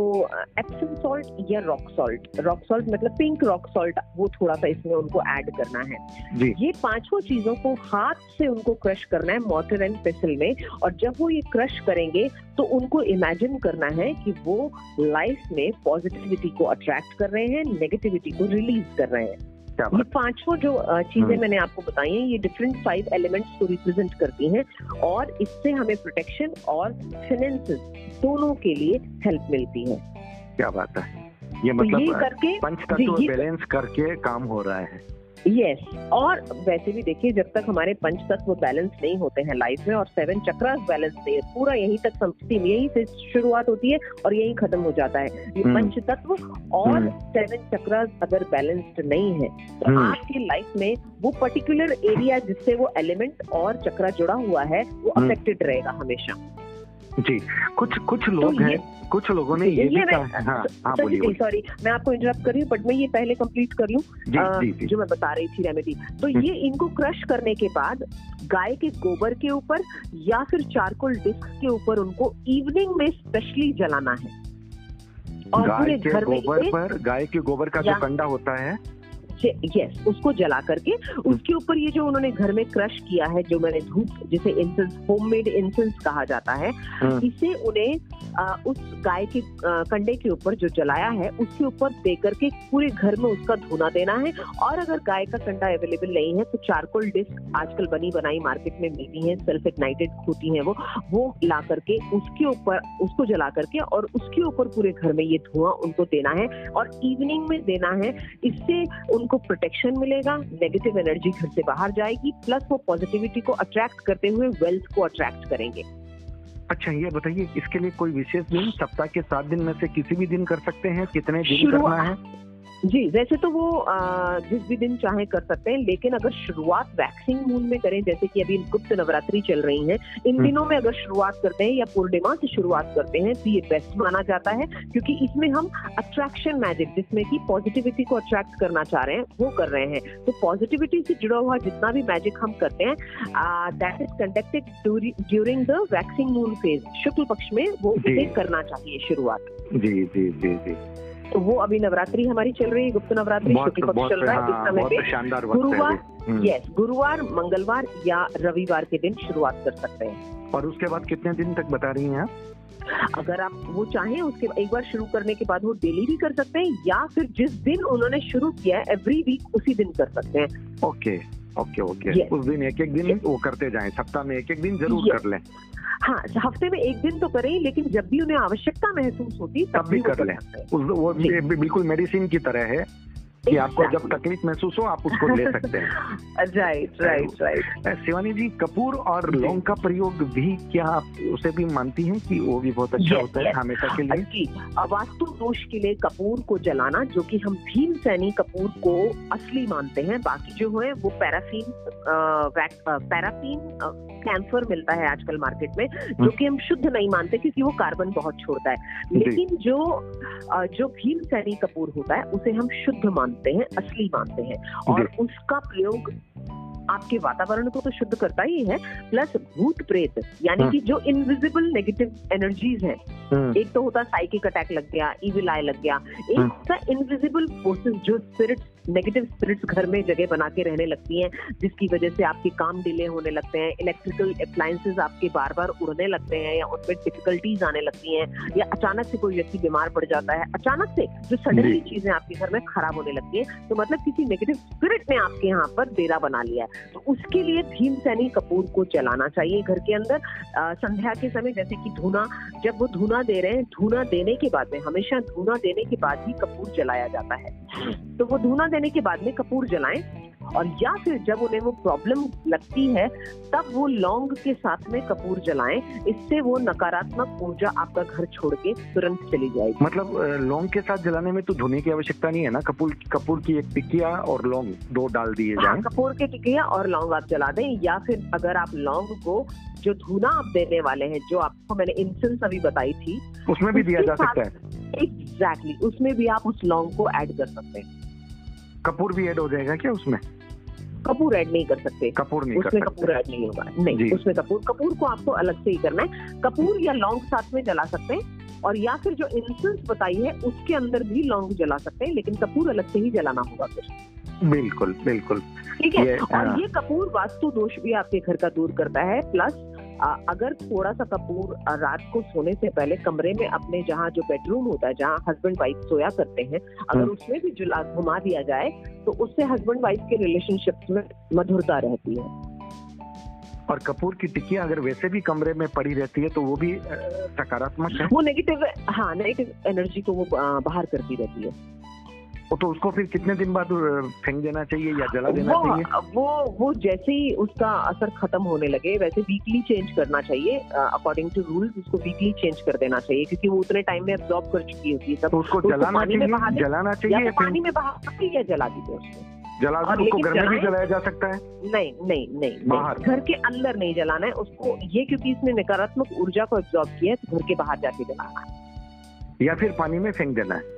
एप्सम सॉल्ट या रॉक सॉल्ट रॉक सॉल्ट मतलब पिंक रॉक सॉल्ट वो थोड़ा सा इसमें उनको ऐड करना है जी. ये पाँचों चीज़ों को हाथ से उनको क्रश करना है मोटर एंड पेसिल में और जब वो ये क्रश करेंगे तो उनको इमेजिन करना है कि वो लाइफ में पॉजिटिविटी को अट्रैक्ट कर रहे हैं नेगेटिविटी को रिलीज़ कर रहे हैं ये पाँचों जो चीज़ें हम्म। मैंने आपको बताई हैं ये डिफरेंट फाइव एलिमेंट्स को रिप्रेजेंट करती हैं और इससे हमें प्रोटेक्शन और फाइनेंस दोनों के लिए हेल्प मिलती है। क्या बात है? ये मतलब तो ये मतलब करके पंच तत्व बैलेंस करके काम हो रहा है। Yes yes. और वैसे भी देखिए जब तक हमारे पंच तत्व बैलेंस नहीं होते हैं लाइफ में और सेवन चक्रास बैलेंस नहीं है पूरा यहीं तक समझती यहीं से शुरुआत होती है और यहीं खत्म हो जाता है ये hmm. पंच तत्व और सेवन हम्म। चक्रास अगर बैलेंस्ड नहीं है तो hmm. आपकी लाइफ में वो पर्टिकुलर एरिया जिससे वो एलिमेंट और चक्रा जुड़ा हुआ है वो अफेक्टेड हम्म। रहेगा हमेशा जी कुछ कुछ तो लोग तो हैं कुछ लोगों ने ये, ये भी कहा हाँ हाँ बोलिए सॉरी मैं आपको इंटरप्ट कर रही हूँ बट मैं ये पहले कंप्लीट कर लूँ जो मैं बता रही थी रेमेडी तो हम्म। ये इनको क्रश करने के बाद गाय के गोबर के ऊपर या फिर चारकोल डिस्क के ऊपर उनको इवनिंग में स्पेशली जलाना है। और पूरे घर में गोबर पर गाय के गोबर का जो कंडा होता है यस उसको जला करके उसके ऊपर ये जो उन्होंने घर में क्रश किया है जो मैंने धूप जिसे इंसेंस होममेड इंसेंस कहा जाता है हाँ। इसे उन्हें उस गाय के कंडे के ऊपर जो जलाया है उसके ऊपर दे करके पूरे घर में उसका धुना देना है। और अगर गाय का कंडा अवेलेबल नहीं है तो चारकोल डिस्क आजकल बनी बनाई मार्केट में मिलती है सेल्फ इग्नाइटेड होती है वो वो ला करके उसके ऊपर उसको जला करके और उसके ऊपर पूरे घर में ये धुआँ उनको देना है। और इवनिंग में देना है इससे उन उनको प्रोटेक्शन मिलेगा नेगेटिव एनर्जी घर से बाहर जाएगी प्लस वो पॉजिटिविटी को अट्रैक्ट करते हुए वेल्थ को अट्रैक्ट करेंगे। अच्छा ये बताइए इसके लिए कोई विशेष दिन सप्ताह के सात दिन में से किसी भी दिन कर सकते हैं? कितने दिन करना है? जी वैसे तो वो आ, जिस भी दिन चाहे कर सकते हैं लेकिन अगर शुरुआत वैक्सिंग मून में करें जैसे कि अभी गुप्त नवरात्रि चल रही है इन हम्म। दिनों में अगर शुरुआत करते हैं या पूर्णिमा से शुरुआत करते हैं तो ये बेस्ट माना जाता है क्योंकि इसमें हम अट्रैक्शन मैजिक जिसमें कि पॉजिटिविटी को अट्रैक्ट करना चाह रहे हैं वो कर रहे हैं। तो पॉजिटिविटी से जुड़ा हुआ जितना भी मैजिक हम करते हैं that is conducted during the waxing moon phase शुक्ल पक्ष में वो करना चाहिए शुरुआत। जी जी जी जी। वो अभी नवरात्रि हमारी चल रही है गुप्त नवरात्रि शुक्ल पक्ष चल रहा है इस समय पे। गुरुवार यस हम्म। गुरुवार मंगलवार या रविवार के दिन शुरुआत कर सकते हैं। और उसके बाद कितने दिन तक बता रही हैं आप? अगर आप वो चाहें उसके एक बार शुरू करने के बाद वो डेली भी कर सकते हैं या फिर जिस दिन उन्होंने शुरू किया है एवरी वीक उसी दिन कर सकते हैं। ओके ओके ओके उस दिन एक एक दिन वो करते जाए सप्ताह में एक एक दिन ज़रूर कर लें। हाँ हफ़्ते में एक दिन तो करें लेकिन जब भी उन्हें आवश्यकता महसूस होती तब भी कर लें। वो बिल्कुल मेडिसिन की तरह है। कि आपको जब तकलीफ़ महसूस हो आप उसको ले सकते हैं। Right right right Shivani ji Kapoor और लौंग का प्रयोग भी क्या आप उसे भी मानती हैं कि वो भी बहुत अच्छा yes, होता है हमेशा के लिए? जी वास्तु दोष के लिए कपूर को जलाना जो कि हम भीम सैनी कपूर को असली मानते हैं बाकी जो है वो पैराफीन पैराफीन कैंसर मिलता है आजकल मार्केट में जो हम्म। कि हम शुद्ध नहीं मानते क्योंकि वो कार्बन बहुत छोड़ता है। लेकिन जो जो भीम सैनी कपूर होता है उसे हम शुद्ध मानते मानते हैं असली मानते हैं और उसका प्रयोग आपके वातावरण को तो शुद्ध करता ही है प्लस भूत प्रेत यानी हाँ। कि जो इनविजिबल नेगेटिव एनर्जीज हैं हाँ। एक तो होता साइकिक अटैक लग गया इविल आई लग गया एक। होता इनविजिबल फोर्सेस जो स्पिरिट्स नेगेटिव स्पिरिट्स घर में जगह बना के रहने लगती हैं जिसकी वजह से आपके काम डिले होने लगते हैं इलेक्ट्रिकल अप्लायंसेज आपके बार बार उड़ने लगते हैं या उनमें डिफिकल्टीज आने लगती हैं या अचानक से कोई व्यक्ति बीमार पड़ जाता है अचानक से जो सडनली चीज़ें आपके घर में खराब होने लगती है तो मतलब किसी नेगेटिव स्पिरिट ने आपके यहाँ पर डेरा बना लिया है। तो उसके लिए भीम सैनी कपूर को जलाना चाहिए घर के अंदर। संध्या के समय जैसे कि धुना जब वो धुना दे रहे हैं धुना देने के बाद में हमेशा धुना देने के बाद ही कपूर जलाया जाता है। तो वो धुना देने के बाद में कपूर जलाएँ और या फिर जब उन्हें वो प्रॉब्लम लगती है तब वो लौंग के साथ में कपूर जलाएँ। इससे वो नकारात्मक ऊर्जा आपका घर छोड़ के तुरंत चली जाएगी। मतलब लौंग के साथ जलाने में तो धुने की आवश्यकता नहीं है ना? कपूर कपूर की एक टिकिया और लौंग दो डाल दिए जाए। हाँ, कपूर की टिकिया और लौंग आप जला दें या फिर अगर आप लौंग को जो धुना आप देने वाले हैं जो आपको मैंने इंसेंस अभी बताई थी उसमें भी दिया जा सकता है। एग्जैक्टली exactly, उसमें भी आप उस लौंग को ऐड कर सकते हैं। कपूर भी ऐड हो जाएगा क्या उसमें? कपूर ऐड नहीं कर सकते। कपूर नहीं उसमें कपूर ऐड नहीं होगा। नहीं उसमें कपूर कपूर को आपको अलग से ही करना है। कपूर या लौंग साथ में जला सकते हैं और या फिर जो इंसेंस बताई है उसके अंदर भी लौंग जला सकते हैं लेकिन कपूर अलग से ही जलाना होगा फिर। बिल्कुल बिल्कुल। ठीक है? और हाँ। ये कपूर वास्तु दोष भी आपके घर का दूर करता है प्लस अगर थोड़ा सा कपूर रात को सोने से पहले कमरे में अपने जहाँ जो बेडरूम होता है जहाँ हस्बैंड वाइफ सोया करते हैं अगर हम्म। उसमें भी जुला घुमा दिया जाए तो उससे हस्बैंड वाइफ के रिलेशनशिप में मधुरता रहती है। और कपूर की टिक्कियाँ अगर वैसे भी कमरे में पड़ी रहती है तो वो भी सकारात्मक है? वो नेगेटिव हाँ नेगेटिव एनर्जी को वो बाहर करती रहती है। तो उसको फिर कितने दिन बाद फेंक देना चाहिए या जला देना वो, चाहिए? वो वो जैसे ही उसका असर खत्म होने लगे वैसे वीकली चेंज करना चाहिए अकॉर्डिंग टू रूल्स उसको वीकली चेंज कर देना चाहिए क्योंकि वो उतने टाइम में एब्जॉर्ब कर चुकी होती है तो उसको जलाना चाहिए जलाना चाहिए पानी में बहा या जला दीजिए उसको। जला उसको घर में भी जलाया जा सकता है? नहीं नहीं नहीं बाहर। घर के अंदर नहीं जलाना है उसको ये क्योंकि इसने नकारात्मक ऊर्जा को एब्जॉर्ब किया है तो घर के बाहर जाके जलाना है। या फिर पानी में फेंक देना है?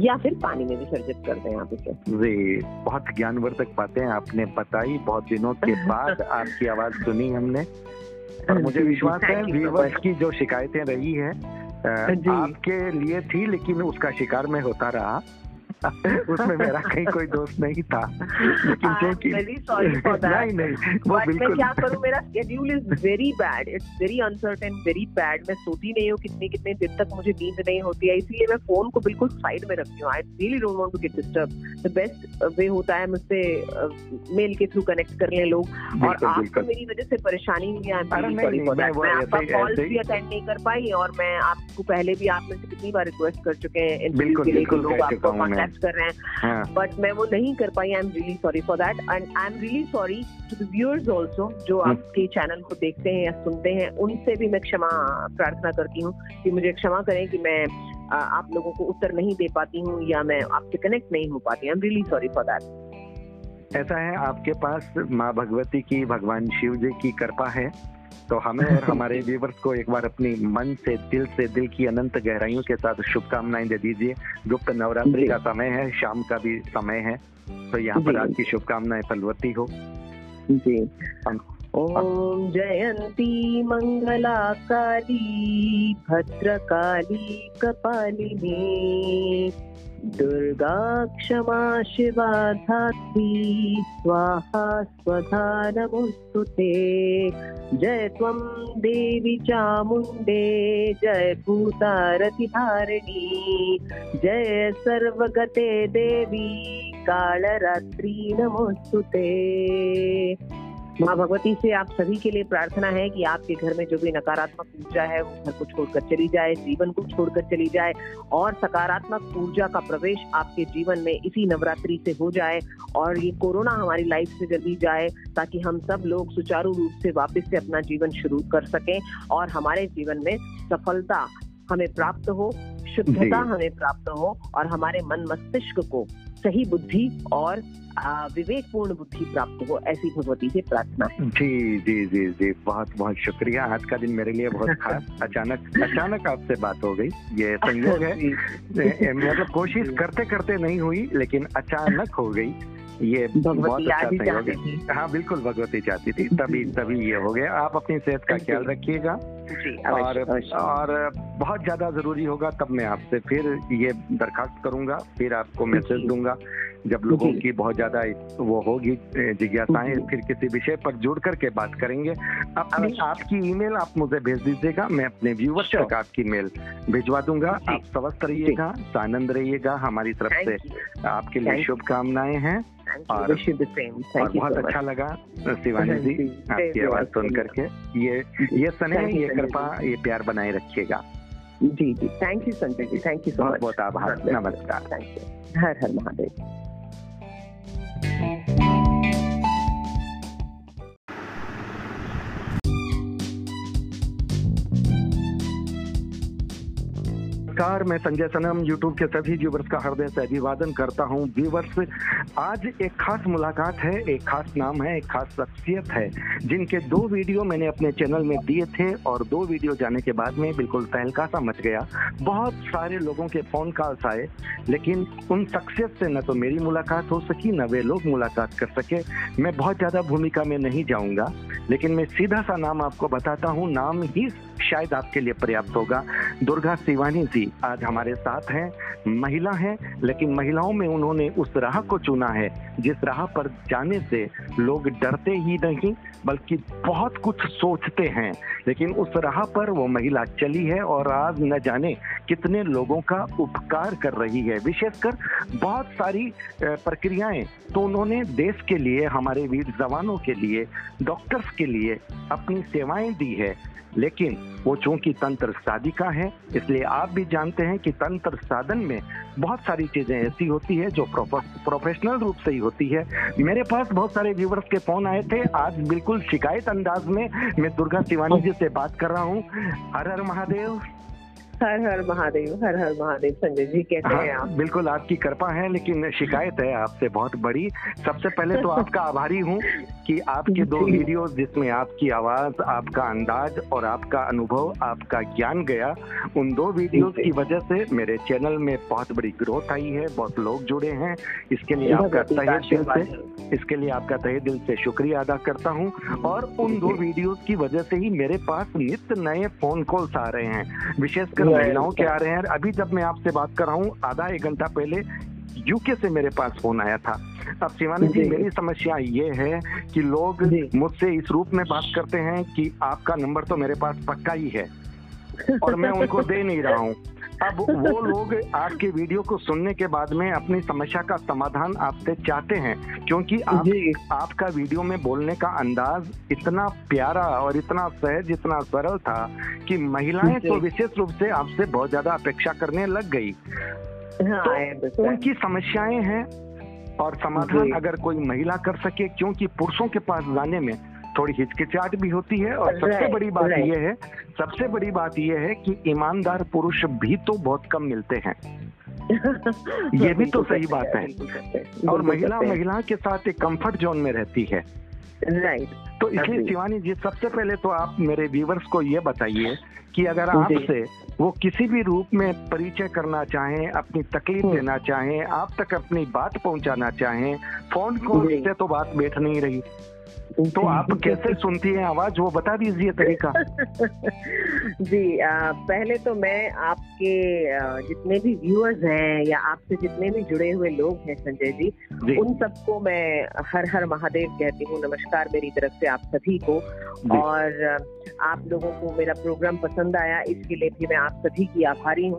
या फिर पानी में विसर्जित कर दें आप इसे? जी बहुत ज्ञानवर्धक बातें आपने बताई बहुत दिनों के बाद आपकी आवाज़ सुनी हमने। और मुझे विश्वास है व्यूवर्स की जो शिकायतें रही है आपके लिए थी लेकिन उसका शिकार में होता रहा। उसमें मेरा कहीं कोई दोस्त नहीं था। लेकिन क्योंकि नहीं नहीं वो बिल्कुल। क्या करूँ मेरा schedule is very bad it's very uncertain very bad मैं सोती नहीं हूँ कितने कितने दिन तक मुझे नींद नहीं होती है इसीलिए मैं फ़ोन को बिल्कुल साइड में रखती हूँ। I really don't want to get disturb the best way होता है मुझसे मेल के थ्रू कनेक्ट कर लें लोग। और आपको मेरी वजह से परेशानी नहीं है मैं आपका कॉल भी अटेंड नहीं कर पाई और मैं आपको पहले भी आप में से कितनी बार रिक्वेस्ट कर चुके हैं बिल्कुल बिल्कुल लोग आपको कॉन्टेक्ट कर रहे हैं। बट हाँ। मैं वो नहीं कर पाई I am really sorry for that and I am really sorry to viewers also जो हम्म। आपके चैनल को देखते हैं या सुनते हैं उनसे भी मैं क्षमा प्रार्थना करती हूँ कि मुझे क्षमा करें कि मैं आप लोगों को उत्तर नहीं दे पाती हूँ या मैं आपसे कनेक्ट नहीं हो पाती। I am really sorry for that ऐसा है आपके पास माँ भगवती की भगवान शिव जी की कृपा है। तो हमें और हमारे व्यूवर्स को एक बार अपनी मन से दिल से दिल की अनंत गहराइयों के साथ शुभकामनाएँ दे दीजिए। गुप्त नवरात्रि का समय है शाम का भी समय है। तो यहाँ पर आपकी शुभकामनाएँ फलवती हो। जी। ओम जयंती मंगला काली भद्रकाली कपालिनी। दुर्गा क्षमा शिवा धात्री स्वाहा स्वधा नमोऽस्तु ते। जय त्वं देवी चामुण्डे, जय भूतारतिहारिणी जय सर्वगते देवी, कालरात्रि नमोऽस्तु ते। माँ भगवती से आप सभी के लिए प्रार्थना है कि आपके घर में जो भी नकारात्मक ऊर्जा है, वो घर को छोड़कर चली जाए, जीवन को छोड़कर चली जाए और सकारात्मक ऊर्जा का प्रवेश आपके जीवन में इसी नवरात्रि से हो जाए और ये कोरोना हमारी लाइफ से जल्दी जाए ताकि हम सब लोग सुचारू रूप से वापस से अपना जीवन शुरू कर सकें और हमारे जीवन में सफलता हमें प्राप्त हो। शुद्धता हमें प्राप्त हो और हमारे मन मस्तिष्क को सही बुद्धि और विवेकपूर्ण बुद्धि प्राप्त हो ऐसी भगवती से प्रार्थना है। जी जी जी जी बहुत बहुत शुक्रिया। आज का दिन मेरे लिए बहुत खास। अचानक अचानक आपसे बात हो गई। ये संयोग है मतलब कोशिश करते करते नहीं हुई लेकिन अचानक हो गई। ये बहुत अच्छा सहयोग है हाँ। बिल्कुल भगवती चाहती थी। तभी तभी ये हो गया। आप अपनी सेहत का ख्याल रखिएगा। और और बहुत ज़्यादा ज़रूरी होगा तब मैं आपसे फिर ये दरखास्त करूँगा फिर आपको मैसेज दूँगा जब लोगों की बहुत ज़्यादा वो होगी जिज्ञासाएँ फिर किसी विषय पर जुड़ करके बात करेंगे। अपनी आपकी ईमेल आप मुझे भेज दीजिएगा मैं अपने व्यूवर्स तक आपकी मेल भिजवा दूँगा। आप स्वस्थ रहिएगा आनंद रहिएगा हमारी तरफ़ से आपके लिए शुभकामनाएँ हैं। और, और बहुत अच्छा लगा शिवानी जी आपकी आवाज़ सुन करके। ये ये स्नेह ये कृपा ये प्यार बनाए रखिएगा। जी जी। Thank you Sanjay ji thank you so much बहुत आभार। नमस्कार। Thank you Har Har Mahadev. नमस्कार, मैं संजय सनम यूट्यूब के सभी व्यूवर्स का हृदय से अभिवादन करता हूँ। व्यूवर्स आज एक खास मुलाकात है, एक खास नाम है, एक खास शख्सियत है, जिनके दो वीडियो मैंने अपने चैनल में दिए थे और दो वीडियो जाने के बाद में बिल्कुल तहलका सा मच गया। बहुत सारे लोगों के फ़ोन कॉल्स आए, लेकिन उन शख्सियत से न तो मेरी मुलाकात हो सकी, न वे लोग मुलाकात कर सके। मैं बहुत ज़्यादा भूमिका में नहीं जाऊँगा, लेकिन मैं सीधा सा नाम आपको बताता हूँ। नाम ही शायद आपके लिए पर्याप्त होगा। दुर्गा शिवानी जी आज हमारे साथ हैं, महिला हैं, लेकिन महिलाओं में उन्होंने उस राह को चुना है, जिस राह पर जाने से लोग डरते ही नहीं, बल्कि बहुत कुछ सोचते हैं। लेकिन उस राह पर वो महिला चली है और आज न जाने कितने लोगों का उपकार कर रही है। विशेषकर बहुत सारी प्रक्रियाएँ तो उन्होंने देश के लिए, हमारे वीर जवानों के लिए, डॉक्टर्स के लिए अपनी सेवाएँ दी है। लेकिन वो चूँकि तंत्र साधिका है, इसलिए आप भी जानते हैं कि तंत्र साधन में बहुत सारी चीज़ें ऐसी होती है जो प्रोफेशनल रूप से ही होती है। मेरे पास बहुत सारे व्यूवर्स के फ़ोन आए थे। आज बिल्कुल शिकायत अंदाज में मैं दुर्गा शिवानी जी से बात कर रहा हूँ। हर हर महादेव। हर हर महादेव हर हर महादेव संजय जी कैसे हाँ, हैं आप। बिल्कुल आपकी कृपा है लेकिन शिकायत है आपसे बहुत बड़ी। सबसे पहले तो आपका आभारी हूँ कि आपके दो वीडियो जिसमें आपकी आवाज़ आपका अंदाज और आपका अनुभव आपका ज्ञान गया उन दो वीडियोस की वजह से मेरे चैनल में बहुत बड़ी ग्रोथ आई है बहुत लोग जुड़े हैं। इसके लिए आपका तहे दिल से इसके लिए आपका तहे दिल से शुक्रिया अदा करता हूँ। और उन दो वीडियोस की वजह से ही मेरे पास नित्य नए फ़ोन कॉल्स आ रहे हैं। विशेषकर महिलाओं के आ रहे हैं। अभी जब मैं आपसे बात कर रहा हूँ आधा एक घंटा पहले यूके से मेरे पास फ़ोन आया था। अब शिवानी जी मेरी समस्या ये है कि लोग मुझसे इस रूप में बात करते हैं कि आपका नंबर तो मेरे पास पक्का ही है। और मैं उनको दे नहीं रहा हूँ। अब वो लोग आपके वीडियो को सुनने के बाद में अपनी समस्या का समाधान आपसे चाहते हैं क्योंकि आप आपका वीडियो में बोलने का अंदाज इतना प्यारा और इतना सहज इतना सरल था कि महिलाएँ तो विशेष रूप से आपसे बहुत ज़्यादा अपेक्षा करने लग गई। हाँ, तो उनकी समस्याएँ हैं और समाधान अगर कोई महिला कर सके क्योंकि पुरुषों के पास जाने में थोड़ी हिचकिचाहट भी होती है और सबसे बड़ी बात यह है सबसे बड़ी बात यह है कि ईमानदार पुरुष भी तो बहुत कम मिलते हैं। ये भी तो सही बात है। और महिला महिला के साथ एक कंफर्ट जोन में रहती है। राइट तो इसलिए शिवानी जी सबसे पहले तो आप मेरे व्यूवर्स को ये बताइए कि अगर आपसे वो किसी भी रूप में परिचय करना चाहें अपनी तकलीफ़ हम्म। देना चाहें आप तक अपनी बात पहुंचाना चाहें फ़ोन कॉल से तो बात बैठ नहीं रही। तो आप कैसे सुनती हैं आवाज़? वो बता दीजिए तरीका। जी आ, पहले तो मैं आपके जितने भी व्यूअर्स हैं या आपसे जितने भी जुड़े हुए लोग हैं संजय जी, जी। उन सबको मैं हर हर महादेव कहती हूँ नमस्कार मेरी तरफ़ से आप सभी को। और आप लोगों को मेरा प्रोग्राम पसंद आया इसके लिए भी मैं आप सभी की आभारी हूँ।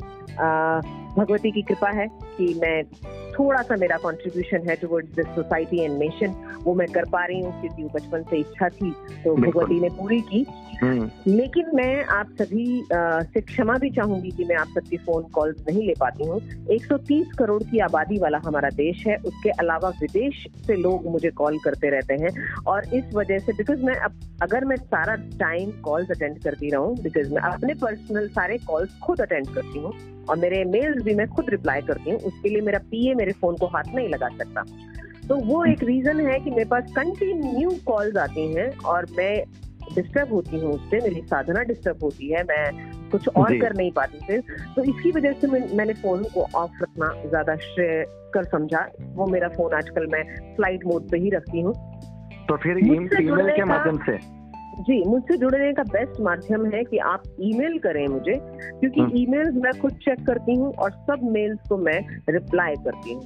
भगवती की कृपा है कि मैं थोड़ा सा मेरा कंट्रीब्यूशन है towards this society and nation वो मैं कर पा रही हूँ क्योंकि बचपन से इच्छा थी तो भगवती ने पूरी की। हम्म। लेकिन मैं आप सभी से क्षमा भी चाहूँगी कि मैं आप सबकी फ़ोन कॉल्स नहीं ले पाती हूँ। 130 करोड़ की आबादी वाला हमारा देश है उसके अलावा विदेश से लोग मुझे कॉल करते रहते हैं और इस वजह से बिकॉज़ मैं अब अगर मैं सारा टाइम कॉल्स अटेंड करती रहूँ बिकॉज़ मैं अपने पर्सनल सारे कॉल्स खुद अटेंड करती हूँ और मेरे मेल्स भी मैं खुद रिप्लाई करती हूँ उसके लिए मेरा पीए मेरे फ़ोन को हाथ नहीं लगा सकता। तो वो एक रीजन है कि मेरे पास कंटिन्यू कॉल्स आती हैं और मैं डिस्टर्ब होती हूँ उससे मेरी साधना डिस्टर्ब होती है मैं कुछ और कर नहीं पाती फिर। तो इसकी वजह से मैं, मैंने फ़ोन को ऑफ़ रखना ज़्यादा श्रेय कर समझा। वो मेरा फ़ोन आजकल मैं फ़्लाइट मोड पे ही रखती हूँ। तो फिर ईमेल के माध्यम से? जी मुझसे जुड़ने का बेस्ट माध्यम है कि आप ईमेल करें मुझे क्योंकि ईमेल्स हम्म। मैं खुद चेक करती हूँ और सब मेल्स को मैं रिप्लाई करती हूँ।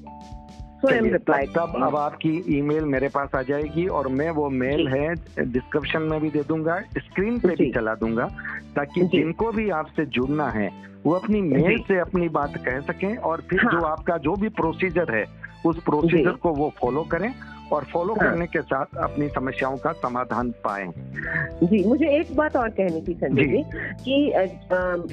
स्वयं रिप्लाई तब अब आपकी ईमेल मेरे पास आ जाएगी और मैं वो मेल है डिस्क्रिप्शन में भी दे दूँगा स्क्रीन पे भी चला दूँगा ताकि जिनको भी आपसे जुड़ना है वो अपनी मेल से अपनी बात कह सकें और फिर हाँ। जो आपका जो भी प्रोसीजर है उस प्रोसीजर को वो फॉलो करें और फॉलो हाँ। करने के साथ अपनी समस्याओं का समाधान पाए। जी मुझे एक बात और कहनी थी संजय जी। कि आ,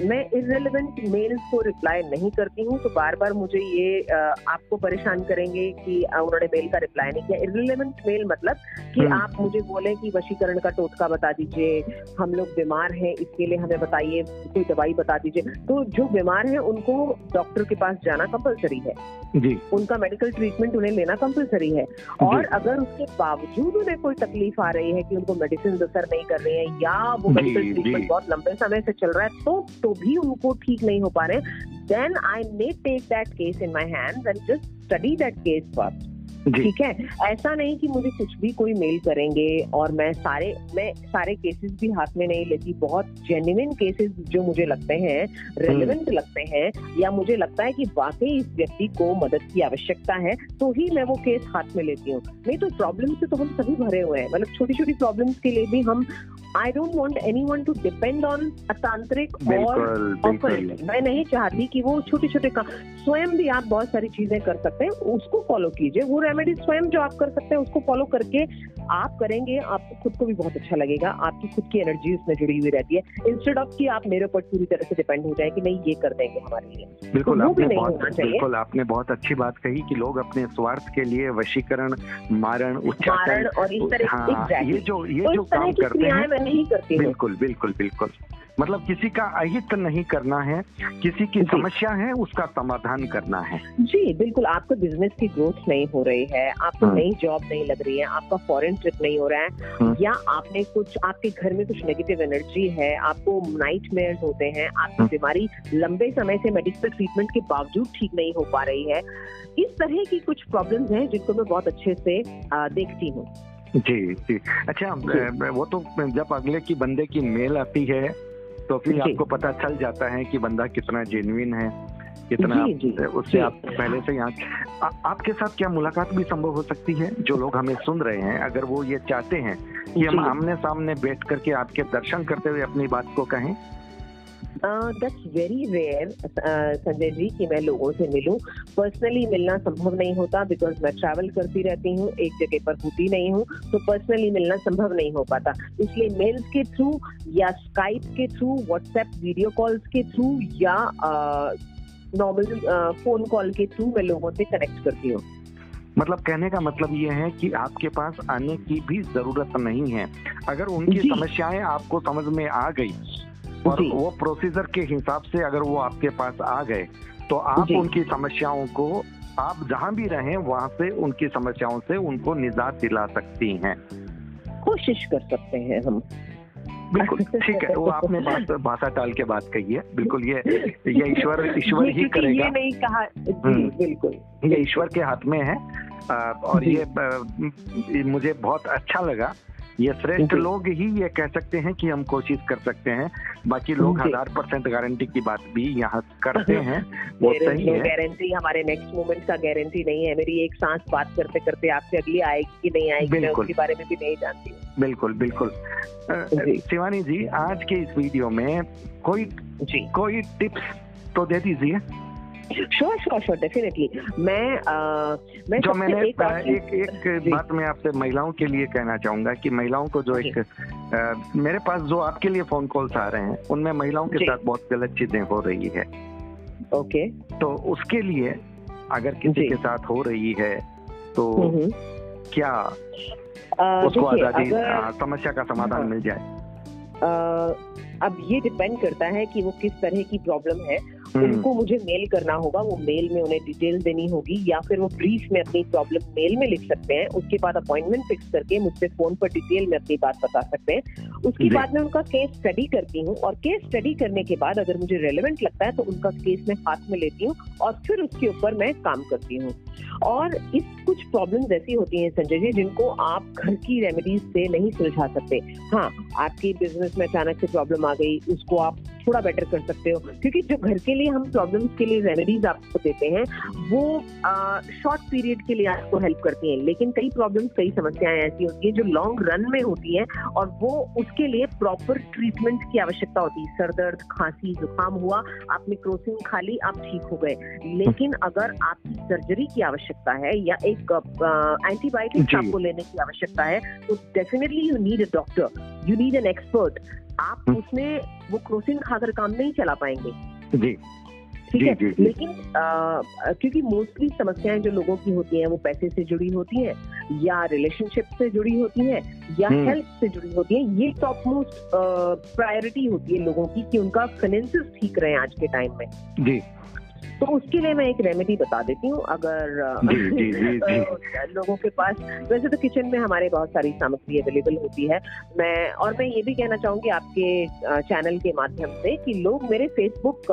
मैं इरेलीवेंट मेल्स को रिप्लाई नहीं करती हूँ तो बार बार मुझे ये आ, आपको परेशान करेंगे कि उन्होंने मेल का रिप्लाई नहीं किया। इरेलीवेंट मेल मतलब कि हम्म। आप मुझे बोले कि वशीकरण का टोटका बता दीजिए हम लोग बीमार हैं इसके लिए हमें बताइए कोई दवाई बता दीजिए। तो जो बीमार है उनको डॉक्टर के पास जाना कंपलसरी है। जी। उनका मेडिकल ट्रीटमेंट उन्हें लेना कंपलसरी है। और अगर उसके बावजूद उन्हें कोई तकलीफ़ आ रही है कि उनको मेडिसिन असर नहीं कर रहे हैं या वो मेडिकल ट्रीटमेंट बहुत लंबे समय से चल रहा है तो तो भी उनको ठीक नहीं हो पा रहे then I may take that case in my hand and just study that case first ठीक है? ऐसा नहीं कि मुझे कुछ भी कोई मेल करेंगे और मैं सारे मैं सारे केसेस भी हाथ में नहीं लेती। बहुत जेन्युइन केसेस जो मुझे लगते हैं रेलिवेंट हम्म। लगते हैं या मुझे लगता है कि वाकई इस व्यक्ति को मदद की आवश्यकता है तो ही मैं वो केस हाथ में लेती हूँ। नहीं तो प्रॉब्लम से तो हम सभी भरे हुए हैं। मतलब छोटी छोटी प्रॉब्लम्स के लिए भी हम I don't want anyone to depend on अतांत्रिक और मैं नहीं चाहती कि वो छोटे छोटे काम स्वयं भी आप बहुत सारी चीज़ें कर सकते हैं उसको फॉलो कीजिए। वो रेमेडी स्वयं जो आप कर सकते हैं उसको फॉलो करके आप करेंगे आपको खुद को भी बहुत अच्छा लगेगा। आपकी खुद की एनर्जी उसमें जुड़ी हुई रहती है। इंस्टेड ऑफ़ कि आप मेरे ऊपर पूरी तरह से डिपेंड हो जाए कि नहीं ये कर देंगे हमारे लिए। बिल्कुल तो आपने बहुत बिल्कुल आपने बहुत अच्छी बात कही कि लोग अपने स्वार्थ के लिए वशीकरण मारण उच्चारण और इस तरह हाँ, ये जो ये तो जो काम करते हैं। नहीं करती बिल्कुल बिल्कुल बिल्कुल। मतलब किसी का अहित नहीं करना है किसी की समस्या है उसका समाधान करना है जी बिल्कुल आपको बिज़नेस की ग्रोथ नहीं हो रही है आपको हाँ। नई जॉब नहीं लग रही है आपका फॉरेन ट्रिप नहीं हो रहा है हाँ। या आपने कुछ आपके घर में कुछ नेगेटिव एनर्जी है आपको नाइट होते हैं आपकी हाँ। बीमारी लंबे समय से मेडिकल ट्रीटमेंट के बावजूद ठीक नहीं हो पा रही है इस तरह की कुछ प्रॉब्लम्स हैं जिनको मैं बहुत अच्छे से देखती हूँ जी जी अच्छा जी. वो तो जब अगले की बंदे की मेल आती है तो फिर आपको पता चल जाता है कि बंदा कितना जेन्युइन है कितना जी, जी, उससे आप पहले से यहाँ आपके साथ क्या मुलाकात भी संभव हो सकती है? जो लोग हमें सुन रहे हैं अगर वो ये चाहते हैं कि हम आमने सामने बैठ करके आपके दर्शन करते हुए अपनी बात को कहें that's very rare Sanjay ji कि मैं लोगों से मिलूं। पर्सनली मिलना संभव नहीं होता बिकॉज़ मैं ट्रैवल करती रहती हूँ एक जगह पर होती नहीं हूँ तो पर्सनली मिलना संभव नहीं हो पाता। इसलिए मेल्स के थ्रू या स्काइप के थ्रू व्हाट्सएप वीडियो कॉल्स के थ्रू या नॉर्मल फ़ोन कॉल के थ्रू मैं लोगों से कनेक्ट करती हूँ। मतलब कहने का मतलब ये है कि आपके पास आने की भी ज़रूरत नहीं है। अगर उनकी समस्याएँ आपको समझ में आ गई और वो प्रोसीजर के हिसाब से अगर वो आपके पास आ गए तो आप उनकी समस्याओं को आप जहाँ भी रहें वहाँ से उनकी समस्याओं से उनको निजात दिला सकती हैं। कोशिश कर सकते हैं हम। बिल्कुल ठीक है वो आपने बात भाषा टाल के बात कही है। बिल्कुल ये ये ईश्वर ईश्वर ही करेगा। ये नहीं कहा हम्म। बिल्कुल। ये ईश्वर के हाथ में है और ये मुझे बहुत अच्छा लगा। ये श्रेष्ठ लोग ही ये कह सकते हैं कि हम कोशिश कर सकते हैं। बाकी लोग हज़ार परसेंट गारंटी की बात भी यहाँ करते हैं। वो सही है। गारंटी हमारे नेक्स्ट मोमेंट का गारंटी नहीं है। मेरी एक सांस बात करते करते आपसे अगली आएगी कि नहीं आएगी मैं उसके बारे में भी नहीं जानती बिल्कुल बिल्कुल। शिवानी जी आज के इस वीडियो में कोई जी। कोई टिप्स तो दे दीजिए। श्योर श्योर श्योर डेफिनेटली मैं आ, मैं जो मैंने एक एक, एक बात मैं आपसे महिलाओं के लिए कहना चाहूँगा कि महिलाओं को जो एक आ, मेरे पास जो आपके लिए फ़ोन कॉल्स आ रहे हैं उनमें महिलाओं के साथ बहुत गलत चीज़ें हो रही है। ओके। तो उसके लिए अगर किसी के साथ हो रही है तो हम्म, हम्म। क्या उसको आज़ादी समस्या का समाधान मिल जाए? अब ये डिपेंड करता है कि वो किस तरह की प्रॉब्लम है। उनको मुझे मेल करना होगा वो मेल में उन्हें डिटेल देनी होगी या फिर वो ब्रीफ में अपनी प्रॉब्लम मेल में लिख सकते हैं। उसके बाद अपॉइंटमेंट फिक्स करके मुझसे फ़ोन पर डिटेल में अपनी बात बता सकते हैं। उसके बाद मैं उनका केस स्टडी करती हूँ और केस स्टडी करने के बाद अगर मुझे रेलिवेंट लगता है तो उनका केस मैं हाथ में लेती हूँ और फिर उसके ऊपर मैं काम करती हूँ। और इस कुछ प्रॉब्लम ऐसी होती हैं संजय जी जिनको आप घर की रेमेडीज से नहीं सुलझा सकते। हाँ आपकी बिज़नेस में अचानक से प्रॉब्लम आ गई उसको आप थोड़ा बेटर कर सकते हो। क्योंकि जो घर के लिए हम प्रॉब्लम्स के लिए रेमेडीज आपको देते हैं वो शॉर्ट पीरियड के लिए आपको हेल्प करती हैं। लेकिन कई प्रॉब्लम्स कई समस्याएँ ऐसी होती हैं जो लॉन्ग रन में होती हैं और वो उसके लिए प्रॉपर ट्रीटमेंट की आवश्यकता होती है। सर दर्द खांसी जुकाम हुआ आपने क्रोसिन खा ली आप ठीक हो गए। लेकिन अगर आपकी सर्जरी की आवश्यकता है या एक एंटीबायोटिक आपको लेने की आवश्यकता है तो definitely you need a doctor you need an expert आप। उसमें वो क्रोसिन खाकर काम नहीं चला पाएँगे। जी। ठीक है? लेकिन आ, क्योंकि मोस्टली समस्याएँ जो लोगों की होती हैं वो पैसे से जुड़ी होती हैं या रिलेशनशिप से जुड़ी होती हैं या हेल्थ हम्म। से जुड़ी होती हैं ये टॉप मोस्ट प्रायोरिटी होती है लोगों की कि उनका फाइनेंसिस ठीक रहे आज के टाइम में। जी। तो उसके लिए मैं एक रेमेडी बता देती हूँ अगर जी, जी, जी, जी. लोगों के पास वैसे तो किचन में हमारे बहुत सारी सामग्री अवेलेबल होती है। मैं और मैं ये भी कहना चाहूँगी आपके चैनल के माध्यम से कि लोग मेरे फेसबुक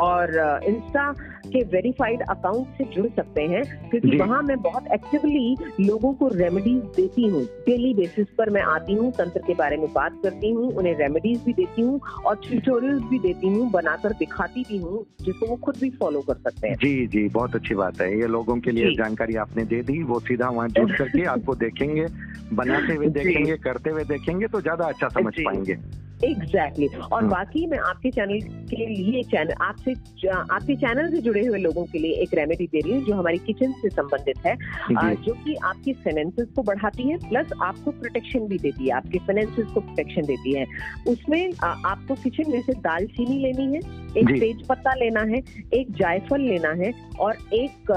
और इंस्टा के वेरीफाइड अकाउंट से जुड़ सकते हैं क्योंकि वहाँ मैं बहुत एक्टिवली लोगों को रेमेडीज देती हूँ। डेली बेसिस पर मैं आती हूँ तंत्र के बारे में बात करती हूँ उन्हें रेमेडीज भी देती हूँ और ट्यूटोरियल्स भी देती हूँ बनाकर दिखाती भी हूँ जिसको वो खुद भी फॉलो कर सकते हैं। जी जी बहुत अच्छी बात है। ये लोगों के लिए जानकारी आपने दे दी वो सीधा वहाँ जुड़ करके आपको देखेंगे बनाते हुए देखेंगे करते हुए देखेंगे तो ज़्यादा अच्छा समझ पाएँगे। Exactly exactly. और हाँ। बाकी मैं आपके चैनल के लिए चैनल आपसे आपके चैनल से जुड़े हुए लोगों के लिए एक रेमेडी दे रही हूँ जो हमारी किचन से संबंधित है जो। कि आपकी फाइनेंसेस को बढ़ाती है प्लस आपको प्रोटेक्शन भी देती है आपके फाइनेंसेस को प्रोटेक्शन देती है। उसमें आपको किचन में से दालचीनी लेनी है एक तेज पत्ता लेना है एक जायफल लेना है और एक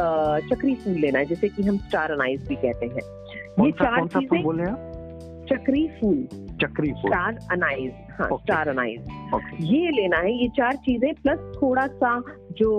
चक्री फूल लेना है जैसे कि हम स्टार अनाइज भी कहते हैं। ये चार चीज़ें बोल रहे हैं चक्री फूल। चक्री फूल। स्टार अनाइज हाँ स्टार अनाइज ये लेना है ये चार चीज़ें प्लस थोड़ा सा जो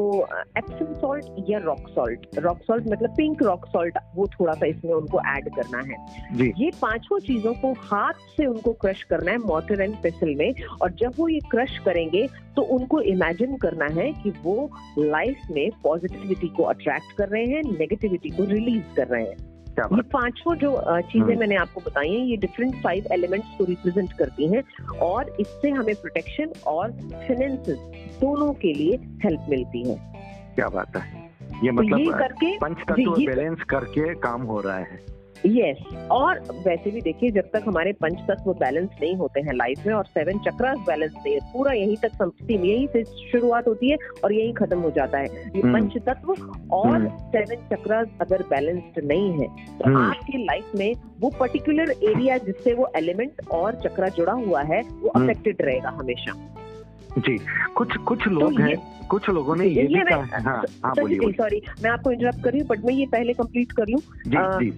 एप्सम सॉल्ट या रॉक सॉल्ट रॉक सॉल्ट मतलब पिंक रॉक सॉल्ट वो थोड़ा सा इसमें उनको ऐड करना है। जी. ये पाँचों चीज़ों को हाथ से उनको क्रश करना है मोटर एंड पेसिल में और जब वो ये क्रश करेंगे तो उनको इमेजिन करना है कि वो लाइफ में पॉजिटिविटी को अट्रैक्ट कर रहे हैं नेगेटिविटी को रिलीज़ कर रहे हैं। ये पाँचों जो चीज़ें हम्म। मैंने आपको बताई हैं ये डिफरेंट फाइव एलिमेंट्स को रिप्रेजेंट करती हैं और इससे हमें प्रोटेक्शन और फाइनेंसेस दोनों के लिए हेल्प मिलती है। क्या बात है? ये मतलब तो ये करके पंच तत्व बैलेंस करके काम हो रहा है। Yes yes. और वैसे भी देखिए जब तक हमारे पंच तत्व बैलेंस नहीं होते हैं लाइफ में और सेवन चक्रास बैलेंस नहीं है पूरा यहीं तक समझती यहीं से शुरुआत होती है और यहीं खत्म हो जाता है ये hmm. पंच तत्व और सेवन हम्म। चक्रास अगर बैलेंस्ड नहीं है तो hmm. आपकी लाइफ में वो पर्टिकुलर एरिया जिससे वो एलिमेंट और चक्रा जुड़ा हुआ है वो अफेक्टेड हम्म। रहेगा हमेशा जी कुछ कुछ तो लोग तो हैं कुछ लोगों ने ये, ये भी कहा हाँ। हाँ बोलिए सॉरी मैं आपको इंटरप्ट कर रही हूँ बट मैं ये पहले कंप्लीट कर लूँ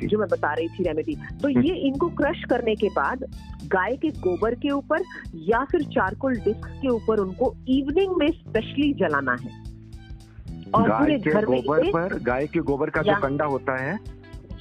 जो मैं बता रही थी रेमेडी तो हम्म। ये इनको क्रश करने के बाद गाय के गोबर के ऊपर या फिर चारकोल डिस्क के ऊपर उनको इवनिंग में स्पेशली जलाना है। और गाय के गोबर पर गाय के गोबर का जो कंडा होता है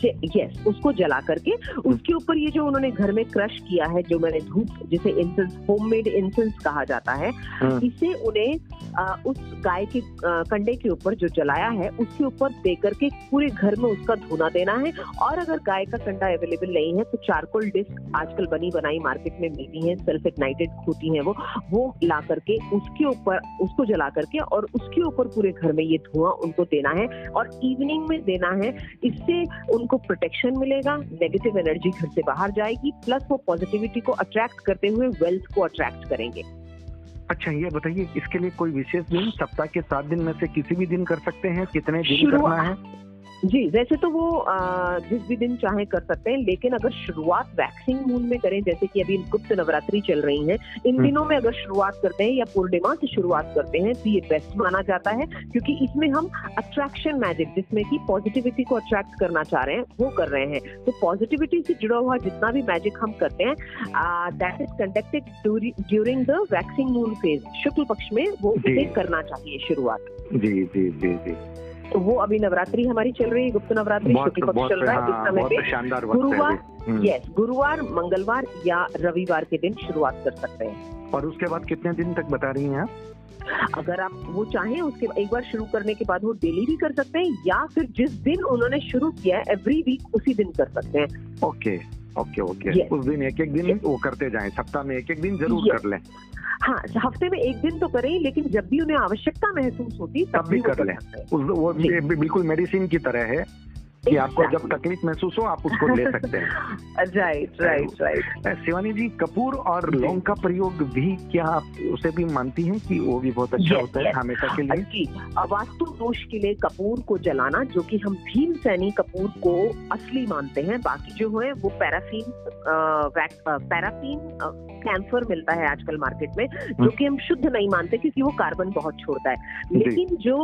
यस उसको जला करके उसके ऊपर ये जो उन्होंने घर में क्रश किया है जो मैंने धूप जिसे इंसेंस होममेड इंसेंस कहा जाता है हाँ। इसे उन्हें उस गाय के कंडे के ऊपर जो जलाया है उसके ऊपर दे करके पूरे घर में उसका धुना देना है। और अगर गाय का कंडा अवेलेबल नहीं है तो चारकोल डिस्क आजकल बनी बनाई मार्केट में मिलती है सेल्फ इग्नाइटेड होती है वो वो ला करके उसके ऊपर उसको जला करके और उसके ऊपर पूरे घर में ये धुआँ उनको देना है। और इवनिंग में देना है इससे उन उनको प्रोटेक्शन मिलेगा नेगेटिव एनर्जी घर से बाहर जाएगी प्लस वो पॉजिटिविटी को अट्रैक्ट करते हुए वेल्थ को अट्रैक्ट करेंगे। अच्छा ये बताइए इसके लिए कोई विशेष दिन सप्ताह के सात दिन में से किसी भी दिन कर सकते हैं? कितने दिन करना है? जी वैसे तो वो आ, जिस भी दिन चाहे कर सकते हैं लेकिन अगर शुरुआत वैक्सिंग मून में करें जैसे कि अभी गुप्त नवरात्रि चल रही है इन हम्म। दिनों में अगर शुरुआत करते हैं या पूर्णिमा से शुरुआत करते हैं तो ये बेस्ट माना जाता है क्योंकि इसमें हम अट्रैक्शन मैजिक जिसमें कि पॉजिटिविटी को अट्रैक्ट करना चाह रहे हैं वो कर रहे हैं। तो पॉजिटिविटी से जुड़ा हुआ जितना भी मैजिक हम करते हैं that is conducted during the waxing moon phase शुक्ल पक्ष में वो करना चाहिए शुरुआत। जी जी जी जी। तो वो अभी नवरात्रि हमारी चल रही है गुप्त नवरात्रि शुक्ल पक्ष चल रहा है इस समय पे गुरुवार यस हम्म। गुरुवार मंगलवार या रविवार के दिन शुरुआत कर सकते हैं। और उसके बाद कितने दिन तक बता रही हैं आप? अगर आप वो चाहें उसके एक बार शुरू करने के बाद वो डेली भी कर सकते हैं या फिर जिस दिन उन्होंने शुरू किया है एवरी वीक उसी दिन कर सकते हैं। ओके ओके ओके उस दिन एक एक दिन वो करते जाए सप्ताह में एक एक दिन ज़रूर कर लें। हाँ हफ़्ते में एक दिन तो करें लेकिन जब भी उन्हें आवश्यकता महसूस होती तब भी कर लें। वो बिल्कुल मेडिसिन की तरह है। कि आपको जब तकलीफ़ महसूस हो आप उसको ले सकते हैं। Right right right Shivani ji Kapoor और लौंग का प्रयोग भी क्या आप उसे भी मानती हैं कि वो भी बहुत अच्छा होता है हमेशा के लिए? जी वास्तु दोष के लिए कपूर को जलाना जो कि हम भीम सैनी कपूर को असली मानते हैं बाकी जो है वो पैराफीन पैराफीन कैंसर मिलता है आजकल मार्केट में जो। कि हम शुद्ध नहीं मानते क्योंकि वो कार्बन बहुत छोड़ता है। लेकिन जो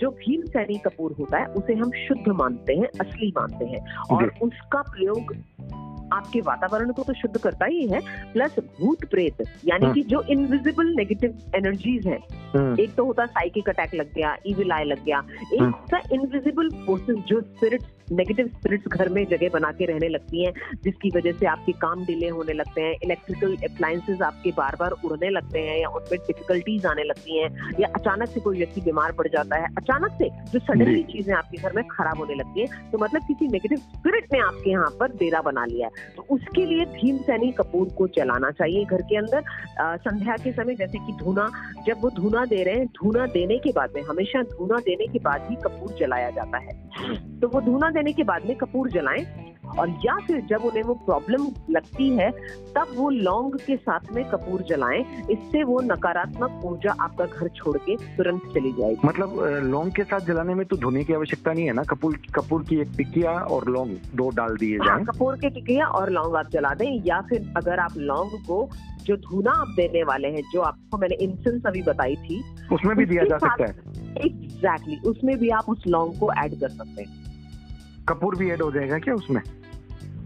जो भीम सैनी कपूर होता है उसे हम शुद्ध मानते हैं असली मानते हैं और उसका प्रयोग आपके वातावरण को तो शुद्ध करता ही है प्लस भूत प्रेत यानी हाँ। कि जो इनविजिबल नेगेटिव एनर्जीज हैं हाँ। एक तो होता साइकिक अटैक लग गया इविल आई लग गया एक। होता इनविजिबल फोर्सेस जो स्पिरिट्स नेगेटिव स्पिरिट्स घर में जगह बना के रहने लगती हैं जिसकी वजह से आपके काम डिले होने लगते हैं इलेक्ट्रिकल अप्लायंसेज आपके बार बार उड़ने लगते हैं या उनमें डिफिकल्टीज आने लगती हैं या अचानक से कोई व्यक्ति बीमार पड़ जाता है अचानक से जो सडनली चीज़ें आपके घर में खराब होने लगती है तो मतलब किसी नेगेटिव स्पिरिट ने आपके यहाँ पर डेरा बना लिया है। तो उसके लिए भीम सैनी कपूर को जलाना चाहिए घर के अंदर। संध्या के समय जैसे कि धुना जब वो धुना दे रहे हैं धुना देने के बाद में हमेशा धुना देने के बाद ही कपूर जलाया जाता है। तो वो धुना देने के बाद में कपूर जलाएँ और या फिर जब उन्हें वो प्रॉब्लम लगती है तब वो लौंग के साथ में कपूर जलाएँ। इससे वो नकारात्मक ऊर्जा आपका घर छोड़ के तुरंत चली जाएगी। मतलब लौंग के साथ जलाने में तो धोने की आवश्यकता नहीं है ना? कपूर कपूर की एक टिकिया और लौंग दो डाल दिए हाँ, जाए। कपूर की टिकिया और लौंग आप जला दें या फिर अगर आप लौंग को जो धुना आप देने वाले हैं जो आपको मैंने इंसेंस अभी बताई थी उसमें भी दिया जा सकता है। एग्जैक्टली exactly, उसमें भी आप उस लौंग को ऐड कर सकते हैं। कपूर भी ऐड हो जाएगा क्या उसमें?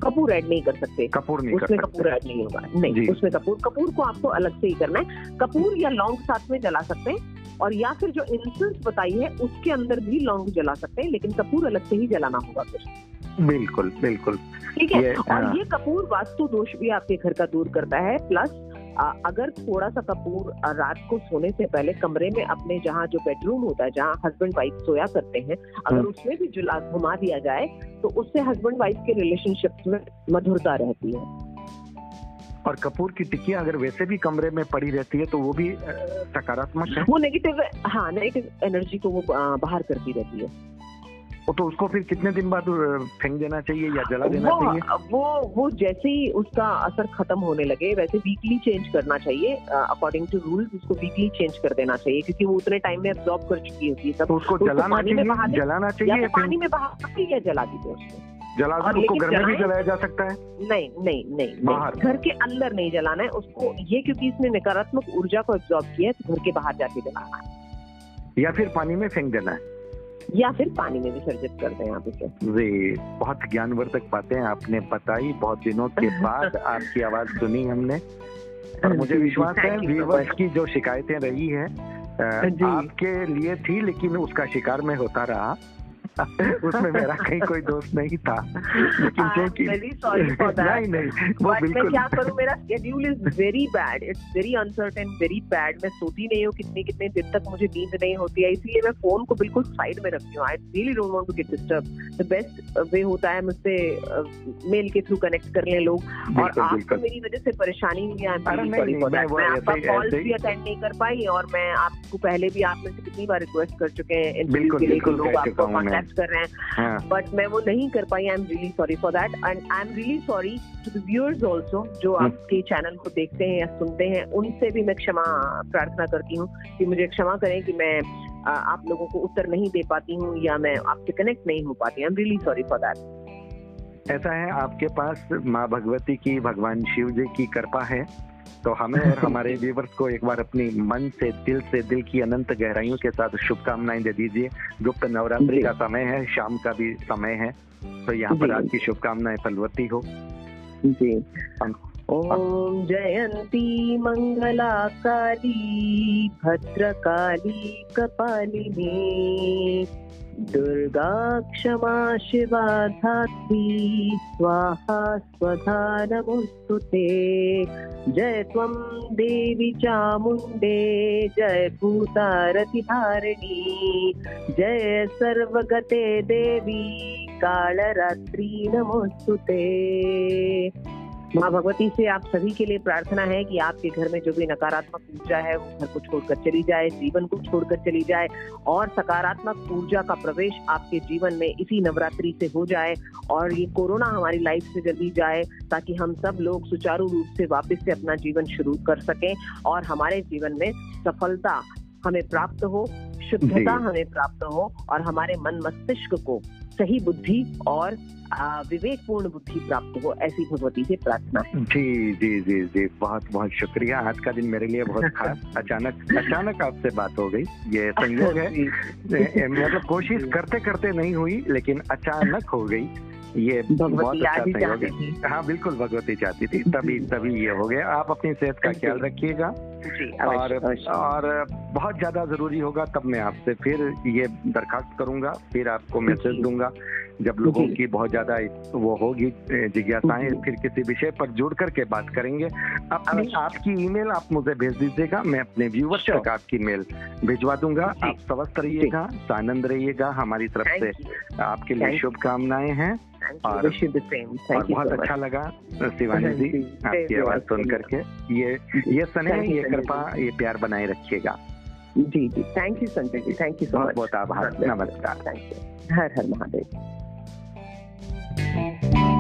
कपूर ऐड नहीं कर सकते। कपूर नहीं उसमें कपूर ऐड नहीं होगा। नहीं उसमें कपूर कपूर को आपको अलग से ही करना है। कपूर या लौंग साथ में जला सकते हैं और या फिर जो इंसेंस बताई है उसके अंदर भी लौंग जला सकते हैं लेकिन कपूर अलग से ही जलाना होगा फिर। बिल्कुल बिल्कुल। ठीक है? और हाँ। ये कपूर वास्तु दोष भी आपके घर का दूर करता है प्लस अगर थोड़ा सा कपूर रात को सोने से पहले कमरे में अपने जहाँ जो बेडरूम होता है जहाँ हस्बैंड वाइफ सोया करते हैं अगर हाँ। उसमें भी जुला घुमा दिया जाए तो उससे हस्बैंड वाइफ के रिलेशनशिप में मधुरता रहती है। और कपूर की टिक्कियाँ अगर वैसे भी कमरे में पड़ी रहती है तो वो भी सकारात्मक है? वो नेगेटिव हाँ नेगेटिव एनर्जी को वो बाहर करती रहती है। तो उसको फिर कितने दिन बाद फेंक देना चाहिए या जला देना वो, चाहिए? वो वो जैसे ही उसका असर खत्म होने लगे वैसे वीकली चेंज करना चाहिए। अकॉर्डिंग टू रूल्स उसको वीकली चेंज कर देना चाहिए क्योंकि वो उतने टाइम में एब्जॉर्ब कर चुकी होती है तो उसको जलाना चाहिए जलाना चाहिए पानी में बहा या जला दीजिए उसको। जला उसको घर में भी जलाया जा सकता है? नहीं नहीं नहीं, बाहर। घर के अंदर नहीं जलाना है उसको ये क्योंकि इसने नकारात्मक ऊर्जा को एब्जॉर्ब किया है तो घर के बाहर जाके जलाना है। या फिर पानी में फेंक देना है? या फिर पानी में विसर्जित कर दें आप इसे? जी बहुत ज्ञानवर्धक बातें आपने बताई बहुत दिनों के बाद आपकी आवाज़ सुनी हमने। और मुझे विश्वास है व्यूवर्स की जो शिकायतें रही है आपके लिए थी लेकिन उसका शिकार में होता रहा। उसमें मेरा कहीं कोई दोस्त नहीं था। लेकिन क्योंकि नहीं नहीं वो बिल्कुल। क्या करूँ मेरा schedule is very bad it's very uncertain very bad मैं सोती नहीं हूँ कितने कितने दिन तक मुझे नींद नहीं होती है इसलिए मैं फ़ोन को बिल्कुल साइड में रखती हूँ। I really don't want to get disturb the best way होता है मुझसे मेल के थ्रू कनेक्ट कर ले लोग। और आपको मेरी वजह से परेशानी हुई है मैं आपका कॉल भी अटेंड नहीं कर पाई और मैं आपको पहले भी आप में से कितनी बार रिक्वेस्ट कर चुके हैं बिल्कुल लोग आपको कॉन्टेक्ट कर रहे हैं। बट हाँ। मैं वो नहीं कर पाई I am really sorry for that and I am really sorry to viewers also जो हम्म। आपके चैनल को देखते हैं या सुनते हैं उनसे भी मैं क्षमा प्रार्थना करती हूँ कि मुझे क्षमा करें कि मैं आप लोगों को उत्तर नहीं दे पाती हूँ या मैं आपसे कनेक्ट नहीं हो पाती। I am really sorry for that ऐसा है आपके पास माँ भगवती की भगवान शिव जी की कृपा है। तो हमें और हमारे व्यूवर्स को एक बार अपनी मन से दिल से दिल की अनंत गहराइयों के साथ शुभकामनाएँ दे दीजिए। गुप्त नवरात्रि का समय है शाम का भी समय है। तो यहाँ पर आपकी शुभकामनाएँ फलवती हो। जी। ओम जयंती मंगला काली भद्रकाली कपालिनी। दुर्गा क्षमा शिवा धात्री स्वाहा स्वधा ते। जय त्वं देवी चामुण्डे, जय भूतारतिहारिणी जय सर्वगते देवी, कालरात्रि नमोऽस्तु ते। माँ भगवती से आप सभी के लिए प्रार्थना है कि आपके घर में जो भी नकारात्मक ऊर्जा है वो घर को छोड़कर चली जाए जीवन को छोड़कर चली जाए और सकारात्मक ऊर्जा का प्रवेश आपके जीवन में इसी नवरात्रि से हो जाए और ये कोरोना हमारी लाइफ से जल्दी जाए ताकि हम सब लोग सुचारू रूप से वापस से अपना जीवन शुरू कर सकें और हमारे जीवन में सफलता हमें प्राप्त हो शुद्धता हमें प्राप्त हो और हमारे मन मस्तिष्क को सही बुद्धि और विवेकपूर्ण बुद्धि प्राप्त हो ऐसी भगवती से प्रार्थना है। जी जी जी जी बहुत बहुत शुक्रिया। आज का दिन मेरे लिए बहुत खास। अचानक अचानक आपसे बात हो गई। ये संयोग है। मतलब कोशिश करते करते नहीं हुई लेकिन अचानक हो गई। ये बहुत अच्छा सहयोग। है हाँ बिल्कुल भगवती चाहती थी। तभी तभी ये हो गया। आप अपनी सेहत का ख्याल रखिएगा। और और बहुत ज़्यादा ज़रूरी होगा तब मैं आपसे फिर ये दरखास्त करूँगा फिर आपको मैसेज दूँगा। जब लोगों की बहुत ज़्यादा वो होगी जिज्ञासाएँ फिर किसी विषय पर जुड़ करके बात करेंगे। अपनी आपकी ईमेल आप मुझे भेज दीजिएगा मैं अपने व्यूवर्स तक आपकी मेल भिजवा दूँगा। आप स्वस्थ रहिएगा आनंद रहिएगा हमारी तरफ़ से आपके लिए शुभकामनाएँ हैं। और, और बहुत अच्छा लगा शिवानी जी आपकी आवाज़ सुन करके। ये ये स्नेह ये कृपा ये प्यार बनाए रखिएगा। जी जी। Thank you Sanjay ji. Thank you so much बहुत आभार। नमस्कार। Thank you Har Har Mahadev Thank you.